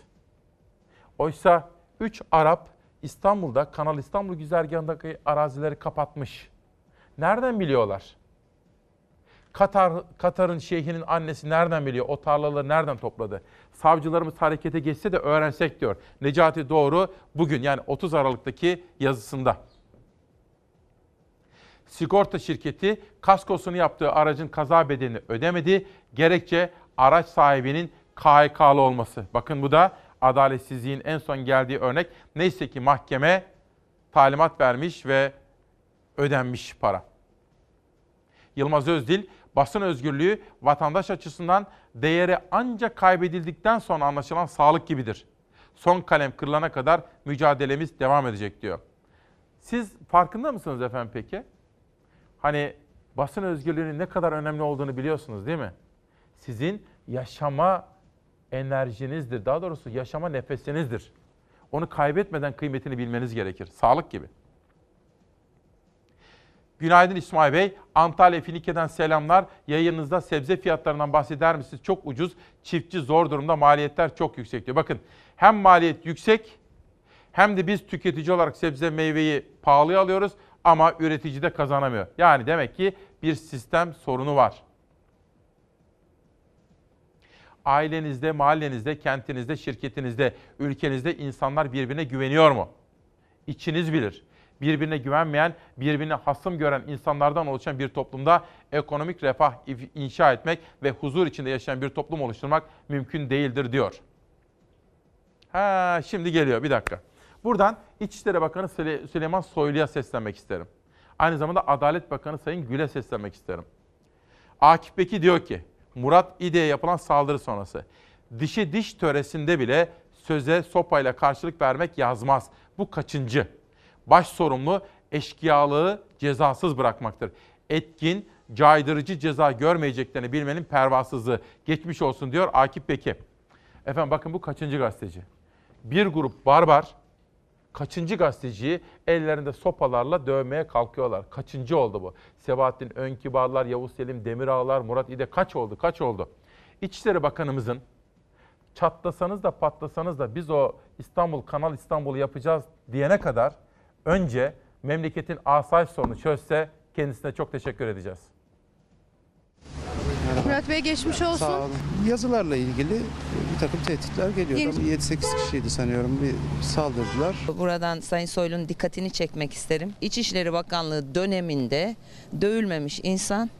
Oysa 3 Arap İstanbul'da Kanal İstanbul güzergahındaki arazileri kapatmış. Nereden biliyorlar? Katar Katar'ın şeyhinin annesi nereden biliyor? O tarlaları nereden topladı? Savcılarımız harekete geçse de öğrensek diyor. Necati Doğru bugün yani 30 Aralık'taki yazısında. Sigorta şirketi kaskosunu yaptığı aracın kaza bedelini ödemedi. Gerekçe araç sahibinin KHK'lı olması. Bakın bu da adaletsizliğin en son geldiği örnek. Neyse ki mahkeme talimat vermiş ve ödenmiş para. Yılmaz Özdil, basın özgürlüğü vatandaş açısından değeri ancak kaybedildikten sonra anlaşılan sağlık gibidir. Son kalem kırılana kadar mücadelemiz devam edecek diyor. Siz farkında mısınız efendim peki? Hani basın özgürlüğünün ne kadar önemli olduğunu biliyorsunuz değil mi? Sizin yaşama enerjinizdir. Daha doğrusu yaşama nefesinizdir. Onu kaybetmeden kıymetini bilmeniz gerekir. Sağlık gibi. Günaydın İsmail Bey. Antalya Finike'den selamlar. Yayınınızda sebze fiyatlarından bahseder misiniz? Çok ucuz. Çiftçi zor durumda. Maliyetler çok yüksek diyor. Bakın hem maliyet yüksek hem de biz tüketici olarak sebze meyveyi pahalıya alıyoruz ama üretici de kazanamıyor. Yani demek ki bir sistem sorunu var. Ailenizde, mahallenizde, kentinizde, şirketinizde, ülkenizde insanlar birbirine güveniyor mu? İçiniz bilir. Birbirine güvenmeyen, birbirine hasım gören insanlardan oluşan bir toplumda ekonomik refah inşa etmek ve huzur içinde yaşayan bir toplum oluşturmak mümkün değildir diyor. Ha şimdi geliyor bir dakika. Buradan İçişleri Bakanı Süleyman Soylu'ya seslenmek isterim. Aynı zamanda Adalet Bakanı Sayın Gül'e seslenmek isterim. Akif Beki diyor ki, Murat İde'ye yapılan saldırı sonrası dişi diş töresinde bile söze sopayla karşılık vermek yazmaz. Bu kaçıncı? Baş sorumlu eşkıyalığı cezasız bırakmaktır. Etkin, caydırıcı ceza görmeyeceklerini bilmenin pervasızlığı. Geçmiş olsun diyor Akif Beki. Efendim bakın bu kaçıncı gazeteci? Bir grup barbar Kaçıncı gazeteciyi ellerinde sopalarla dövmeye kalkıyorlar. Kaçıncı oldu bu? Sebahattin Önkibarlar, Yavuz Selim Demirağlar, Murat İde kaç oldu? Kaç oldu? İçişleri Bakanımızın çatlasanız da patlasanız da biz o İstanbul Kanal İstanbul'u yapacağız diyene kadar önce memleketin asayiş sorunu çözse kendisine çok teşekkür edeceğiz. Murat Bey geçmiş olsun. Sağ olun. Yazılarla ilgili bir takım tehditler geliyor. Genç- 7-8 kişiydi sanıyorum bir saldırdılar. Buradan Sayın Soylu'nun dikkatini çekmek isterim. İçişleri Bakanlığı döneminde dövülmemiş insan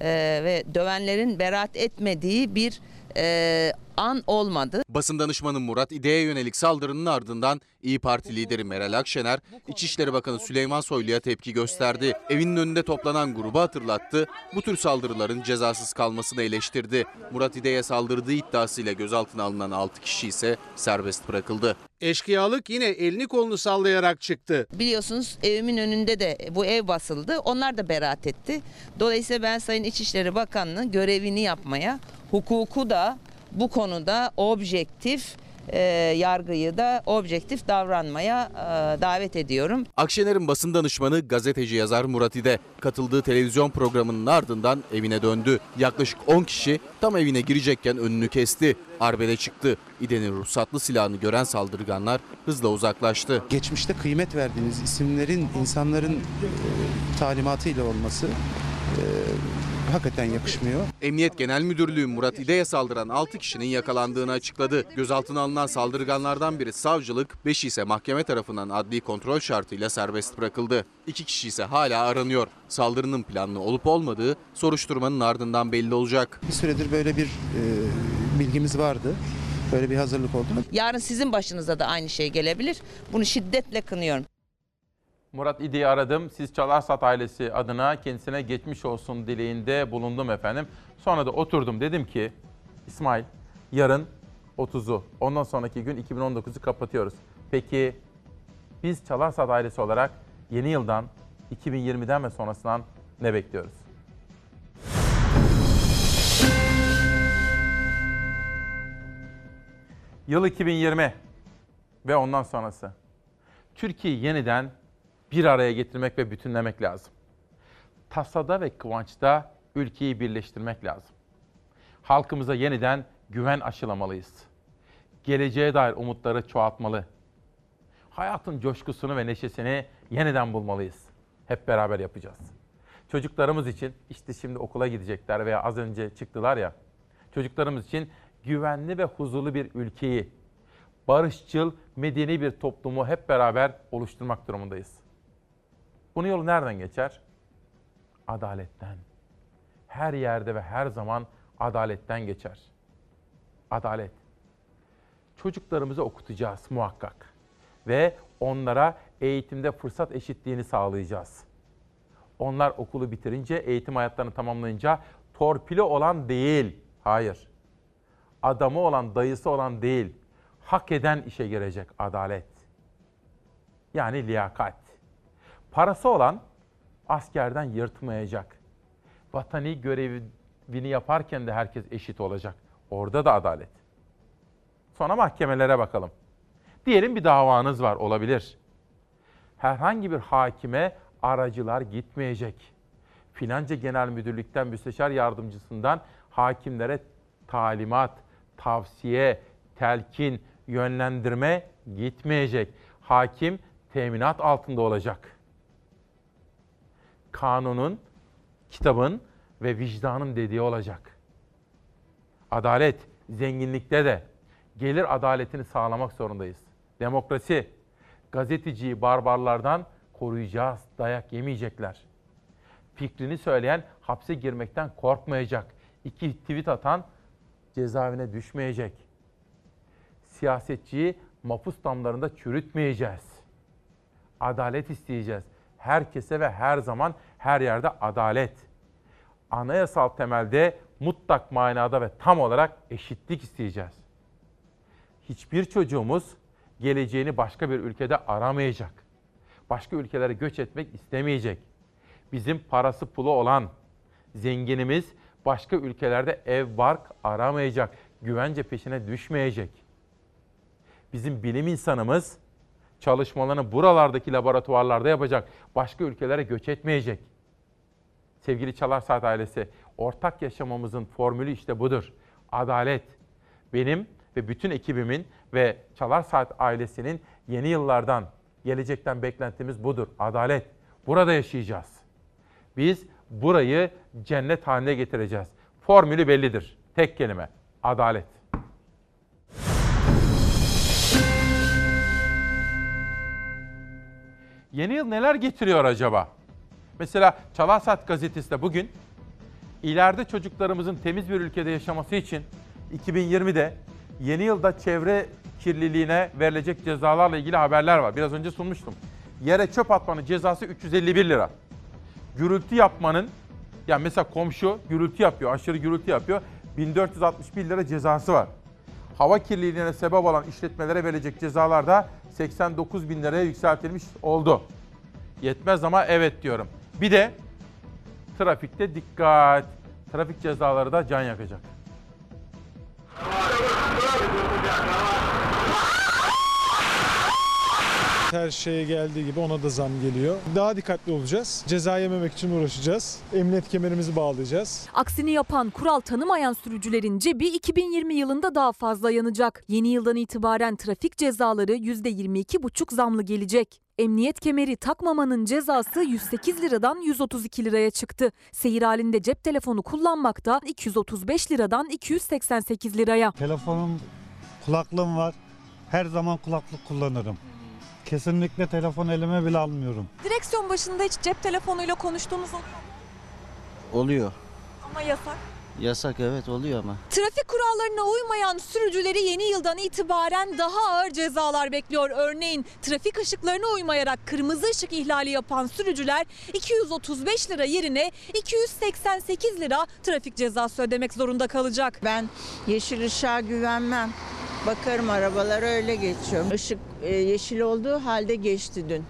e, ve dövenlerin beraat etmediği bir e, an olmadı. Basın danışmanı Murat İde'ye yönelik saldırının ardından İyi Parti lideri Meral Akşener, İçişleri Bakanı Süleyman Soylu'ya tepki gösterdi. Evinin önünde toplanan grubu hatırlattı. Bu tür saldırıların cezasız kalmasını eleştirdi. Murat İde'ye saldırdığı iddiasıyla gözaltına alınan 6 kişi ise serbest bırakıldı. Eşkıyalık yine elini kolunu sallayarak çıktı. Biliyorsunuz evimin önünde de bu ev basıldı. Onlar da beraat etti. Dolayısıyla ben Sayın İçişleri Bakanlığı görevini yapmaya, hukuku da bu konuda objektif, e, yargıyı da objektif davranmaya e, davet ediyorum. Akşener'in basın danışmanı gazeteci yazar Murat İde katıldığı televizyon programının ardından evine döndü. Yaklaşık 10 kişi tam evine girecekken önünü kesti. Arbede çıktı. İde'nin ruhsatlı silahını gören saldırganlar hızla uzaklaştı. Geçmişte kıymet verdiğiniz isimlerin insanların e, talimatıyla olması e, hakikaten yakışmıyor. Emniyet Genel Müdürlüğü Murat İde'ye saldıran 6 kişinin yakalandığını açıkladı. Gözaltına alınan saldırganlardan biri savcılık, 5'i ise mahkeme tarafından adli kontrol şartıyla serbest bırakıldı. 2 kişi ise hala aranıyor. Saldırının planlı olup olmadığı soruşturmanın ardından belli olacak. Bir süredir böyle bir e, bilgimiz vardı. Böyle bir hazırlık olduğunu. Yarın sizin başınıza da aynı şey gelebilir. Bunu şiddetle kınıyorum. Murat İdi'yi aradım. Siz Çalarsat ailesi adına kendisine geçmiş olsun dileğinde bulundum efendim. Sonra da oturdum dedim ki İsmail yarın 30'u ondan sonraki gün 2019'u kapatıyoruz. Peki biz Çalarsat ailesi olarak yeni yıldan 2020'den ve sonrasından ne bekliyoruz? Yıl 2020 ve ondan sonrası. Türkiye'yi yeniden bir araya getirmek ve bütünlemek lazım. Tasada ve kıvançta ülkeyi birleştirmek lazım. Halkımıza yeniden güven aşılamalıyız. Geleceğe dair umutları çoğaltmalı. Hayatın coşkusunu ve neşesini yeniden bulmalıyız. Hep beraber yapacağız. Çocuklarımız için işte şimdi okula gidecekler veya az önce çıktılar ya. Çocuklarımız için güvenli ve huzurlu bir ülkeyi, barışçıl, medeni bir toplumu hep beraber oluşturmak durumundayız. Bunun yolu nereden geçer? Adaletten. Her yerde ve her zaman adaletten geçer. Adalet. Çocuklarımızı okutacağız muhakkak. Ve onlara eğitimde fırsat eşitliğini sağlayacağız. Onlar okulu bitirince, eğitim hayatlarını tamamlayınca torpili olan değil, hayır. Adamı olan, dayısı olan değil, hak eden işe girecek adalet. Yani liyakat. Parası olan askerden yırtmayacak. Vatani görevini yaparken de herkes eşit olacak. Orada da adalet. Sonra mahkemelere bakalım. Diyelim bir davanız var olabilir. Herhangi bir hakime aracılar gitmeyecek. Filanca Genel Müdürlükten müsteşar yardımcısından hakimlere talimat, tavsiye, telkin, yönlendirme gitmeyecek. Hakim teminat altında olacak. Kanunun, kitabın ve vicdanın dediği olacak. Adalet zenginlikte de gelir adaletini sağlamak zorundayız. Demokrasi, gazeteciyi barbarlardan koruyacağız, dayak yemeyecekler. Fikrini söyleyen hapse girmekten korkmayacak. İki tweet atan cezaevine düşmeyecek. Siyasetçiyi mapus damlarında çürütmeyeceğiz. Adalet isteyeceğiz. Herkese ve her zaman her yerde adalet. Anayasal temelde mutlak manada ve tam olarak eşitlik isteyeceğiz. Hiçbir çocuğumuz geleceğini başka bir ülkede aramayacak. Başka ülkelere göç etmek istemeyecek. Bizim parası pulu olan zenginimiz başka ülkelerde ev bark aramayacak. Güvence peşine düşmeyecek. Bizim bilim insanımız çalışmalarını buralardaki laboratuvarlarda yapacak. Başka ülkelere göç etmeyecek. Sevgili Çalar Saat ailesi, ortak yaşamamızın formülü işte budur. Adalet. Benim ve bütün ekibimin ve Çalar Saat ailesinin yeni yıllardan, gelecekten beklentimiz budur. Adalet. Burada yaşayacağız. Biz burayı cennet haline getireceğiz. Formülü bellidir. Tek kelime. Adalet. Yeni yıl neler getiriyor acaba? Mesela Çalar Saat gazetesi de bugün ileride çocuklarımızın temiz bir ülkede yaşaması için 2020'de yeni yılda çevre kirliliğine verilecek cezalarla ilgili haberler var. Biraz önce sunmuştum. Yere çöp atmanın cezası 351 lira. Gürültü yapmanın, yani mesela komşu gürültü yapıyor, aşırı gürültü yapıyor. 1461 lira cezası var. Hava kirliliğine sebep olan işletmelere verilecek cezalar da 89 bin liraya yükseltilmiş oldu. Yetmez ama evet diyorum. Bir de trafikte dikkat. Trafik cezaları da can yakacak. Her şeye geldiği gibi ona da zam geliyor. Daha dikkatli olacağız. Ceza yememek için uğraşacağız. Emniyet kemerimizi bağlayacağız. Aksini yapan, kural tanımayan sürücülerin cebi 2020 yılında daha fazla yanacak. Yeni yıldan itibaren trafik cezaları %22,5 zamlı gelecek. Emniyet kemeri takmamanın cezası 108 liradan 132 liraya çıktı. Seyir halinde cep telefonu kullanmak da 235 liradan 288 liraya. Telefonum, kulaklığım var. Her zaman kulaklık kullanırım. Kesinlikle telefon elime bile almıyorum. Direksiyon başında hiç cep telefonuyla konuştuğunuz oluyor mu? Oluyor. ama yasak. Yasak evet oluyor ama. Trafik kurallarına uymayan sürücüleri yeni yıldan itibaren daha ağır cezalar bekliyor. Örneğin trafik ışıklarına uymayarak kırmızı ışık ihlali yapan sürücüler 235 lira yerine 288 lira trafik cezası ödemek zorunda kalacak. Ben yeşil ışığa güvenmem. Bakarım arabalar öyle geçiyor. Işık e, yeşil olduğu halde geçti dün.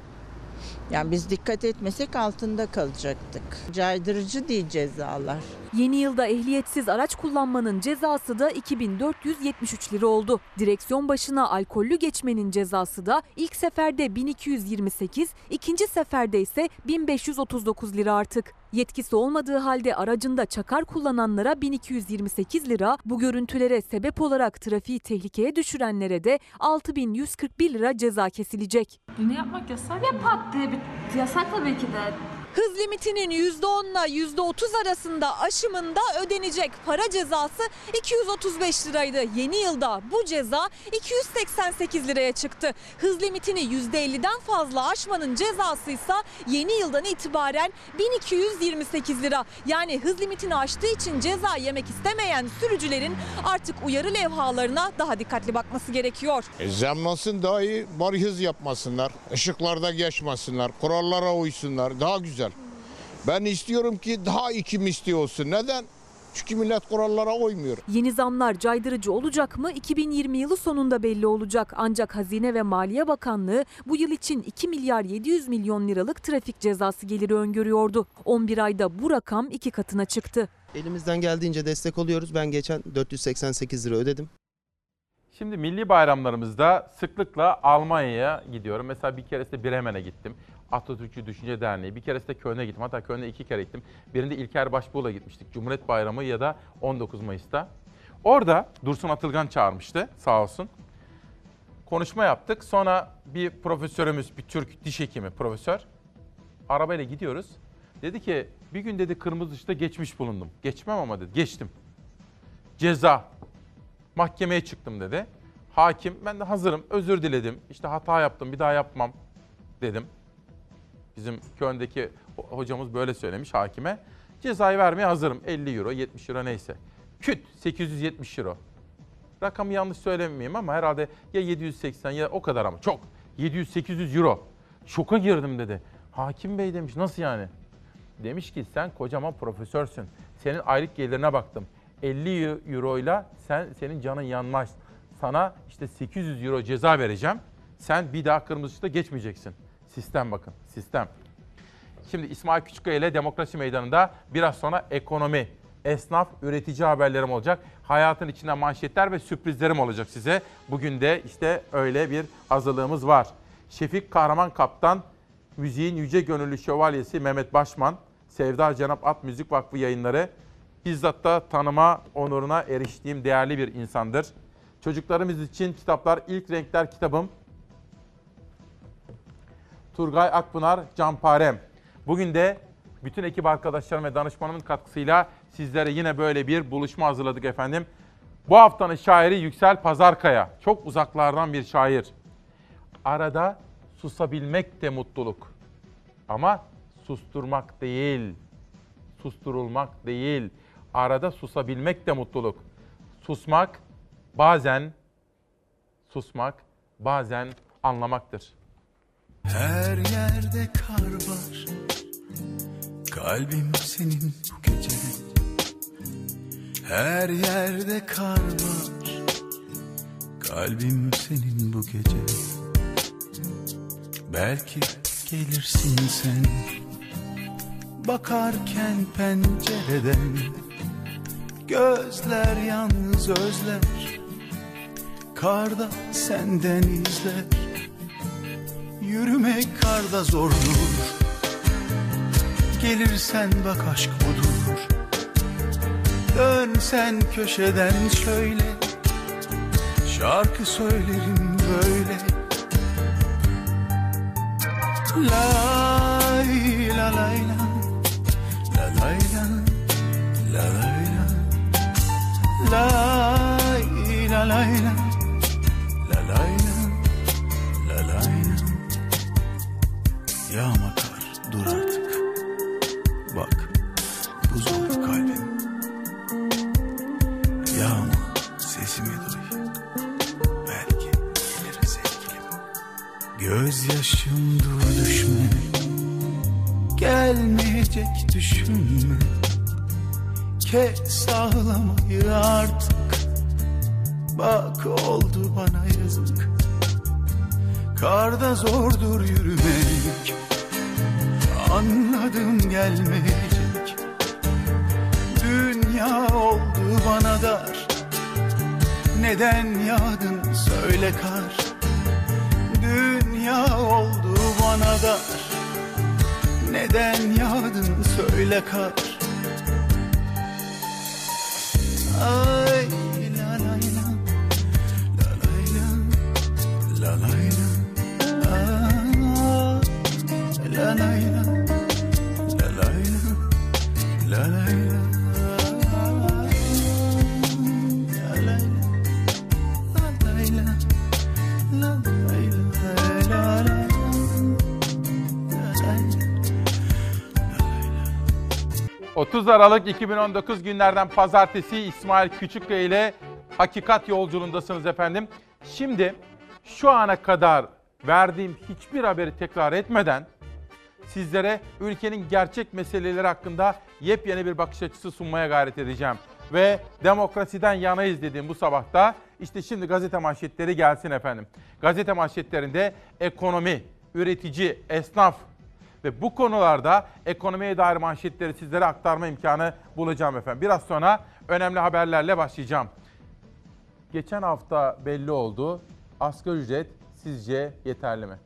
Yani biz dikkat etmesek altında kalacaktık. Caydırıcı değil cezalar. Yeni yılda ehliyetsiz araç kullanmanın cezası da 2473 lira oldu. Direksiyon başına alkollü geçmenin cezası da ilk seferde 1228, ikinci seferde ise 1539 lira artık. Yetkisi olmadığı halde aracında çakar kullananlara 1228 lira, bu görüntülere sebep olarak trafiği tehlikeye düşürenlere de 6141 lira ceza kesilecek. Bunu yapmak yasak Ya pat diye bir yasak tabii ki de. Hız limitinin %10 ile %30 arasında aşımında ödenecek para cezası 235 liraydı. Yeni yılda bu ceza 288 liraya çıktı. Hız limitini %50'den fazla aşmanın cezası ise yeni yıldan itibaren 1228 lira. Yani hız limitini aştığı için ceza yemek istemeyen sürücülerin artık uyarı levhalarına daha dikkatli bakması gerekiyor. E, zamlansın daha iyi bari hız yapmasınlar. Işıklarda geçmesinler. Kurallara uysunlar. Daha güzel. Ben istiyorum ki daha iki misli olsun. Neden? Çünkü millet kurallara uymuyor. Yeni zamlar caydırıcı olacak mı 2020 yılı sonunda belli olacak. Ancak Hazine ve Maliye Bakanlığı bu yıl için 2 milyar 700 milyon liralık trafik cezası geliri öngörüyordu. 11 ayda bu rakam iki katına çıktı. Elimizden geldiğince destek oluyoruz. Ben geçen 488 lira ödedim. Şimdi milli bayramlarımızda sıklıkla Almanya'ya gidiyorum. Mesela bir keresinde Bremen'e gittim. Atatürkçü Düşünce Derneği. Bir keresinde Köln'e gittim. Hatta Köln'e iki kere gittim. Birinde İlker Başbuğ'la gitmiştik. Cumhuriyet Bayramı ya da 19 Mayıs'ta. Orada Dursun Atılgan çağırmıştı sağ olsun. Konuşma yaptık. Sonra bir profesörümüz, bir Türk diş hekimi profesör. Arabayla gidiyoruz. Dedi ki bir gün dedi kırmızı ışıkta geçmiş bulundum. Geçmem ama dedi. Geçtim. Ceza. Mahkemeye çıktım dedi. Hakim ben de hazırım özür diledim. İşte hata yaptım bir daha yapmam dedim. Bizim Köln'deki ho- hocamız böyle söylemiş hakime. Cezayı vermeye hazırım. 50 euro, 70 euro neyse. Küt 870 euro. Rakamı yanlış söylemeyeyim ama herhalde ya 780 ya o kadar ama çok. 700-800 euro. Şoka girdim dedi. Hakim bey demiş nasıl yani? Demiş ki sen kocaman profesörsün. Senin aylık gelirine baktım. 50 euro ile sen senin canın yanmaz. Sana işte 800 euro ceza vereceğim. Sen bir daha kırmızı ışıkta geçmeyeceksin. Sistem bakın, sistem. Şimdi İsmail Küçükkaya ile Demokrasi Meydanı'nda biraz sonra ekonomi, esnaf, üretici haberlerim olacak. Hayatın içinden manşetler ve sürprizlerim olacak size. Bugün de işte öyle bir hazırlığımız var. Şefik Kahraman Kaptan, müziğin yüce gönüllü şövalyesi Mehmet Başman, Sevda Cenap At Müzik Vakfı yayınları, bizzat da tanıma onuruna eriştiğim değerli bir insandır. Çocuklarımız için kitaplar İlk Renkler kitabım, Turgay Akpınar, Canparem. Bugün de bütün ekip arkadaşlarım ve danışmanımın katkısıyla sizlere yine böyle bir buluşma hazırladık efendim. Bu haftanın şairi Yüksel Pazarkaya. Çok uzaklardan bir şair. Arada susabilmek de mutluluk. Ama susturmak değil, susturulmak değil. Arada susabilmek de mutluluk. Susmak bazen susmak bazen anlamaktır. Her yerde kar var. Kalbim senin bu gece. Her yerde kar var. Kalbim senin bu gece. Belki gelirsin sen. Bakarken pencereden. Gözler yalnız özler. Karda senden izler Yürümek karda zordur. Gelirsen bak aşk budur. Dönsen köşeden şöyle. Şarkı söylerim böyle. Lay la lay la. La lay la La lay la. Lay la lay la Gözyaşım dur düşme. Gelmeyecek düşünme. Kes ağlamayı artık. Bak oldu bana yazık. Karda zordur yürümek. Anladım gelmeyecek. Dünya oldu bana dar. Neden yağdın söyle kar Dünya oldu bana dar. Neden yağdın söyle kar? Ay la la la. La la la. La la La. La la La. La la La. La la La 30 Aralık 2019 günlerden pazartesi İsmail Küçükkaya ile Hakikat Yolculuğundasınız efendim. Şimdi şu ana kadar verdiğim hiçbir haberi tekrar etmeden sizlere ülkenin gerçek meseleleri hakkında yepyeni bir bakış açısı sunmaya gayret edeceğim. Ve demokrasiden yanayız dediğim bu sabahta işte şimdi gazete manşetleri gelsin efendim. Gazete manşetlerinde ekonomi, üretici, esnaf, ve bu konularda ekonomiye dair manşetleri sizlere aktarma imkanı bulacağım efendim. Biraz sonra önemli haberlerle başlayacağım. Geçen hafta belli oldu. Asgari ücret sizce yeterli mi?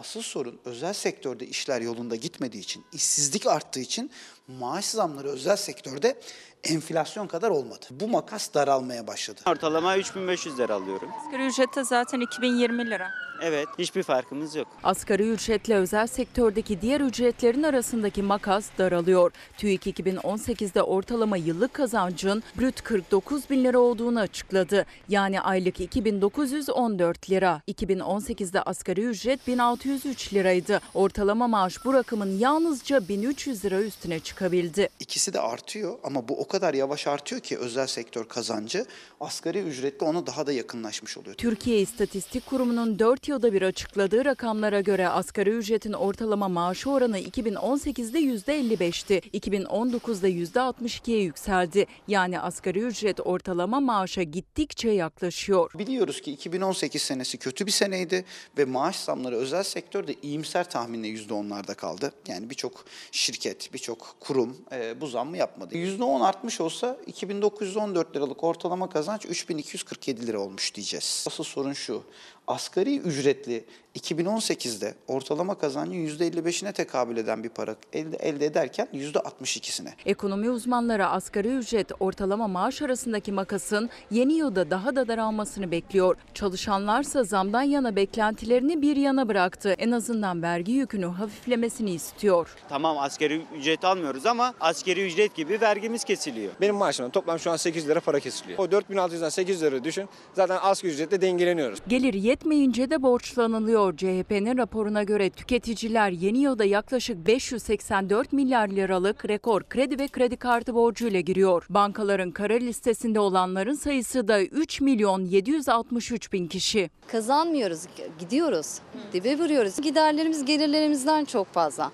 Asıl sorun özel sektörde işler yolunda gitmediği için, işsizlik arttığı için maaş zamları özel sektörde enflasyon kadar olmadı. Bu makas daralmaya başladı. Ortalama 3500 lira alıyorum. Asgari ücrette zaten 2020 lira. Evet, hiçbir farkımız yok. Asgari ücretle özel sektördeki diğer ücretlerin arasındaki makas daralıyor. TÜİK 2018'de ortalama yıllık kazancın brüt 49 bin lira olduğunu açıkladı. Yani aylık 2914 lira. 2018'de asgari ücret 1603 liraydı. Ortalama maaş bu rakamın yalnızca 1300 lira üstüne çıkabildi. İkisi de artıyor ama bu o kadar yavaş artıyor ki özel sektör kazancı asgari ücretle ona daha da yakınlaşmış oluyor. Türkiye İstatistik Kurumu'nun 4 yılda bir açıkladığı rakamlara göre asgari ücretin ortalama maaşı oranı 2018'de %55'ti. 2019'da %62'ye yükseldi. Yani asgari ücret ortalama maaşa gittikçe yaklaşıyor. Biliyoruz ki 2018 senesi kötü bir seneydi ve maaş zamları özel sektörde iyimser tahminle %10'larda kaldı. Yani birçok şirket, birçok kurum e, bu zammı yapmadı. %10 arttı artmış olsa 2914 liralık ortalama kazanç 3247 lira olmuş diyeceğiz. Asıl sorun şu. Asgari ücretli 2018'de ortalama kazancın %55'ine tekabül eden bir para elde, elde ederken %62'sine. Ekonomi uzmanları asgari ücret ortalama maaş arasındaki makasın yeni yılda daha da daralmasını bekliyor. Çalışanlarsa zamdan yana beklentilerini bir yana bıraktı. En azından vergi yükünü hafiflemesini istiyor. Tamam askeri ücret almıyoruz ama askeri ücret gibi vergimiz kesiliyor. Benim maaşımdan toplam şu an 8 lira para kesiliyor. O 4600'den 8 lira düşün. Zaten asgari ücretle dengeleniyoruz. Gelir yetmeyince de borçlanılıyor. CHP'nin raporuna göre tüketiciler yeni yılda yaklaşık 584 milyar liralık rekor kredi ve kredi kartı borcuyla giriyor. Bankaların kara listesinde olanların sayısı da 3 milyon 763 bin kişi. Kazanmıyoruz, gidiyoruz. Dibe vuruyoruz. Giderlerimiz gelirlerimizden çok fazla.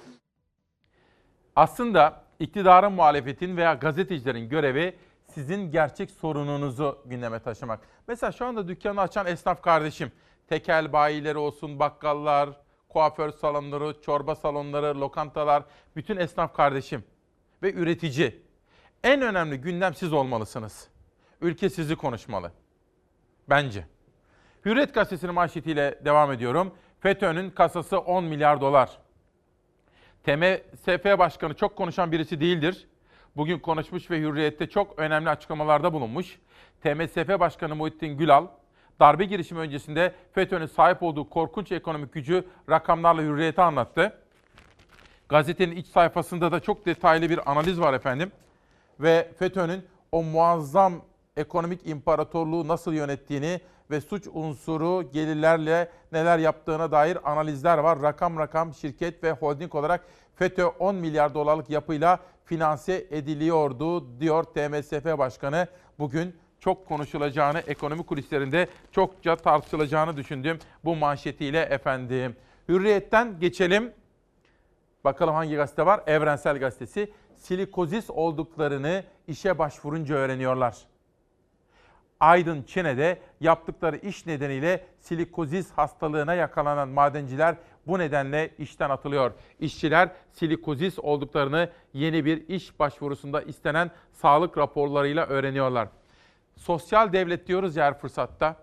Aslında iktidarın, muhalefetin veya gazetecilerin görevi sizin gerçek sorununuzu gündeme taşımak. Mesela şu anda dükkanı açan esnaf kardeşim, tekel bayileri olsun, bakkallar, kuaför salonları, çorba salonları, lokantalar, bütün esnaf kardeşim ve üretici. En önemli gündem siz olmalısınız. Ülke sizi konuşmalı. Bence. Hürriyet gazetesinin manşetiyle devam ediyorum. FETÖ'nün kasası 10 milyar dolar. TMSF Başkanı çok konuşan birisi değildir. Bugün konuşmuş ve Hürriyet'te çok önemli açıklamalarda bulunmuş. TMSF Başkanı Muhittin Gülal, darbe girişimi öncesinde FETÖ'nün sahip olduğu korkunç ekonomik gücü rakamlarla Hürriyet'e anlattı. Gazetenin iç sayfasında da çok detaylı bir analiz var efendim. Ve FETÖ'nün o muazzam ekonomik imparatorluğu nasıl yönettiğini ve suç unsuru gelirlerle neler yaptığına dair analizler var. Rakam rakam şirket ve holding olarak FETÖ 10 milyar dolarlık yapıyla finanse ediliyordu diyor TMSF Başkanı. Bugün çok konuşulacağını, ekonomi kulislerinde çokça tartışılacağını düşündüğüm bu manşetiyle efendim. Hürriyet'ten geçelim. Bakalım hangi gazete var? Evrensel Gazetesi. Silikozis olduklarını işe başvurunca öğreniyorlar. Aydın Çine'de yaptıkları iş nedeniyle silikozis hastalığına yakalanan madenciler bu nedenle işten atılıyor. İşçiler silikozis olduklarını yeni bir iş başvurusunda istenen sağlık raporlarıyla öğreniyorlar. Sosyal devlet diyoruz ya her fırsatta.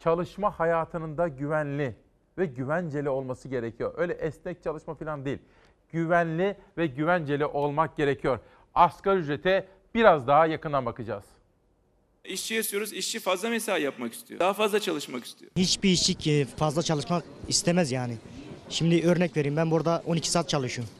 Çalışma hayatının da güvenli ve güvenceli olması gerekiyor. Öyle esnek çalışma falan değil. Güvenli ve güvenceli olmak gerekiyor. Asgari ücrete biraz daha yakından bakacağız. İşçi istiyoruz, işçi fazla mesai yapmak istiyor. Daha fazla çalışmak istiyor. Hiçbir işçi ki fazla çalışmak istemez yani. Şimdi örnek vereyim ben burada 12 saat çalışıyorum.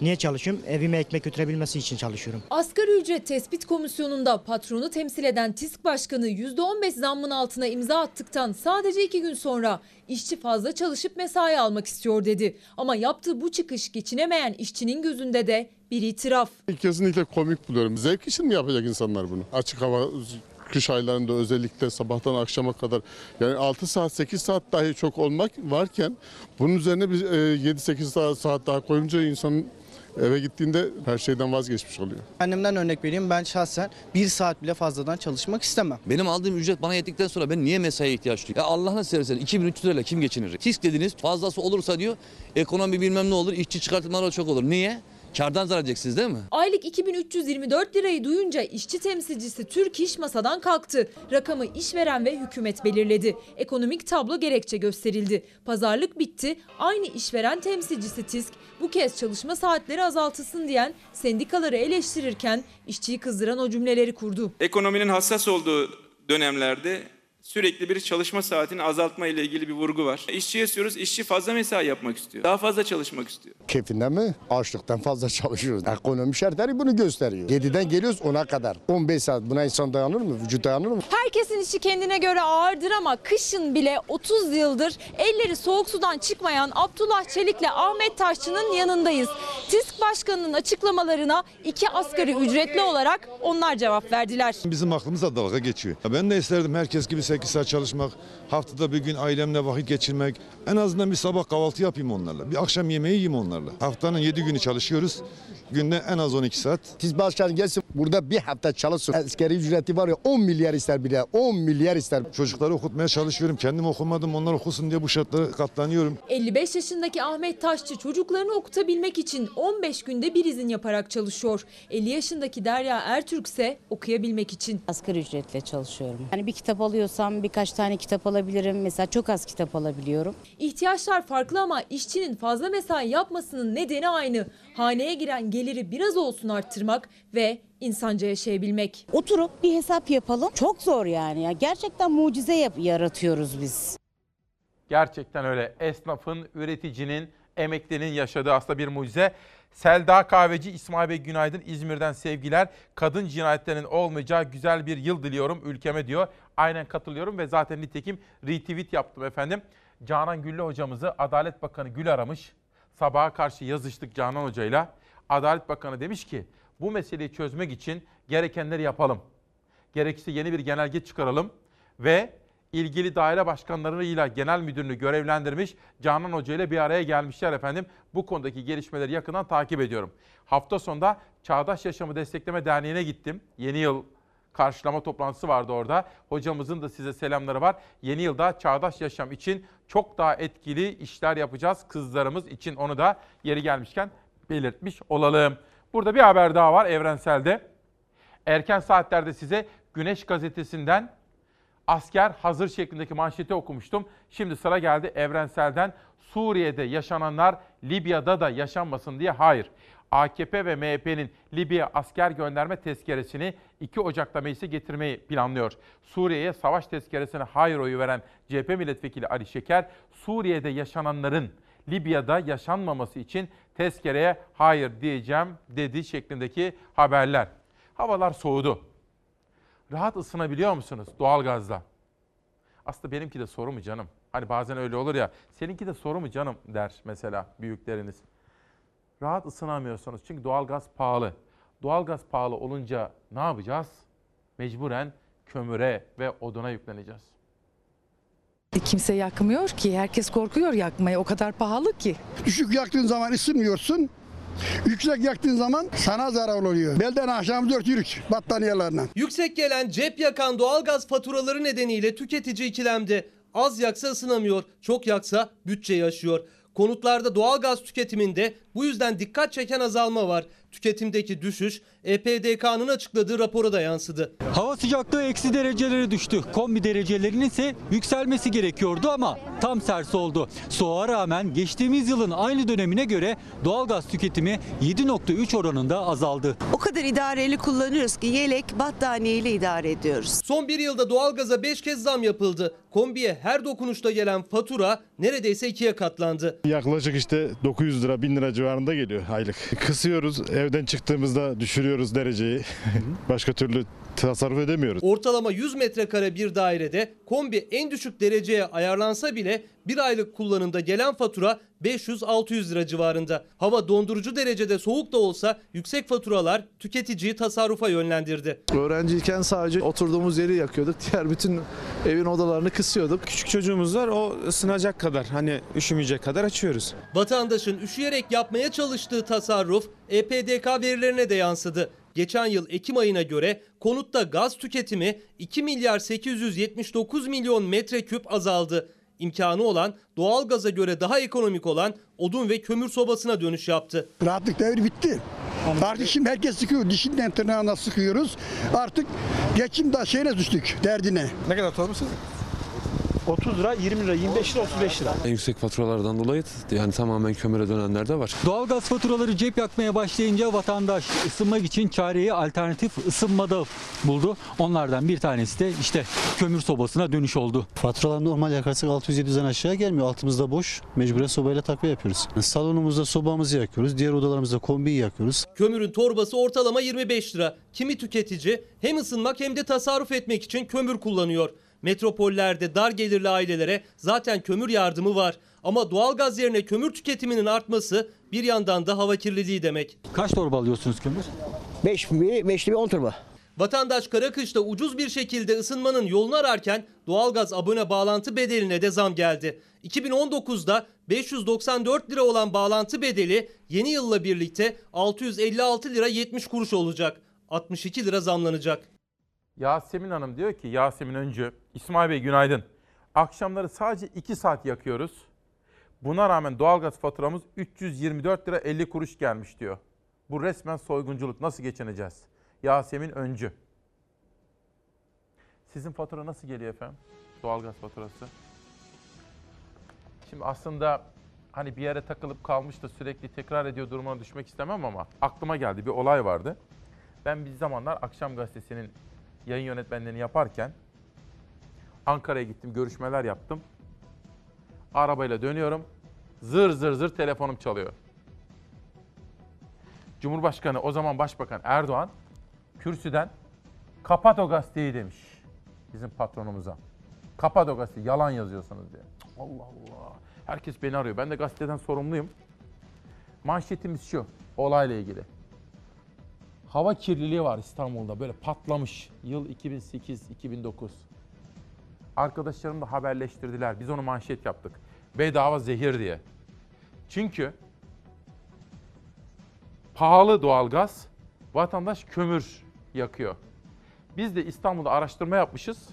Niye çalışıyorum? Evime ekmek götürebilmesi için çalışıyorum. Asgari ücret tespit komisyonunda patronu temsil eden TİSK Başkanı %15 zammın altına imza attıktan sadece iki gün sonra işçi fazla çalışıp mesai almak istiyor dedi. Ama yaptığı bu çıkış geçinemeyen işçinin gözünde de bir itiraf. Kesinlikle komik buluyorum. Zevk için mi yapacak insanlar bunu? Açık hava kış aylarında özellikle sabahtan akşama kadar yani 6 saat 8 saat dahi çok olmak varken bunun üzerine bir 7-8 saat, saat daha koyunca insanın eve gittiğinde her şeyden vazgeçmiş oluyor. Annemden örnek vereyim ben şahsen bir saat bile fazladan çalışmak istemem. Benim aldığım ücret bana yettikten sonra ben niye mesaiye ihtiyaç duyuyorum? Ya Allah'ını seversen 2300 lirayla kim geçinir? TİSK dediniz fazlası olursa diyor ekonomi bilmem ne olur işçi çıkartmaları çok olur. Niye? Kardan zarar edeceksiniz değil mi? Aylık 2324 lirayı duyunca işçi temsilcisi Türk İş masadan kalktı. Rakamı işveren ve hükümet belirledi. Ekonomik tablo gerekçe gösterildi. Pazarlık bitti. Aynı işveren temsilcisi TİSK bu kez çalışma saatleri azaltılsın diyen sendikaları eleştirirken işçiyi kızdıran o cümleleri kurdu. Ekonominin hassas olduğu dönemlerde sürekli bir çalışma saatini azaltma ile ilgili bir vurgu var. İşçi istiyoruz, işçi fazla mesai yapmak istiyor. Daha fazla çalışmak istiyor. Keyfinden mi? Açlıktan fazla çalışıyoruz. Ekonomi şartları bunu gösteriyor. 7'den geliyoruz 10'a kadar. 15 saat buna insan dayanır mı? Vücut dayanır mı? Herkesin işi kendine göre ağırdır ama kışın bile 30 yıldır elleri soğuk sudan çıkmayan Abdullah Çelik'le Ahmet Taşçı'nın yanındayız. TİSK Başkanı'nın açıklamalarına iki asgari ücretli olarak onlar cevap verdiler. Bizim aklımıza dalga geçiyor. Ben de isterdim herkes gibi 8 saat çalışmak, haftada bir gün ailemle vakit geçirmek. En azından bir sabah kahvaltı yapayım onlarla. Bir akşam yemeği yiyeyim onlarla. Haftanın 7 günü çalışıyoruz. Günde en az 12 saat. Siz başkan gelsin burada bir hafta çalışsın. Askeri ücreti var ya 10 milyar ister bile 10 milyar ister. Çocukları okutmaya çalışıyorum. Kendim okumadım onlar okusun diye bu şartlara katlanıyorum. 55 yaşındaki Ahmet Taşçı çocuklarını okutabilmek için 15 günde bir izin yaparak çalışıyor. 50 yaşındaki Derya Ertürk ise okuyabilmek için. Asgari ücretle çalışıyorum. Hani bir kitap alıyorsam birkaç tane kitap alabilirim. Mesela çok az kitap alabiliyorum. İhtiyaçlar farklı ama işçinin fazla mesai yapmasının nedeni aynı. Haneye giren geliri biraz olsun arttırmak ve insanca yaşayabilmek. Oturup bir hesap yapalım. Çok zor yani. ya. Gerçekten mucize yap- yaratıyoruz biz. Gerçekten öyle. Esnafın, üreticinin, emeklinin yaşadığı aslında bir mucize. Selda Kahveci, İsmail Bey günaydın. İzmir'den sevgiler. Kadın cinayetlerinin olmayacağı güzel bir yıl diliyorum ülkeme diyor. Aynen katılıyorum ve zaten nitekim retweet yaptım efendim. Canan Güllü hocamızı Adalet Bakanı Gül aramış. Sabaha karşı yazıştık Canan Hoca'yla. Adalet Bakanı demiş ki bu meseleyi çözmek için gerekenleri yapalım. Gerekirse yeni bir genelge çıkaralım ve ilgili daire başkanlarıyla genel müdürünü görevlendirmiş Canan Hoca ile bir araya gelmişler efendim. Bu konudaki gelişmeleri yakından takip ediyorum. Hafta sonunda Çağdaş Yaşamı Destekleme Derneği'ne gittim. Yeni yıl karşılama toplantısı vardı orada. Hocamızın da size selamları var. Yeni yılda çağdaş yaşam için çok daha etkili işler yapacağız. Kızlarımız için onu da yeri gelmişken belirtmiş olalım. Burada bir haber daha var Evrensel'de. Erken saatlerde size Güneş Gazetesi'nden asker hazır şeklindeki manşeti okumuştum. Şimdi sıra geldi Evrensel'den Suriye'de yaşananlar Libya'da da yaşanmasın diye hayır. AKP ve MHP'nin Libya asker gönderme tezkeresini 2 Ocak'ta meclise getirmeyi planlıyor. Suriye'ye savaş tezkeresine hayır oyu veren CHP milletvekili Ali Şeker, Suriye'de yaşananların Libya'da yaşanmaması için tezkereye hayır diyeceğim dedi şeklindeki haberler. Havalar soğudu. Rahat ısınabiliyor musunuz doğalgazla? Aslında benimki de soru mu canım? Hani bazen öyle olur ya. Seninki de soru mu canım der mesela büyükleriniz. Rahat ısınamıyorsunuz çünkü doğalgaz pahalı. Doğalgaz pahalı olunca ne yapacağız? Mecburen kömüre ve oduna yükleneceğiz. Kimse yakmıyor ki. Herkes korkuyor yakmaya. O kadar pahalı ki. Düşük yaktığın zaman ısınmıyorsun. Yüksek yaktığın zaman sana zarar oluyor. Belden aşağı dört yürük battaniyelerle. Yüksek gelen cep yakan doğalgaz faturaları nedeniyle tüketici ikilemde. Az yaksa ısınamıyor, çok yaksa bütçe yaşıyor. Konutlarda doğalgaz tüketiminde bu yüzden dikkat çeken azalma var. Tüketimdeki düşüş EPDK'nın açıkladığı rapora da yansıdı. Hava sıcaklığı eksi derecelere düştü. Kombi derecelerinin ise yükselmesi gerekiyordu ama tam tersi oldu. Soğuğa rağmen geçtiğimiz yılın aynı dönemine göre doğalgaz tüketimi 7.3 oranında azaldı. O kadar idareli kullanıyoruz ki yelek battaniyeyle idare ediyoruz. Son bir yılda doğalgaza 5 kez zam yapıldı. Kombiye her dokunuşta gelen fatura neredeyse ikiye katlandı. Yaklaşık işte 900 lira 1000 lira civarında geliyor aylık. Kısıyoruz evden çıktığımızda düşürüyoruz dereceyi. Başka türlü tasarruf edemiyoruz. Ortalama 100 metrekare bir dairede kombi en düşük dereceye ayarlansa bile bir aylık kullanımda gelen fatura 500-600 lira civarında. Hava dondurucu derecede soğuk da olsa yüksek faturalar tüketiciyi tasarrufa yönlendirdi. Öğrenciyken sadece oturduğumuz yeri yakıyorduk. Diğer bütün evin odalarını kısıyorduk. Küçük çocuğumuz var o ısınacak kadar hani üşümeyecek kadar açıyoruz. Vatandaşın üşüyerek yapmaya çalıştığı tasarruf EPDK verilerine de yansıdı. Geçen yıl Ekim ayına göre konutta gaz tüketimi 2 milyar 879 milyon metreküp azaldı. İmkanı olan doğal gaza göre daha ekonomik olan odun ve kömür sobasına dönüş yaptı. Rahatlık devri bitti. Artık şimdi herkes sıkıyor. Dişinden tırnağına sıkıyoruz. Artık geçim da şeyine düştük derdine. Ne kadar tutmuşsunuz? 30 lira, 20 lira, 25 lira, 35 lira. En yüksek faturalardan dolayı yani tamamen kömüre dönenler de var. Doğalgaz faturaları cep yakmaya başlayınca vatandaş ısınmak için çareyi alternatif ısınmada buldu. Onlardan bir tanesi de işte kömür sobasına dönüş oldu. Faturalar normal yakarsak 600-700'den aşağı gelmiyor. Altımızda boş. Mecburen sobayla takviye yapıyoruz. Salonumuzda sobamızı yakıyoruz. Diğer odalarımızda kombiyi yakıyoruz. Kömürün torbası ortalama 25 lira. Kimi tüketici hem ısınmak hem de tasarruf etmek için kömür kullanıyor. Metropollerde dar gelirli ailelere zaten kömür yardımı var. Ama doğalgaz yerine kömür tüketiminin artması bir yandan da hava kirliliği demek. Kaç torba alıyorsunuz kömür? 5 bir, 5'li bir 10 turba. Vatandaş kara kışta ucuz bir şekilde ısınmanın yolunu ararken doğalgaz abone bağlantı bedeline de zam geldi. 2019'da 594 lira olan bağlantı bedeli yeni yılla birlikte 656 lira 70 kuruş olacak. 62 lira zamlanacak. Yasemin Hanım diyor ki Yasemin Öncü, İsmail Bey günaydın. Akşamları sadece 2 saat yakıyoruz. Buna rağmen doğalgaz faturamız 324 lira 50 kuruş gelmiş diyor. Bu resmen soygunculuk. Nasıl geçineceğiz? Yasemin Öncü. Sizin fatura nasıl geliyor efendim? Doğalgaz faturası. Şimdi aslında hani bir yere takılıp kalmış da sürekli tekrar ediyor durumuna düşmek istemem ama aklıma geldi bir olay vardı. Ben bir zamanlar Akşam Gazetesi'nin yayın yönetmenliğini yaparken Ankara'ya gittim, görüşmeler yaptım. Arabayla dönüyorum. Zır zır zır telefonum çalıyor. Cumhurbaşkanı o zaman Başbakan Erdoğan kürsüden kapat o gazeteyi demiş bizim patronumuza. Kapat o gazeteyi yalan yazıyorsunuz diye. Allah Allah. Herkes beni arıyor. Ben de gazeteden sorumluyum. Manşetimiz şu olayla ilgili. Hava kirliliği var İstanbul'da böyle patlamış. Yıl 2008-2009. Arkadaşlarım da haberleştirdiler. Biz onu manşet yaptık. Bedava zehir diye. Çünkü pahalı doğalgaz, vatandaş kömür yakıyor. Biz de İstanbul'da araştırma yapmışız,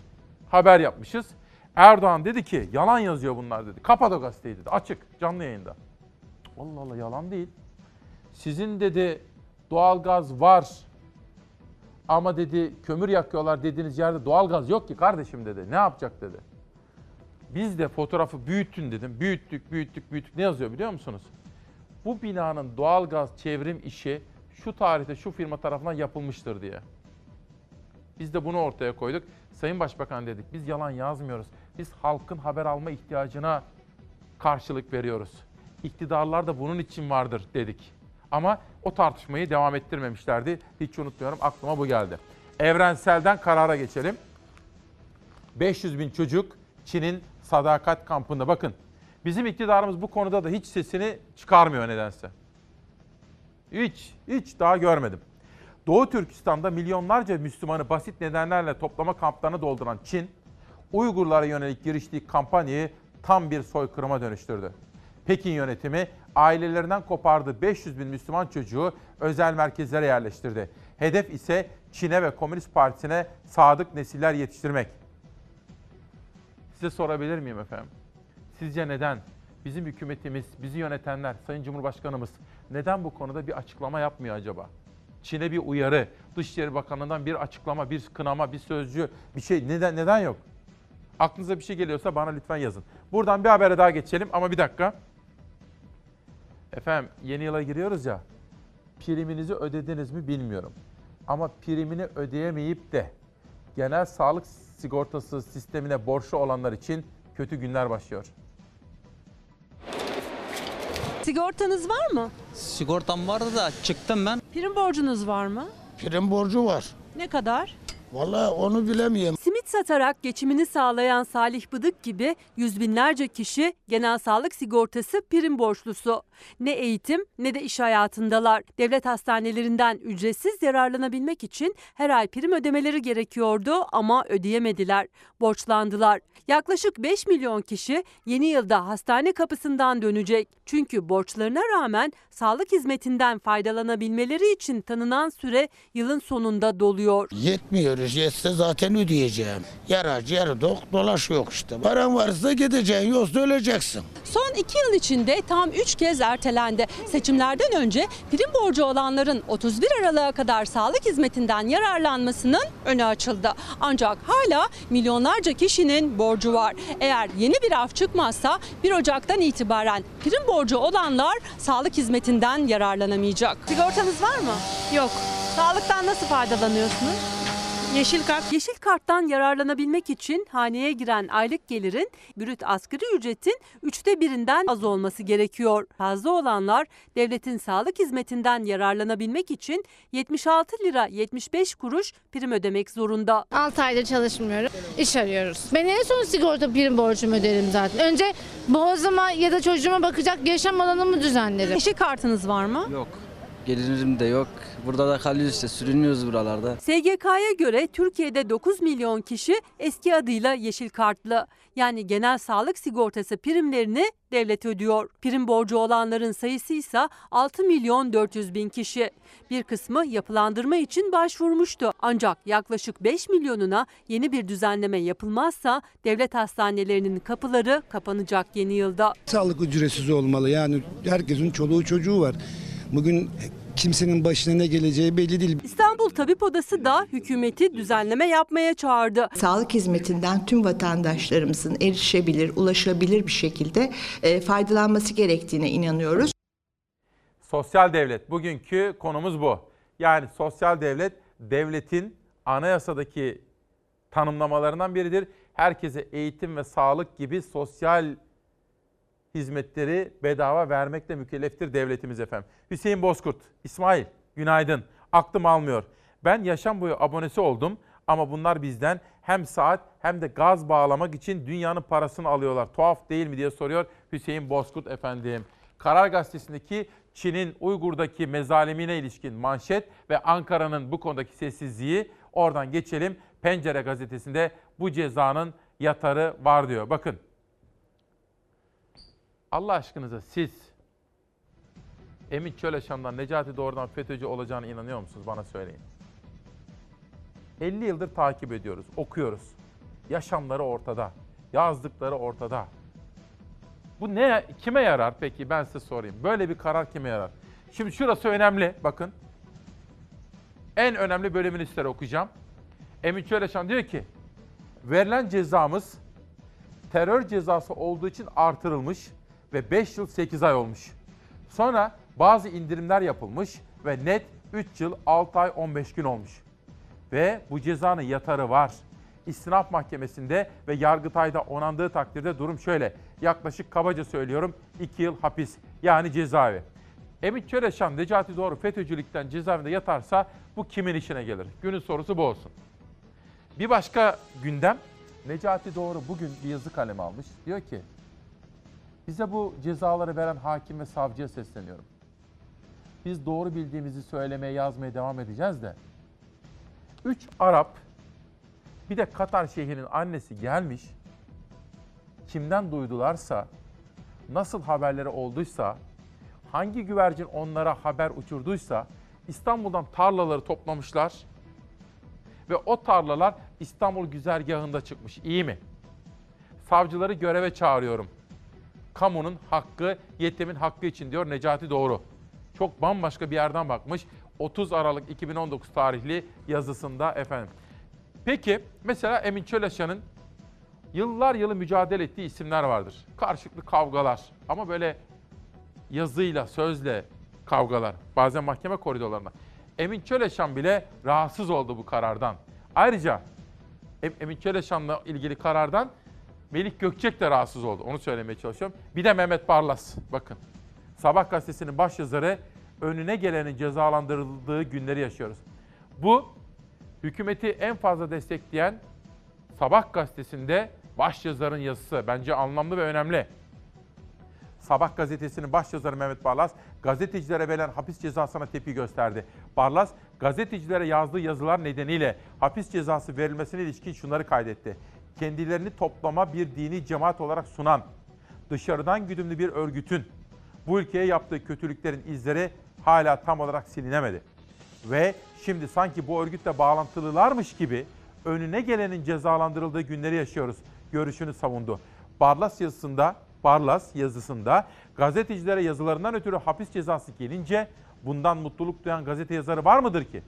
haber yapmışız. Erdoğan dedi ki yalan yazıyor bunlar dedi. Kapat o gazeteyi dedi. Açık, canlı yayında. Allah Allah yalan değil. Sizin dedi doğalgaz var ama dedi kömür yakıyorlar dediğiniz yerde doğalgaz yok ki kardeşim dedi. Ne yapacak dedi. Biz de fotoğrafı büyütün dedim. Büyüttük, büyüttük, büyüttük. Ne yazıyor biliyor musunuz? Bu binanın doğalgaz çevrim işi şu tarihte şu firma tarafından yapılmıştır diye. Biz de bunu ortaya koyduk. Sayın Başbakan dedik biz yalan yazmıyoruz. Biz halkın haber alma ihtiyacına karşılık veriyoruz. İktidarlar da bunun için vardır dedik. Ama o tartışmayı devam ettirmemişlerdi. Hiç unutmuyorum aklıma bu geldi. Evrenselden karara geçelim. 500 bin çocuk Çin'in sadakat kampında. Bakın bizim iktidarımız bu konuda da hiç sesini çıkarmıyor nedense. Hiç, hiç daha görmedim. Doğu Türkistan'da milyonlarca Müslümanı basit nedenlerle toplama kamplarına dolduran Çin, Uygurlara yönelik giriştiği kampanyayı tam bir soykırıma dönüştürdü. Pekin yönetimi ailelerinden kopardığı 500 bin Müslüman çocuğu özel merkezlere yerleştirdi. Hedef ise Çin'e ve Komünist Partisi'ne sadık nesiller yetiştirmek. Size sorabilir miyim efendim? Sizce neden bizim hükümetimiz, bizi yönetenler, Sayın Cumhurbaşkanımız neden bu konuda bir açıklama yapmıyor acaba? Çin'e bir uyarı, Dışişleri Bakanlığı'ndan bir açıklama, bir kınama, bir sözcü, bir şey neden neden yok? Aklınıza bir şey geliyorsa bana lütfen yazın. Buradan bir habere daha geçelim ama bir dakika. Efendim yeni yıla giriyoruz ya. Priminizi ödediniz mi bilmiyorum. Ama primini ödeyemeyip de genel sağlık sigortası sistemine borçlu olanlar için kötü günler başlıyor. Sigortanız var mı? Sigortam vardı da çıktım ben. Prim borcunuz var mı? Prim borcu var. Ne kadar? Vallahi onu bilemiyorum. Simit satarak geçimini sağlayan Salih Bıdık gibi yüz binlerce kişi genel sağlık sigortası prim borçlusu. Ne eğitim ne de iş hayatındalar. Devlet hastanelerinden ücretsiz yararlanabilmek için her ay prim ödemeleri gerekiyordu ama ödeyemediler. Borçlandılar. Yaklaşık 5 milyon kişi yeni yılda hastane kapısından dönecek. Çünkü borçlarına rağmen sağlık hizmetinden faydalanabilmeleri için tanınan süre yılın sonunda doluyor. Yetmiyor. Yetse zaten ödeyeceğim. Yaracı yarı dok dolaşıyor işte. Paran varsa gideceksin yoksa öleceksin. Son iki yıl içinde tam 3 kez ertelendi. Seçimlerden önce prim borcu olanların 31 Aralık'a kadar sağlık hizmetinden yararlanmasının önü açıldı. Ancak hala milyonlarca kişinin borcu var. Eğer yeni bir af çıkmazsa 1 Ocak'tan itibaren prim borcu olanlar sağlık hizmetinden yararlanamayacak. Sigortanız var mı? Yok. Sağlıktan nasıl faydalanıyorsunuz? Yeşil kart. Yeşil karttan yararlanabilmek için haneye giren aylık gelirin brüt asgari ücretin üçte birinden az olması gerekiyor. Fazla olanlar devletin sağlık hizmetinden yararlanabilmek için 76 lira 75 kuruş prim ödemek zorunda. 6 aydır çalışmıyorum. İş arıyoruz. Ben en son sigorta prim borcumu öderim zaten. Önce boğazıma ya da çocuğuma bakacak yaşam alanımı düzenlerim. Yeşil kartınız var mı? Yok. Gelirim de yok. Burada da kalıyoruz işte sürünüyoruz buralarda. SGK'ya göre Türkiye'de 9 milyon kişi eski adıyla yeşil kartlı. Yani genel sağlık sigortası primlerini devlet ödüyor. Prim borcu olanların sayısı ise 6 milyon 400 bin kişi. Bir kısmı yapılandırma için başvurmuştu. Ancak yaklaşık 5 milyonuna yeni bir düzenleme yapılmazsa devlet hastanelerinin kapıları kapanacak yeni yılda. Sağlık ücretsiz olmalı. Yani herkesin çoluğu çocuğu var. Bugün kimsenin başına ne geleceği belli değil. İstanbul Tabip Odası da hükümeti düzenleme yapmaya çağırdı. Sağlık hizmetinden tüm vatandaşlarımızın erişebilir, ulaşabilir bir şekilde e, faydalanması gerektiğine inanıyoruz. Sosyal devlet. Bugünkü konumuz bu. Yani sosyal devlet devletin anayasadaki tanımlamalarından biridir. Herkese eğitim ve sağlık gibi sosyal hizmetleri bedava vermekle mükelleftir devletimiz efendim. Hüseyin Bozkurt, İsmail günaydın. Aklım almıyor. Ben yaşam boyu abonesi oldum ama bunlar bizden hem saat hem de gaz bağlamak için dünyanın parasını alıyorlar. Tuhaf değil mi diye soruyor Hüseyin Bozkurt efendim. Karar Gazetesi'ndeki Çin'in Uygur'daki mezalimine ilişkin manşet ve Ankara'nın bu konudaki sessizliği oradan geçelim. Pencere gazetesinde bu cezanın yatarı var diyor. Bakın Allah aşkınıza siz Emin Çöleşan'dan Necati Doğru'dan FETÖ'cü olacağına inanıyor musunuz? Bana söyleyin. 50 yıldır takip ediyoruz, okuyoruz. Yaşamları ortada, yazdıkları ortada. Bu ne kime yarar peki ben size sorayım. Böyle bir karar kime yarar? Şimdi şurası önemli bakın. En önemli bölümünü size okuyacağım. Emin Çöleşan diyor ki verilen cezamız terör cezası olduğu için artırılmış ve 5 yıl 8 ay olmuş. Sonra bazı indirimler yapılmış ve net 3 yıl 6 ay 15 gün olmuş. Ve bu cezanın yatarı var. İstinaf Mahkemesi'nde ve Yargıtay'da onandığı takdirde durum şöyle. Yaklaşık kabaca söylüyorum 2 yıl hapis yani cezaevi. Emin Çöreşan, Necati Doğru FETÖ'cülükten cezaevinde yatarsa bu kimin işine gelir? Günün sorusu bu olsun. Bir başka gündem, Necati Doğru bugün bir yazı kalemi almış. Diyor ki, bize bu cezaları veren hakim ve savcıya sesleniyorum. Biz doğru bildiğimizi söylemeye, yazmaya devam edeceğiz de. Üç Arap, bir de Katar şeyhinin annesi gelmiş. Kimden duydularsa, nasıl haberleri olduysa, hangi güvercin onlara haber uçurduysa İstanbul'dan tarlaları toplamışlar ve o tarlalar İstanbul güzergahında çıkmış. İyi mi? Savcıları göreve çağırıyorum. Kamunun hakkı, yetimin hakkı için diyor Necati Doğru. Çok bambaşka bir yerden bakmış. 30 Aralık 2019 tarihli yazısında efendim. Peki mesela Emin Çöleşan'ın yıllar yılı mücadele ettiği isimler vardır. Karşılıklı kavgalar ama böyle yazıyla, sözle kavgalar. Bazen mahkeme koridorlarında. Emin Çöleşan bile rahatsız oldu bu karardan. Ayrıca Em- Emin Çöleşan'la ilgili karardan Melik Gökçek de rahatsız oldu. Onu söylemeye çalışıyorum. Bir de Mehmet Barlas. Bakın. Sabah gazetesinin başyazarı önüne gelenin cezalandırıldığı günleri yaşıyoruz. Bu hükümeti en fazla destekleyen Sabah gazetesinde başyazarın yazısı. Bence anlamlı ve önemli. Sabah gazetesinin başyazarı Mehmet Barlas, gazetecilere verilen hapis cezasına tepki gösterdi. Barlas, gazetecilere yazdığı yazılar nedeniyle hapis cezası verilmesine ilişkin şunları kaydetti. Kendilerini toplama bir dini cemaat olarak sunan, dışarıdan güdümlü bir örgütün bu ülkeye yaptığı kötülüklerin izleri hala tam olarak silinemedi. Ve şimdi sanki bu örgütle bağlantılılarmış gibi önüne gelenin cezalandırıldığı günleri yaşıyoruz görüşünü savundu. Barlas yazısında Barlas yazısında gazetecilere yazılarından ötürü hapis cezası gelince bundan mutluluk duyan gazete yazarı var mıdır ki?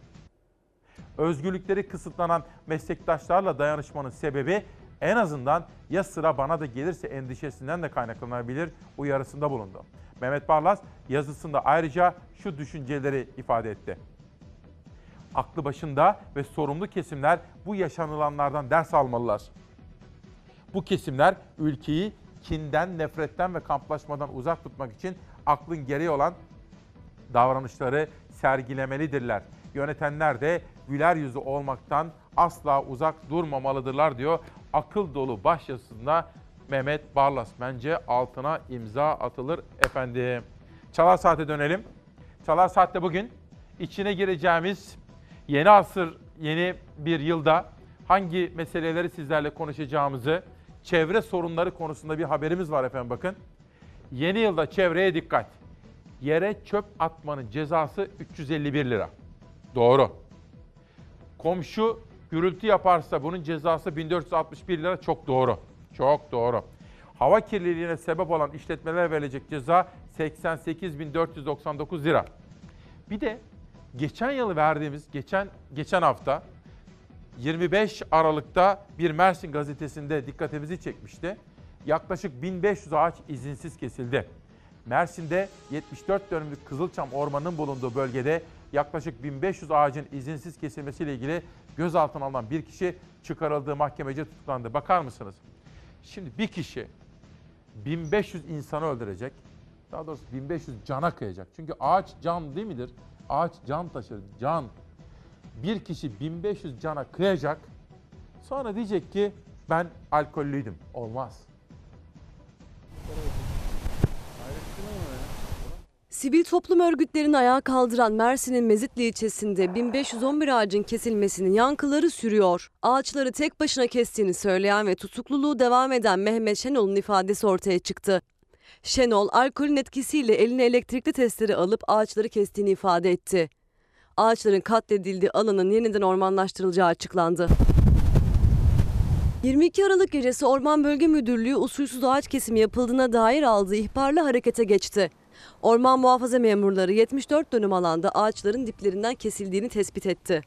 Özgürlükleri kısıtlanan meslektaşlarla dayanışmanın sebebi en azından ya sıra bana da gelirse endişesinden de kaynaklanabilir uyarısında bulundu. Mehmet Barlas yazısında ayrıca şu düşünceleri ifade etti. Aklı başında ve sorumlu kesimler bu yaşanılanlardan ders almalılar. Bu kesimler ülkeyi kinden, nefretten ve kamplaşmadan uzak tutmak için aklın gereği olan davranışları sergilemelidirler. Yönetenler de güler yüzü olmaktan asla uzak durmamalıdırlar diyor. Akıl dolu başyazısında Mehmet Barlas. Bence altına imza atılır efendim. Çalar Saat'e dönelim. Çalar Saat'te bugün içine gireceğimiz yeni asır, yeni bir yılda hangi meseleleri sizlerle konuşacağımızı, çevre sorunları konusunda bir haberimiz var efendim bakın. Yeni yılda çevreye dikkat. Yere çöp atmanın cezası 351 lira. Doğru. Komşu gürültü yaparsa bunun cezası 1461 lira çok doğru. Çok doğru. Hava kirliliğine sebep olan işletmelere verilecek ceza 88.499 lira. Bir de geçen yıl verdiğimiz geçen geçen hafta 25 Aralık'ta bir Mersin gazetesinde dikkatimizi çekmişti. Yaklaşık 1500 ağaç izinsiz kesildi. Mersin'de 74 dönümlük Kızılçam Ormanı'nın bulunduğu bölgede yaklaşık 1500 ağacın izinsiz kesilmesiyle ilgili gözaltına alınan bir kişi çıkarıldığı mahkemece tutuklandı. Bakar mısınız? Şimdi bir kişi 1500 insanı öldürecek. Daha doğrusu 1500 cana kıyacak. Çünkü ağaç can değil midir? Ağaç can taşır, can. Bir kişi 1500 cana kıyacak. Sonra diyecek ki ben alkollüydüm. Olmaz. Sivil toplum örgütlerini ayağa kaldıran Mersin'in Mezitli ilçesinde 1511 ağacın kesilmesinin yankıları sürüyor. Ağaçları tek başına kestiğini söyleyen ve tutukluluğu devam eden Mehmet Şenol'un ifadesi ortaya çıktı. Şenol, alkolün etkisiyle eline elektrikli testere alıp ağaçları kestiğini ifade etti. Ağaçların katledildiği alanın yeniden ormanlaştırılacağı açıklandı. 22 Aralık gecesi Orman Bölge Müdürlüğü usulsüz ağaç kesimi yapıldığına dair aldığı ihbarla harekete geçti. Orman muhafaza memurları 74 dönüm alanda ağaçların diplerinden kesildiğini tespit etti.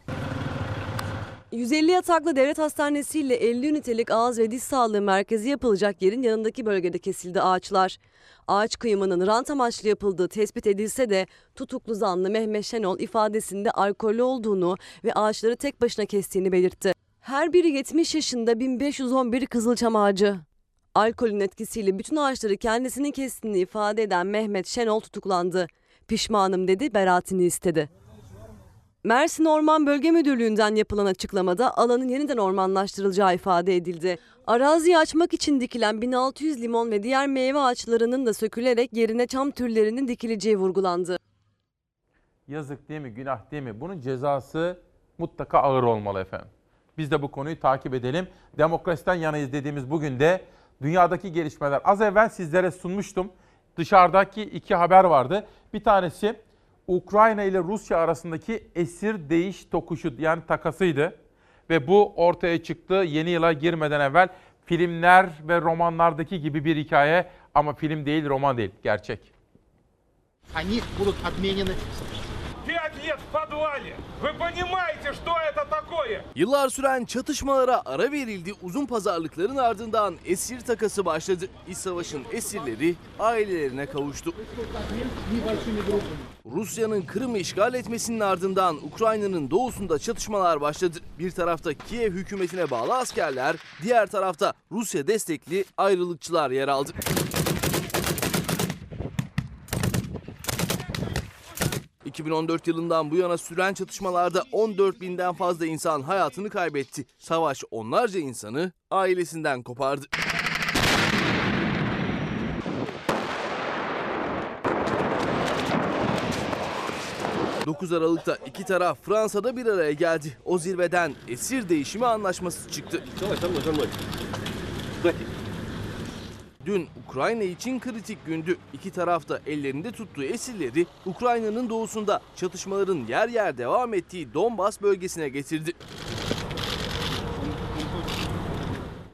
150 yataklı devlet hastanesi ile 50 ünitelik ağız ve diş sağlığı merkezi yapılacak yerin yanındaki bölgede kesildi ağaçlar. Ağaç kıyımının rant amaçlı yapıldığı tespit edilse de tutuklu zanlı Mehmet Şenol ifadesinde alkollü olduğunu ve ağaçları tek başına kestiğini belirtti. Her biri 70 yaşında 1511 kızılçam ağacı. Alkolün etkisiyle bütün ağaçları kendisinin kestiğini ifade eden Mehmet Şenol tutuklandı. Pişmanım dedi, beraatini istedi. Mersin Orman Bölge Müdürlüğü'nden yapılan açıklamada alanın yeniden ormanlaştırılacağı ifade edildi. Araziyi açmak için dikilen 1600 limon ve diğer meyve ağaçlarının da sökülerek yerine çam türlerinin dikileceği vurgulandı. Yazık değil mi, günah değil mi? Bunun cezası mutlaka ağır olmalı efendim. Biz de bu konuyu takip edelim. Demokrasiden yanayız dediğimiz bugün de dünyadaki gelişmeler. Az evvel sizlere sunmuştum. Dışarıdaki iki haber vardı. Bir tanesi Ukrayna ile Rusya arasındaki esir değiş tokuşu yani takasıydı. Ve bu ortaya çıktı yeni yıla girmeden evvel filmler ve romanlardaki gibi bir hikaye ama film değil, roman değil, gerçek. Они будут отменены Пять лет в подвале! Вы понимаете, что это такое? Yıllar süren çatışmalara ara verildi. Uzun pazarlıkların ardından esir takası başladı. İç savaşın esirleri ailelerine kavuştu. Rusya'nın Kırım'ı işgal etmesinin ardından Ukrayna'nın doğusunda çatışmalar başladı. Bir tarafta Kiev hükümetine bağlı askerler, diğer tarafta Rusya destekli ayrılıkçılar yer aldı. ...2014 yılından bu yana süren çatışmalarda 14 binden fazla insan hayatını kaybetti. Savaş onlarca insanı ailesinden kopardı. ...9 Aralık'ta iki taraf Fransa'da bir araya geldi. O zirveden esir değişimi anlaşması çıktı. Dün Ukrayna için kritik gündü. İki taraf da ellerinde tuttuğu esirleri Ukrayna'nın doğusunda çatışmaların yer yer devam ettiği Donbas bölgesine getirdi.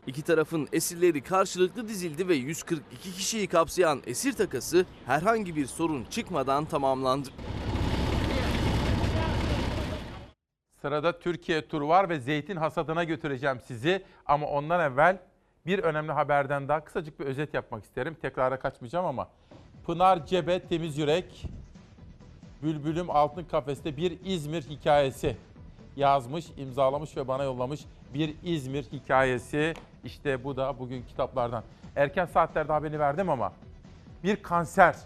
İki tarafın esirleri karşılıklı dizildi ve 142 kişiyi kapsayan esir takası herhangi bir sorun çıkmadan tamamlandı. Sırada Türkiye turu var ve zeytin hasadına götüreceğim sizi. Ama ondan evvel bir önemli haberden daha kısacık bir özet yapmak isterim. Tekrara kaçmayacağım ama. Pınar Cebe Temiz Yürek, Bülbülüm Altın Kafeste bir İzmir hikayesi yazmış, imzalamış ve bana yollamış bir İzmir hikayesi. İşte bu da bugün kitaplardan. Erken saatlerde haberini verdim ama bir kanser.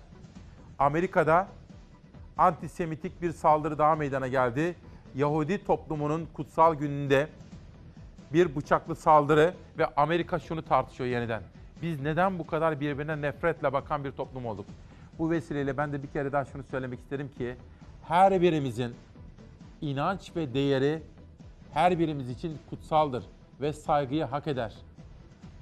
Amerika'da antisemitik bir saldırı daha meydana geldi. Yahudi toplumunun kutsal gününde bir bıçaklı saldırı ve Amerika şunu tartışıyor yeniden. Biz neden bu kadar birbirine nefretle bakan bir toplum olduk? Bu vesileyle ben de bir kere daha şunu söylemek isterim ki her birimizin inanç ve değeri her birimiz için kutsaldır ve saygıyı hak eder.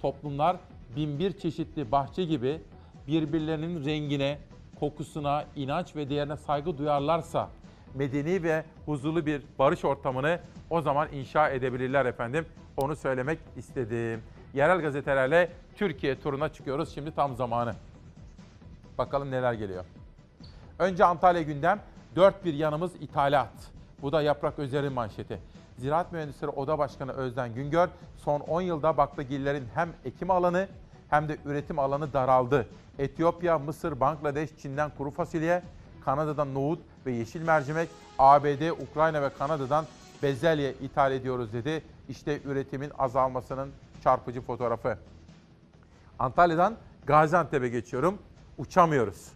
Toplumlar binbir çeşitli bahçe gibi birbirlerinin rengine, kokusuna, inanç ve değerine saygı duyarlarsa medeni ve huzurlu bir barış ortamını o zaman inşa edebilirler efendim. Onu söylemek istedim. Yerel gazetelerle Türkiye turuna çıkıyoruz. Şimdi tam zamanı. Bakalım neler geliyor. Önce Antalya gündem. Dört bir yanımız ithalat. Bu da Yaprak Özer'in manşeti. Ziraat Mühendisleri Oda Başkanı Özden Güngör, son 10 yılda baklagillerin hem ekim alanı hem de üretim alanı daraldı. Etiyopya, Mısır, Bangladeş, Çin'den kuru fasulye, Kanada'dan nohut ve yeşil mercimek, ABD, Ukrayna ve Kanada'dan bezelye ithal ediyoruz dedi. İşte üretimin azalmasının çarpıcı fotoğrafı. Antalya'dan Gaziantep'e geçiyorum. Uçamıyoruz.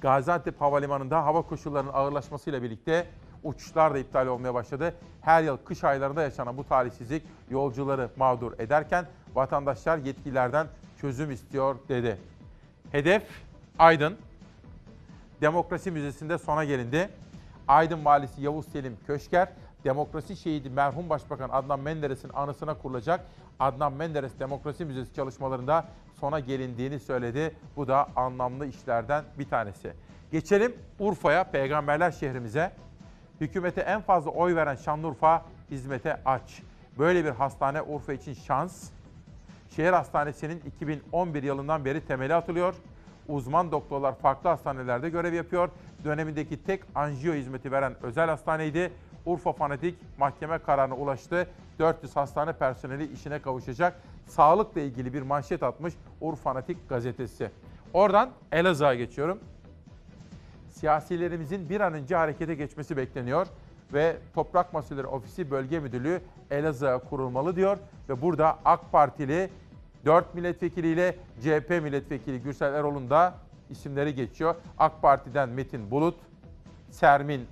Gaziantep Havalimanı'nda hava koşullarının ağırlaşmasıyla birlikte uçuşlar da iptal olmaya başladı. Her yıl kış aylarında yaşanan bu talihsizlik yolcuları mağdur ederken vatandaşlar yetkililerden çözüm istiyor dedi. Hedef Aydın. Demokrasi Müzesi'nde sona gelindi. Aydın Valisi Yavuz Selim Köşker, Demokrasi Şehidi merhum Başbakan Adnan Menderes'in anısına kurulacak Adnan Menderes Demokrasi Müzesi çalışmalarında sona gelindiğini söyledi. Bu da anlamlı işlerden bir tanesi. Geçelim Urfa'ya, peygamberler şehrimize. Hükümete en fazla oy veren Şanlıurfa hizmete aç. Böyle bir hastane Urfa için şans. Şehir hastanesinin 2011 yılından beri temeli atılıyor. Uzman doktorlar farklı hastanelerde görev yapıyor. Dönemindeki tek anjiyo hizmeti veren özel hastaneydi. Urfa Fanatik mahkeme kararına ulaştı. 400 hastane personeli işine kavuşacak. Sağlıkla ilgili bir manşet atmış Urfa Fanatik gazetesi. Oradan Elazığ'a geçiyorum. Siyasilerimizin bir an önce harekete geçmesi bekleniyor ve Toprak Mahsulleri Ofisi Bölge Müdürlüğü Elazığ'a kurulmalı diyor ve burada AK Partili 4 milletvekiliyle CHP milletvekili Gürsel Erol'un da isimleri geçiyor. AK Parti'den Metin Bulut, Sermin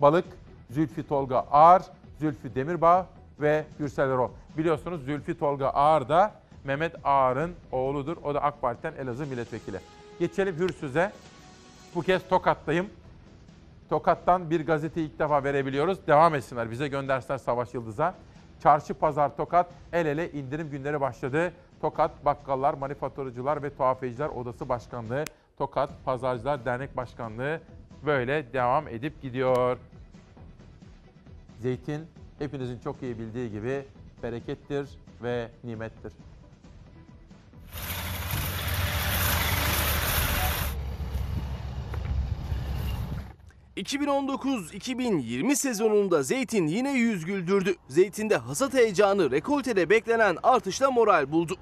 Balık, Zülfü Tolga Ağar, Zülfü Demirbağ ve Gürsel Erol. Biliyorsunuz Zülfü Tolga Ağar da Mehmet Ağar'ın oğludur. O da AK Parti'den Elazığ milletvekili. Geçelim Hürsüz'e. Bu kez Tokat'tayım. Tokat'tan bir gazete ilk defa verebiliyoruz. Devam etsinler. Bize göndersinler Savaş Yıldız'a. Çarşı Pazar Tokat el ele indirim günleri başladı. Tokat Bakkallar, Manifaturacılar ve Tuhafiyeciler Odası Başkanlığı, Tokat Pazarcılar Dernek Başkanlığı böyle devam edip gidiyor. Zeytin hepinizin çok iyi bildiği gibi berekettir ve nimettir. ...2019-2020 sezonunda zeytin yine yüz güldürdü. Zeytinde hasat heyecanı rekoltede beklenen artışla moral buldu.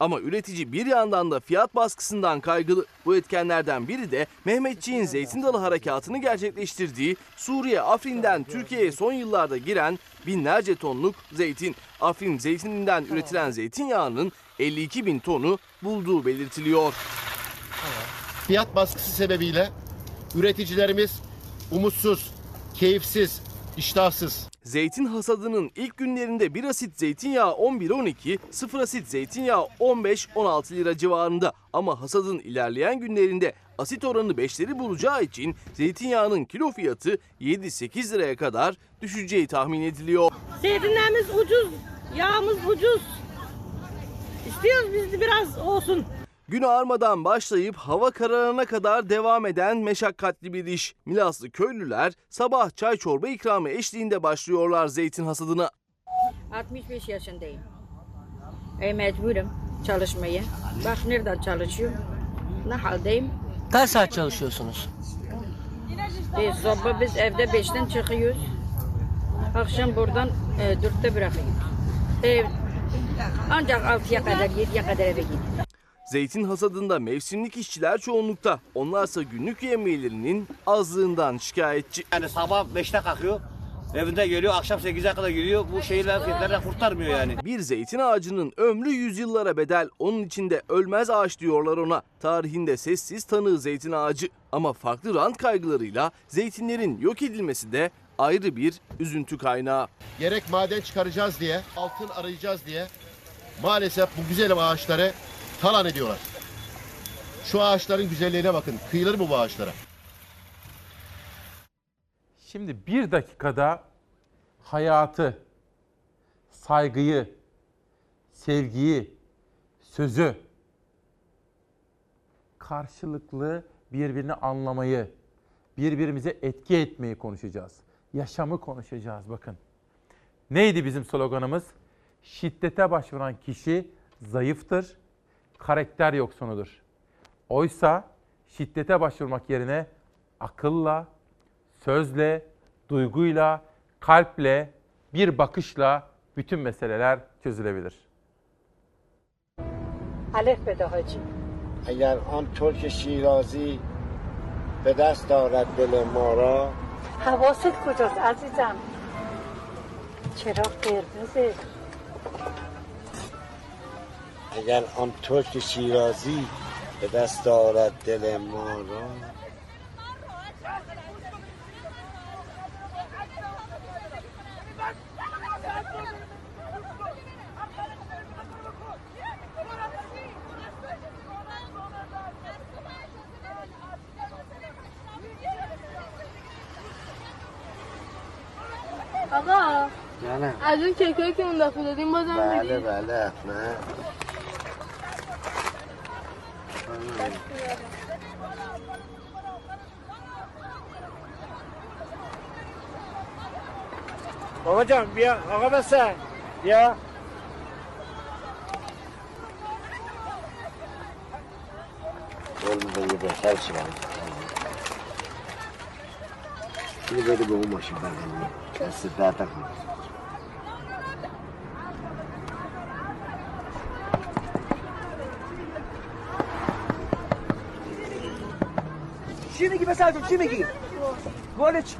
Ama üretici bir yandan da fiyat baskısından kaygılı. Bu etkenlerden biri de Mehmetçiğin Zeytin Dalı harekatını gerçekleştirdiği Suriye Afrin'den Türkiye'ye son yıllarda giren binlerce tonluk zeytin. Afrin zeytininden üretilen zeytinyağının 52 bin tonu bulduğu belirtiliyor. Fiyat baskısı sebebiyle üreticilerimiz umutsuz, keyifsiz, iştahsız. Zeytin hasadının ilk günlerinde bir asit zeytinyağı 11-12, sıfır asit zeytinyağı 15-16 lira civarında. Ama hasadın ilerleyen günlerinde asit oranı 5'leri bulacağı için zeytinyağının kilo fiyatı 7-8 liraya kadar düşeceği tahmin ediliyor. Zeytinlerimiz ucuz, yağımız ucuz. İstiyoruz biz de biraz olsun. Gün ağarmadan başlayıp hava kararına kadar devam eden meşakkatli bir iş. Milaslı köylüler sabah çay çorba ikramı eşliğinde başlıyorlar zeytin hasadına. 65 yaşındayım. E mecburum çalışmaya. Bak nereden çalışıyorum. Ne haldeyim? Kaç saat çalışıyorsunuz? E, sabah biz evde 5'ten çıkıyoruz. Akşam buradan e, 4'te bırakıyoruz. Ev ancak 6'ya kadar 7'ye kadar eve gidiyoruz. Zeytin hasadında mevsimlik işçiler çoğunlukta. Onlarsa günlük yemeğlerinin azlığından şikayetçi. Yani sabah 5'te kalkıyor. Evinde geliyor akşam 8'e kadar geliyor. Bu şeyler fiyatlarla kurtarmıyor yani. Bir zeytin ağacının ömrü yüzyıllara bedel. Onun içinde ölmez ağaç diyorlar ona. Tarihinde sessiz tanığı zeytin ağacı. Ama farklı rant kaygılarıyla zeytinlerin yok edilmesi de ayrı bir üzüntü kaynağı. Gerek maden çıkaracağız diye, altın arayacağız diye maalesef bu güzel ağaçları talan ediyorlar. Şu ağaçların güzelliğine bakın. Kıyılır mı bu ağaçlara? Şimdi bir dakikada hayatı, saygıyı, sevgiyi, sözü, karşılıklı birbirini anlamayı, birbirimize etki etmeyi konuşacağız. Yaşamı konuşacağız bakın. Neydi bizim sloganımız? Şiddete başvuran kişi zayıftır, karakter yoksunudur. Oysa şiddete başvurmak yerine akılla, sözle, duyguyla, kalple, bir bakışla bütün meseleler çözülebilir. الف بده حاجی اگر آن ترک شیرازی به دست دارد دل ما را حواست کجاست عزیزم چرا قرمزه اگر آن ترک شیرازی به دست دارد دل ما را. آقا از اون کیکایی که اون دفعه دادیم بازم بله بله نه. بابا جان بیا. آقا بسه. بیا. قول میده یه بهتر چی برم اینو بده به اون ماشین بردنی دست درد میگی پسر جون؟ چی میگی؟ گل چی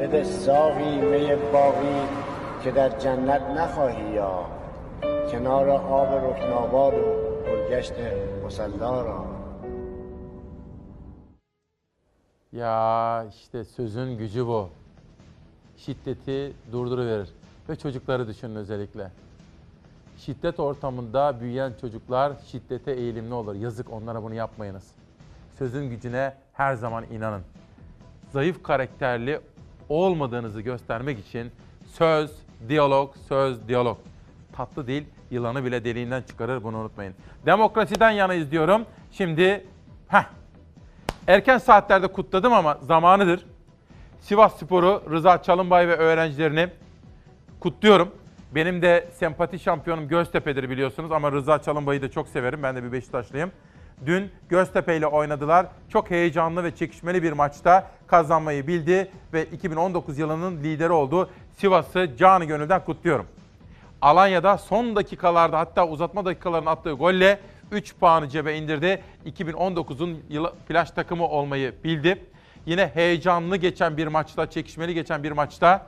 بده ساقی می باقی که در جنت نخواهی یا کنار آب رکناباد و گلگشت مسلا را. Ya işte sözün gücü bu. Şiddeti durduruverir. Ve çocukları düşünün özellikle. Şiddet ortamında büyüyen çocuklar şiddete eğilimli olur. Yazık onlara bunu yapmayınız. Sözün gücüne her zaman inanın. Zayıf karakterli olmadığınızı göstermek için söz, diyalog, söz, diyalog. Tatlı dil yılanı bile deliğinden çıkarır bunu unutmayın. Demokrasiden yana izliyorum. Şimdi heh, Erken saatlerde kutladım ama zamanıdır. Sivas Spor'u, Rıza Çalınbay ve öğrencilerini kutluyorum. Benim de sempati şampiyonum Göztepe'dir biliyorsunuz ama Rıza Çalınbay'ı da çok severim. Ben de bir Beşiktaşlıyım. Dün Göztepe ile oynadılar. Çok heyecanlı ve çekişmeli bir maçta kazanmayı bildi ve 2019 yılının lideri oldu. Sivas'ı canı gönülden kutluyorum. Alanya'da son dakikalarda hatta uzatma dakikalarının attığı golle 3 puanı cebe indirdi. 2019'un yılı flash takımı olmayı bildi. Yine heyecanlı geçen bir maçta, çekişmeli geçen bir maçta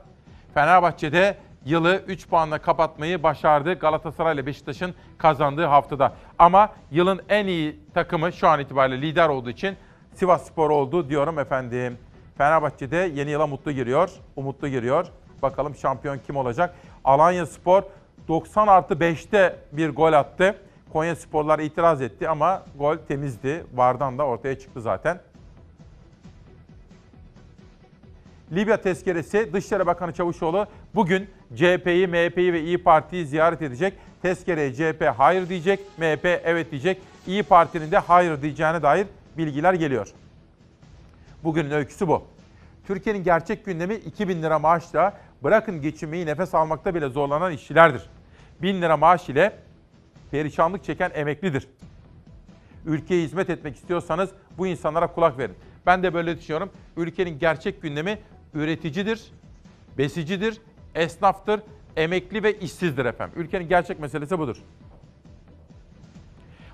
Fenerbahçe'de yılı 3 puanla kapatmayı başardı Galatasaray ile Beşiktaş'ın kazandığı haftada. Ama yılın en iyi takımı şu an itibariyle lider olduğu için Sivas Spor oldu diyorum efendim. Fenerbahçe'de yeni yıla mutlu giriyor, umutlu giriyor. Bakalım şampiyon kim olacak? Alanya Spor 90 artı 5'te bir gol attı. Konya Sporlar itiraz etti ama gol temizdi. Vardan da ortaya çıktı zaten. Libya tezkeresi Dışişleri Bakanı Çavuşoğlu bugün CHP'yi, MHP'yi ve İyi Parti'yi ziyaret edecek. Tezkereye CHP hayır diyecek, MHP evet diyecek. İyi Parti'nin de hayır diyeceğine dair bilgiler geliyor. Bugünün öyküsü bu. Türkiye'nin gerçek gündemi 2000 lira maaşla bırakın geçinmeyi nefes almakta bile zorlanan işçilerdir. 1000 lira maaş ile perişanlık çeken emeklidir. Ülkeye hizmet etmek istiyorsanız bu insanlara kulak verin. Ben de böyle düşünüyorum. Ülkenin gerçek gündemi üreticidir, besicidir, esnaftır, emekli ve işsizdir efendim. Ülkenin gerçek meselesi budur.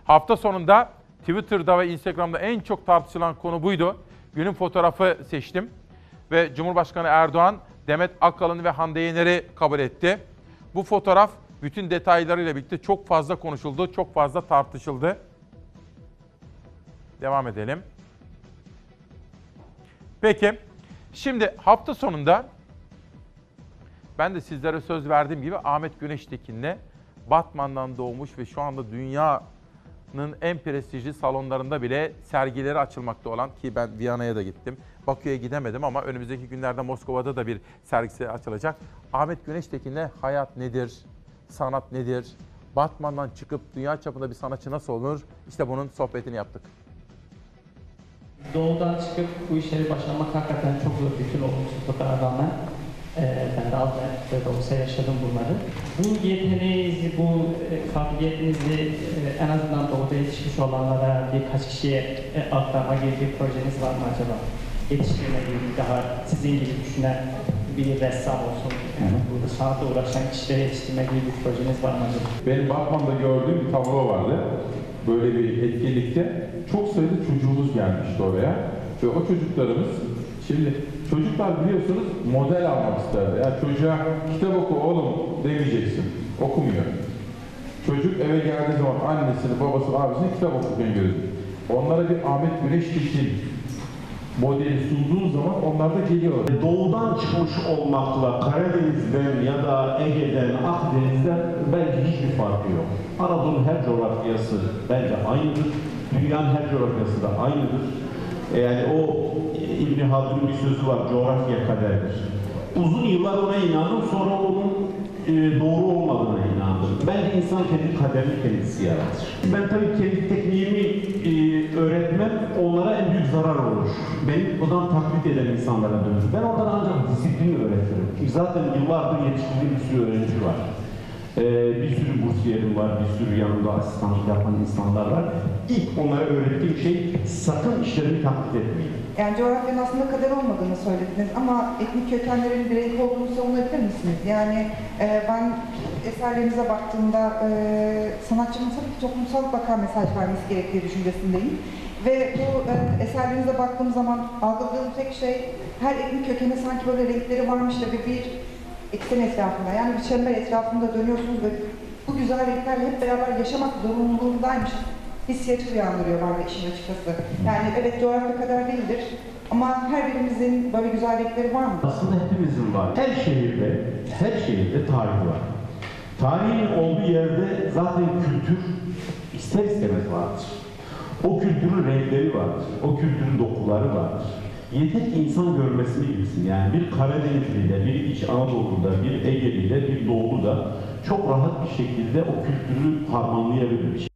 Hafta sonunda Twitter'da ve Instagram'da en çok tartışılan konu buydu. Günün fotoğrafı seçtim ve Cumhurbaşkanı Erdoğan Demet Akalın ve Hande Yener'i kabul etti. Bu fotoğraf bütün detaylarıyla birlikte çok fazla konuşuldu, çok fazla tartışıldı. Devam edelim. Peki. Şimdi hafta sonunda ben de sizlere söz verdiğim gibi Ahmet Güneştekin'le Batman'dan doğmuş ve şu anda dünyanın en prestijli salonlarında bile sergileri açılmakta olan ki ben Viyana'ya da gittim. Bakü'ye gidemedim ama önümüzdeki günlerde Moskova'da da bir sergisi açılacak. Ahmet Güneştekin'le hayat nedir, sanat nedir, Batman'dan çıkıp dünya çapında bir sanatçı nasıl olur? İşte bunun sohbetini yaptık. Doğudan çıkıp bu işleri başlamak hakikaten çok zor bütün olumsuzluklara rağmen. Ee, ben de az de olsa yaşadım bunları. Bu yeteneğinizi, bu e, kabiliyetinizi e, en azından doğuda yetişmiş olanlara birkaç kişiye e, aktarma gibi bir projeniz var mı acaba? Yetiştirme gibi daha sizin gibi düşünen bir ressam olsun, yani burada sanatla uğraşan kişileri yetiştirme gibi bir projeniz var mı acaba? Benim Batman'da gördüğüm bir tablo vardı. Böyle bir etkinlikte çok sayıda çocuğumuz gelmişti oraya. Ve o çocuklarımız, şimdi çocuklar biliyorsunuz model almak isterler. Yani çocuğa kitap oku oğlum demeyeceksin. Okumuyor. Çocuk eve geldiği zaman annesini, babasını, abisini kitap okurken görüyor. Onlara bir Ahmet Güneştekin modeli sunduğun zaman onlar da geliyorlar. Doğudan çıkmış olmakla Karadeniz'den ya da Ege'den, Akdeniz'den bence hiçbir farkı yok. Anadolu'nun her coğrafyası bence aynıdır. Dünyanın her coğrafyası da aynıdır. Yani o İbn Haldun'un bir sözü var, coğrafya kaderdir. Uzun yıllar ona inandım, sonra onun e, doğru olmadığına inandım. Bence insan kendi kaderini kendisi yaratır. Ben tabii kendi tekniğimi e, öğretmem onlara en büyük zarar olur. Beni odan taklit eden insanlara dönür. Ben oradan ancak disiplini öğretirim. Zaten yıllardır yetiştirdiğim bir sürü öğrenci var. Ee, bir sürü bursiyerim var, bir sürü yanımda asistanlık yapan insanlar var. İlk onlara öğrettiğim şey sakın işlerimi taklit etmeyin. Yani coğrafyanın aslında kader olmadığını söylediniz ama etnik kökenlerin bir renk olduğunu savunabilir misiniz? Yani e, ben eserlerinize baktığımda e, sanatçının tabii ki toplumsal bakan mesaj vermesi gerektiği düşüncesindeyim. Ve bu e, eserlerinize baktığım zaman algıladığım tek şey her etnik kökene sanki böyle renkleri varmış da bir eksen etrafında yani bir çember etrafında dönüyorsunuz ve bu güzel hep beraber yaşamak zorunluluğundaymış hissiyatı uyandırıyor bende işin açıkçası. Yani evet coğrafya kadar değildir ama her birimizin böyle güzel renkleri var mı? Aslında hepimizin var. Her şehirde, her şehirde tarih var. Tarihin olduğu yerde zaten kültür ister istemez vardır. O kültürün renkleri vardır. O kültürün dokuları vardır. Yeter ki insan görmesini bilsin. Yani bir Karadenizli'de, bir İç Anadolu'da, bir Ege'li'de, bir Doğu'da çok rahat bir şekilde o kültürü harmanlayabilir.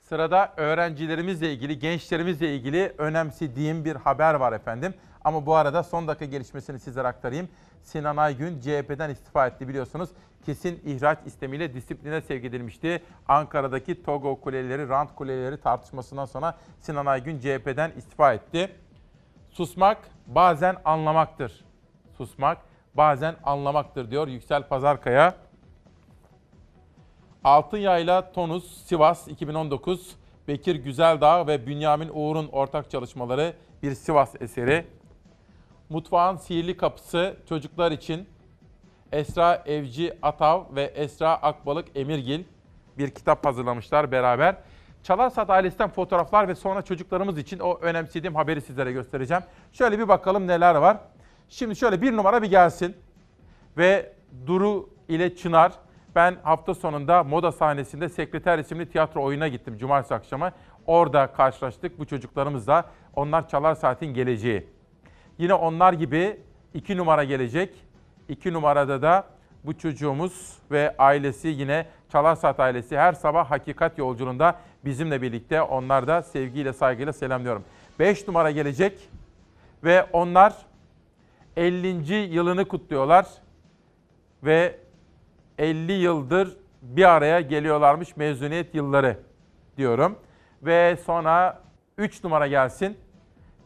Sırada öğrencilerimizle ilgili, gençlerimizle ilgili önemsediğim bir haber var efendim. Ama bu arada son dakika gelişmesini sizlere aktarayım. Sinan Aygün CHP'den istifa etti biliyorsunuz. Kesin ihraç istemiyle disipline sevk edilmişti. Ankara'daki Togo kuleleri, rant kuleleri tartışmasından sonra Sinan Aygün CHP'den istifa etti. Susmak bazen anlamaktır. Susmak bazen anlamaktır diyor Yüksel Pazarkaya. Altınyayla Tonus, Sivas 2019, Bekir Güzeldağ ve Bünyamin Uğur'un ortak çalışmaları bir Sivas eseri. Mutfağın Sihirli Kapısı çocuklar için Esra Evci Atav ve Esra Akbalık Emirgil bir kitap hazırlamışlar beraber. Çalarsat ailesinden fotoğraflar ve sonra çocuklarımız için o önemsediğim haberi sizlere göstereceğim. Şöyle bir bakalım neler var. Şimdi şöyle bir numara bir gelsin. Ve Duru ile Çınar ben hafta sonunda moda sahnesinde Sekreter isimli tiyatro oyuna gittim cumartesi akşamı. Orada karşılaştık bu çocuklarımızla. Onlar Çalar Saat'in geleceği. Yine onlar gibi iki numara gelecek. İki numarada da bu çocuğumuz ve ailesi yine Çalar Saat ailesi her sabah hakikat yolculuğunda bizimle birlikte. Onlar da sevgiyle saygıyla selamlıyorum. Beş numara gelecek ve onlar 50. yılını kutluyorlar ve 50 yıldır bir araya geliyorlarmış mezuniyet yılları diyorum. Ve sonra 3 numara gelsin.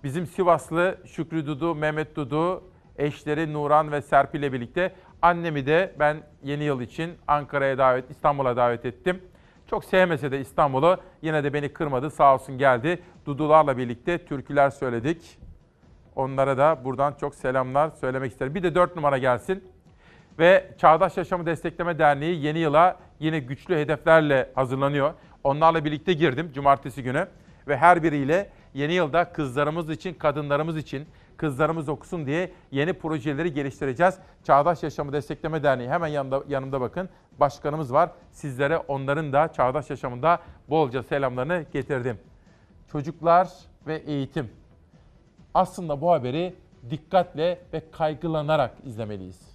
Bizim Sivaslı Şükrü Dudu, Mehmet Dudu, eşleri Nuran ve Serpil ile birlikte annemi de ben yeni yıl için Ankara'ya davet, İstanbul'a davet ettim. Çok sevmese de İstanbul'u yine de beni kırmadı sağ olsun geldi. Dudularla birlikte türküler söyledik. Onlara da buradan çok selamlar söylemek isterim. Bir de 4 numara gelsin. Ve Çağdaş Yaşamı Destekleme Derneği yeni yıla yine güçlü hedeflerle hazırlanıyor. Onlarla birlikte girdim cumartesi günü. ve her biriyle yeni yılda kızlarımız için, kadınlarımız için, kızlarımız okusun diye yeni projeleri geliştireceğiz. Çağdaş Yaşamı Destekleme Derneği hemen yanımda, yanımda bakın. Başkanımız var. Sizlere onların da Çağdaş Yaşamı'nda bolca selamlarını getirdim. Çocuklar ve eğitim. Aslında bu haberi dikkatle ve kaygılanarak izlemeliyiz.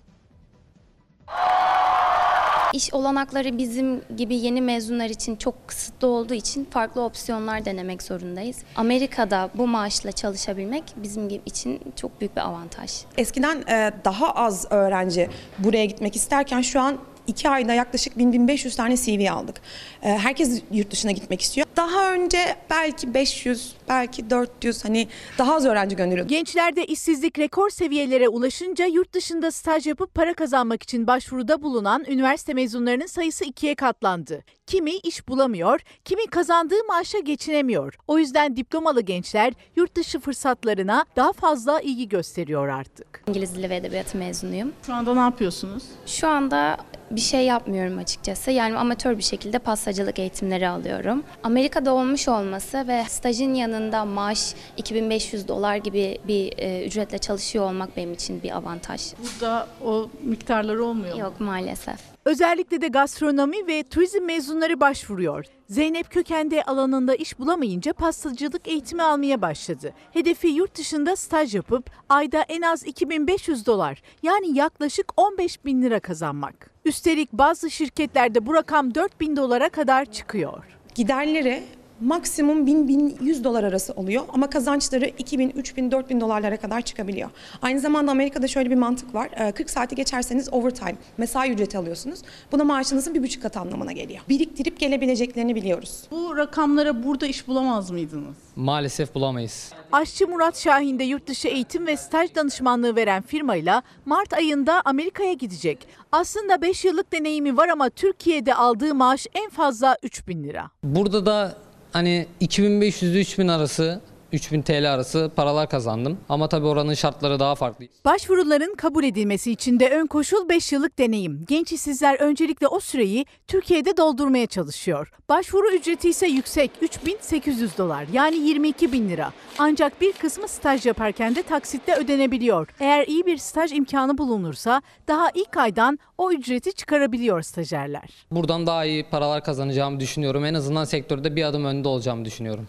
İş olanakları bizim gibi yeni mezunlar için çok kısıtlı olduğu için farklı opsiyonlar denemek zorundayız. Amerika'da bu maaşla çalışabilmek bizim gibi için çok büyük bir avantaj. Eskiden e, daha az öğrenci buraya gitmek isterken şu an iki ayda yaklaşık 1000-1500 tane CV aldık. E, herkes yurt dışına gitmek istiyor. Daha önce belki 500, belki 400 hani daha az öğrenci gönderiyorduk. Gençlerde işsizlik rekor seviyelere ulaşınca yurt dışında staj yapıp para kazanmak için başvuruda bulunan üniversite mezunlarının sayısı ikiye katlandı. Kimi iş bulamıyor, kimi kazandığı maaşa geçinemiyor. O yüzden diplomalı gençler yurt dışı fırsatlarına daha fazla ilgi gösteriyor artık. İngiliz Dili ve Edebiyatı mezunuyum. Şu anda ne yapıyorsunuz? Şu anda bir şey yapmıyorum açıkçası. Yani amatör bir şekilde pastacılık eğitimleri alıyorum. Amerika'da olmuş olması ve stajın yanında maaş 2500 dolar gibi bir e, ücretle çalışıyor olmak benim için bir avantaj. Burada o miktarları olmuyor mu? Yok maalesef. Özellikle de gastronomi ve turizm mezunları başvuruyor. Zeynep Köken'de alanında iş bulamayınca pastacılık eğitimi almaya başladı. Hedefi yurt dışında staj yapıp ayda en az 2500 dolar yani yaklaşık 15 bin lira kazanmak. Üstelik bazı şirketlerde bu rakam 4000 dolara kadar çıkıyor. Giderleri maksimum 1000-1100 dolar arası oluyor ama kazançları 2000, 3000, 4000 dolarlara kadar çıkabiliyor. Aynı zamanda Amerika'da şöyle bir mantık var. Ee, 40 saati geçerseniz overtime, mesai ücreti alıyorsunuz. Bu da maaşınızın bir buçuk katı anlamına geliyor. Biriktirip gelebileceklerini biliyoruz. Bu rakamlara burada iş bulamaz mıydınız? Maalesef bulamayız. Aşçı Murat Şahin de yurt dışı eğitim ve staj danışmanlığı veren firmayla Mart ayında Amerika'ya gidecek. Aslında 5 yıllık deneyimi var ama Türkiye'de aldığı maaş en fazla 3000 lira. Burada da hani 2500 ile 3000 arası 3000 TL arası paralar kazandım. Ama tabii oranın şartları daha farklı. Başvuruların kabul edilmesi için de ön koşul 5 yıllık deneyim. Genç işsizler öncelikle o süreyi Türkiye'de doldurmaya çalışıyor. Başvuru ücreti ise yüksek 3800 dolar yani 22 bin lira. Ancak bir kısmı staj yaparken de taksitle ödenebiliyor. Eğer iyi bir staj imkanı bulunursa daha ilk aydan o ücreti çıkarabiliyor stajyerler. Buradan daha iyi paralar kazanacağımı düşünüyorum. En azından sektörde bir adım önde olacağımı düşünüyorum.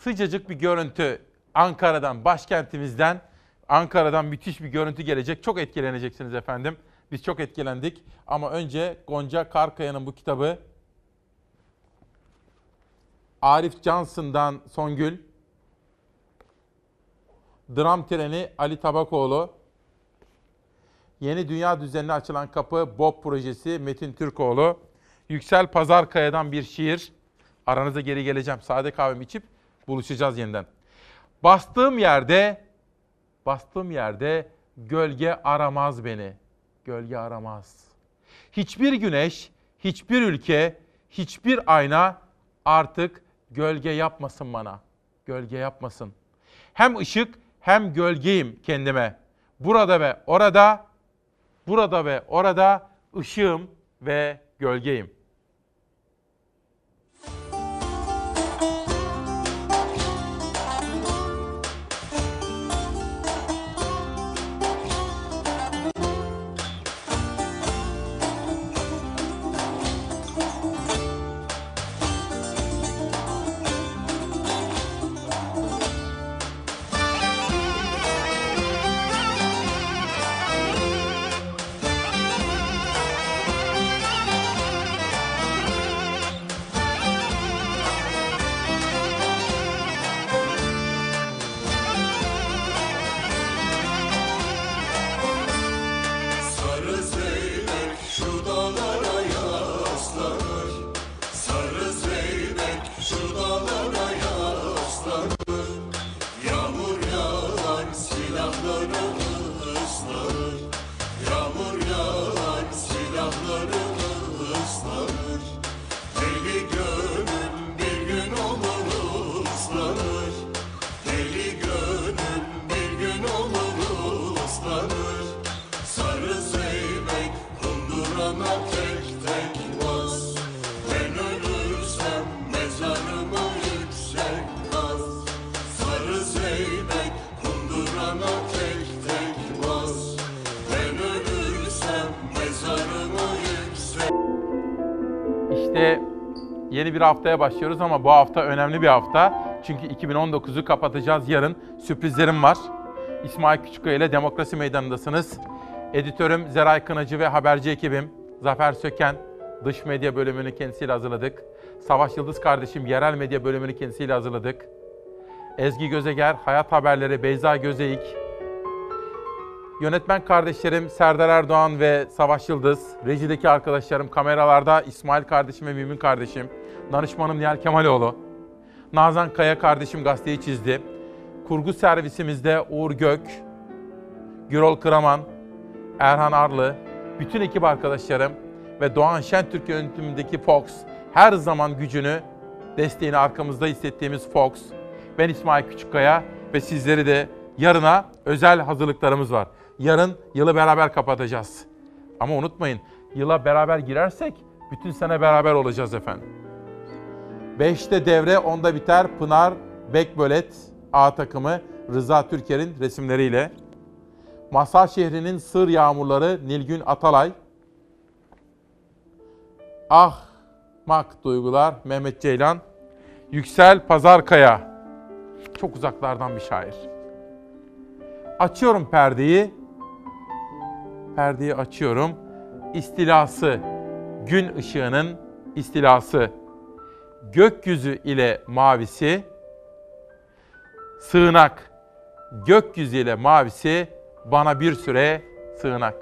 Sıcacık bir görüntü Ankara'dan, başkentimizden. Ankara'dan müthiş bir görüntü gelecek. Çok etkileneceksiniz efendim. Biz çok etkilendik. Ama önce Gonca Karkaya'nın bu kitabı Arif Johnson'dan Songül, Dram Treni Ali Tabakoğlu, Yeni Dünya Düzenine Açılan Kapı Bob Projesi Metin Türkoğlu, Yüksel Pazarkaya'dan bir şiir. Aranıza geri geleceğim. Sade kahvemi içip buluşacağız yeniden. Bastığım yerde, bastığım yerde gölge aramaz beni. Gölge aramaz. Hiçbir güneş, hiçbir ülke, hiçbir ayna artık gölge yapmasın bana. Gölge yapmasın. Hem ışık hem gölgeyim kendime. Burada ve orada, burada ve orada ışığım ve gölgeyim. Bir haftaya başlıyoruz ama bu hafta önemli bir hafta. Çünkü 2019'u kapatacağız yarın. Sürprizlerim var. İsmail Küçükkaya ile Demokrasi Meydanı'ndasınız. Editörüm Zeray Kınacı ve haberci ekibim Zafer Söken, dış medya bölümünü kendisiyle hazırladık. Savaş Yıldız kardeşim yerel medya bölümünü kendisiyle hazırladık. Ezgi Gözeger, Hayat Haberleri, Beyza Gözeyik, Yönetmen kardeşlerim Serdar Erdoğan ve Savaş Yıldız, rejideki arkadaşlarım, kameralarda İsmail kardeşim ve Mümin kardeşim, danışmanım Nihal Kemaloğlu, Nazan Kaya kardeşim gazeteyi çizdi, kurgu servisimizde Uğur Gök, Gürol Kıraman, Erhan Arlı, bütün ekip arkadaşlarım ve Doğan Şentürk yönetimindeki Fox, her zaman gücünü, desteğini arkamızda hissettiğimiz Fox, ben İsmail Küçükkaya ve sizleri de yarına özel hazırlıklarımız var. Yarın yılı beraber kapatacağız. Ama unutmayın, yıla beraber girersek bütün sene beraber olacağız efendim. 5'te devre, 10'da biter Pınar Bekbölet A takımı Rıza Türker'in resimleriyle. Masal şehrinin sır yağmurları Nilgün Atalay. Ah mak duygular Mehmet Ceylan. Yüksel Pazarkaya. Çok uzaklardan bir şair. Açıyorum perdeyi. Perdeyi açıyorum. İstilası, gün ışığının istilası. Gökyüzü ile mavisi, sığınak. Gökyüzü ile mavisi bana bir süre sığınak.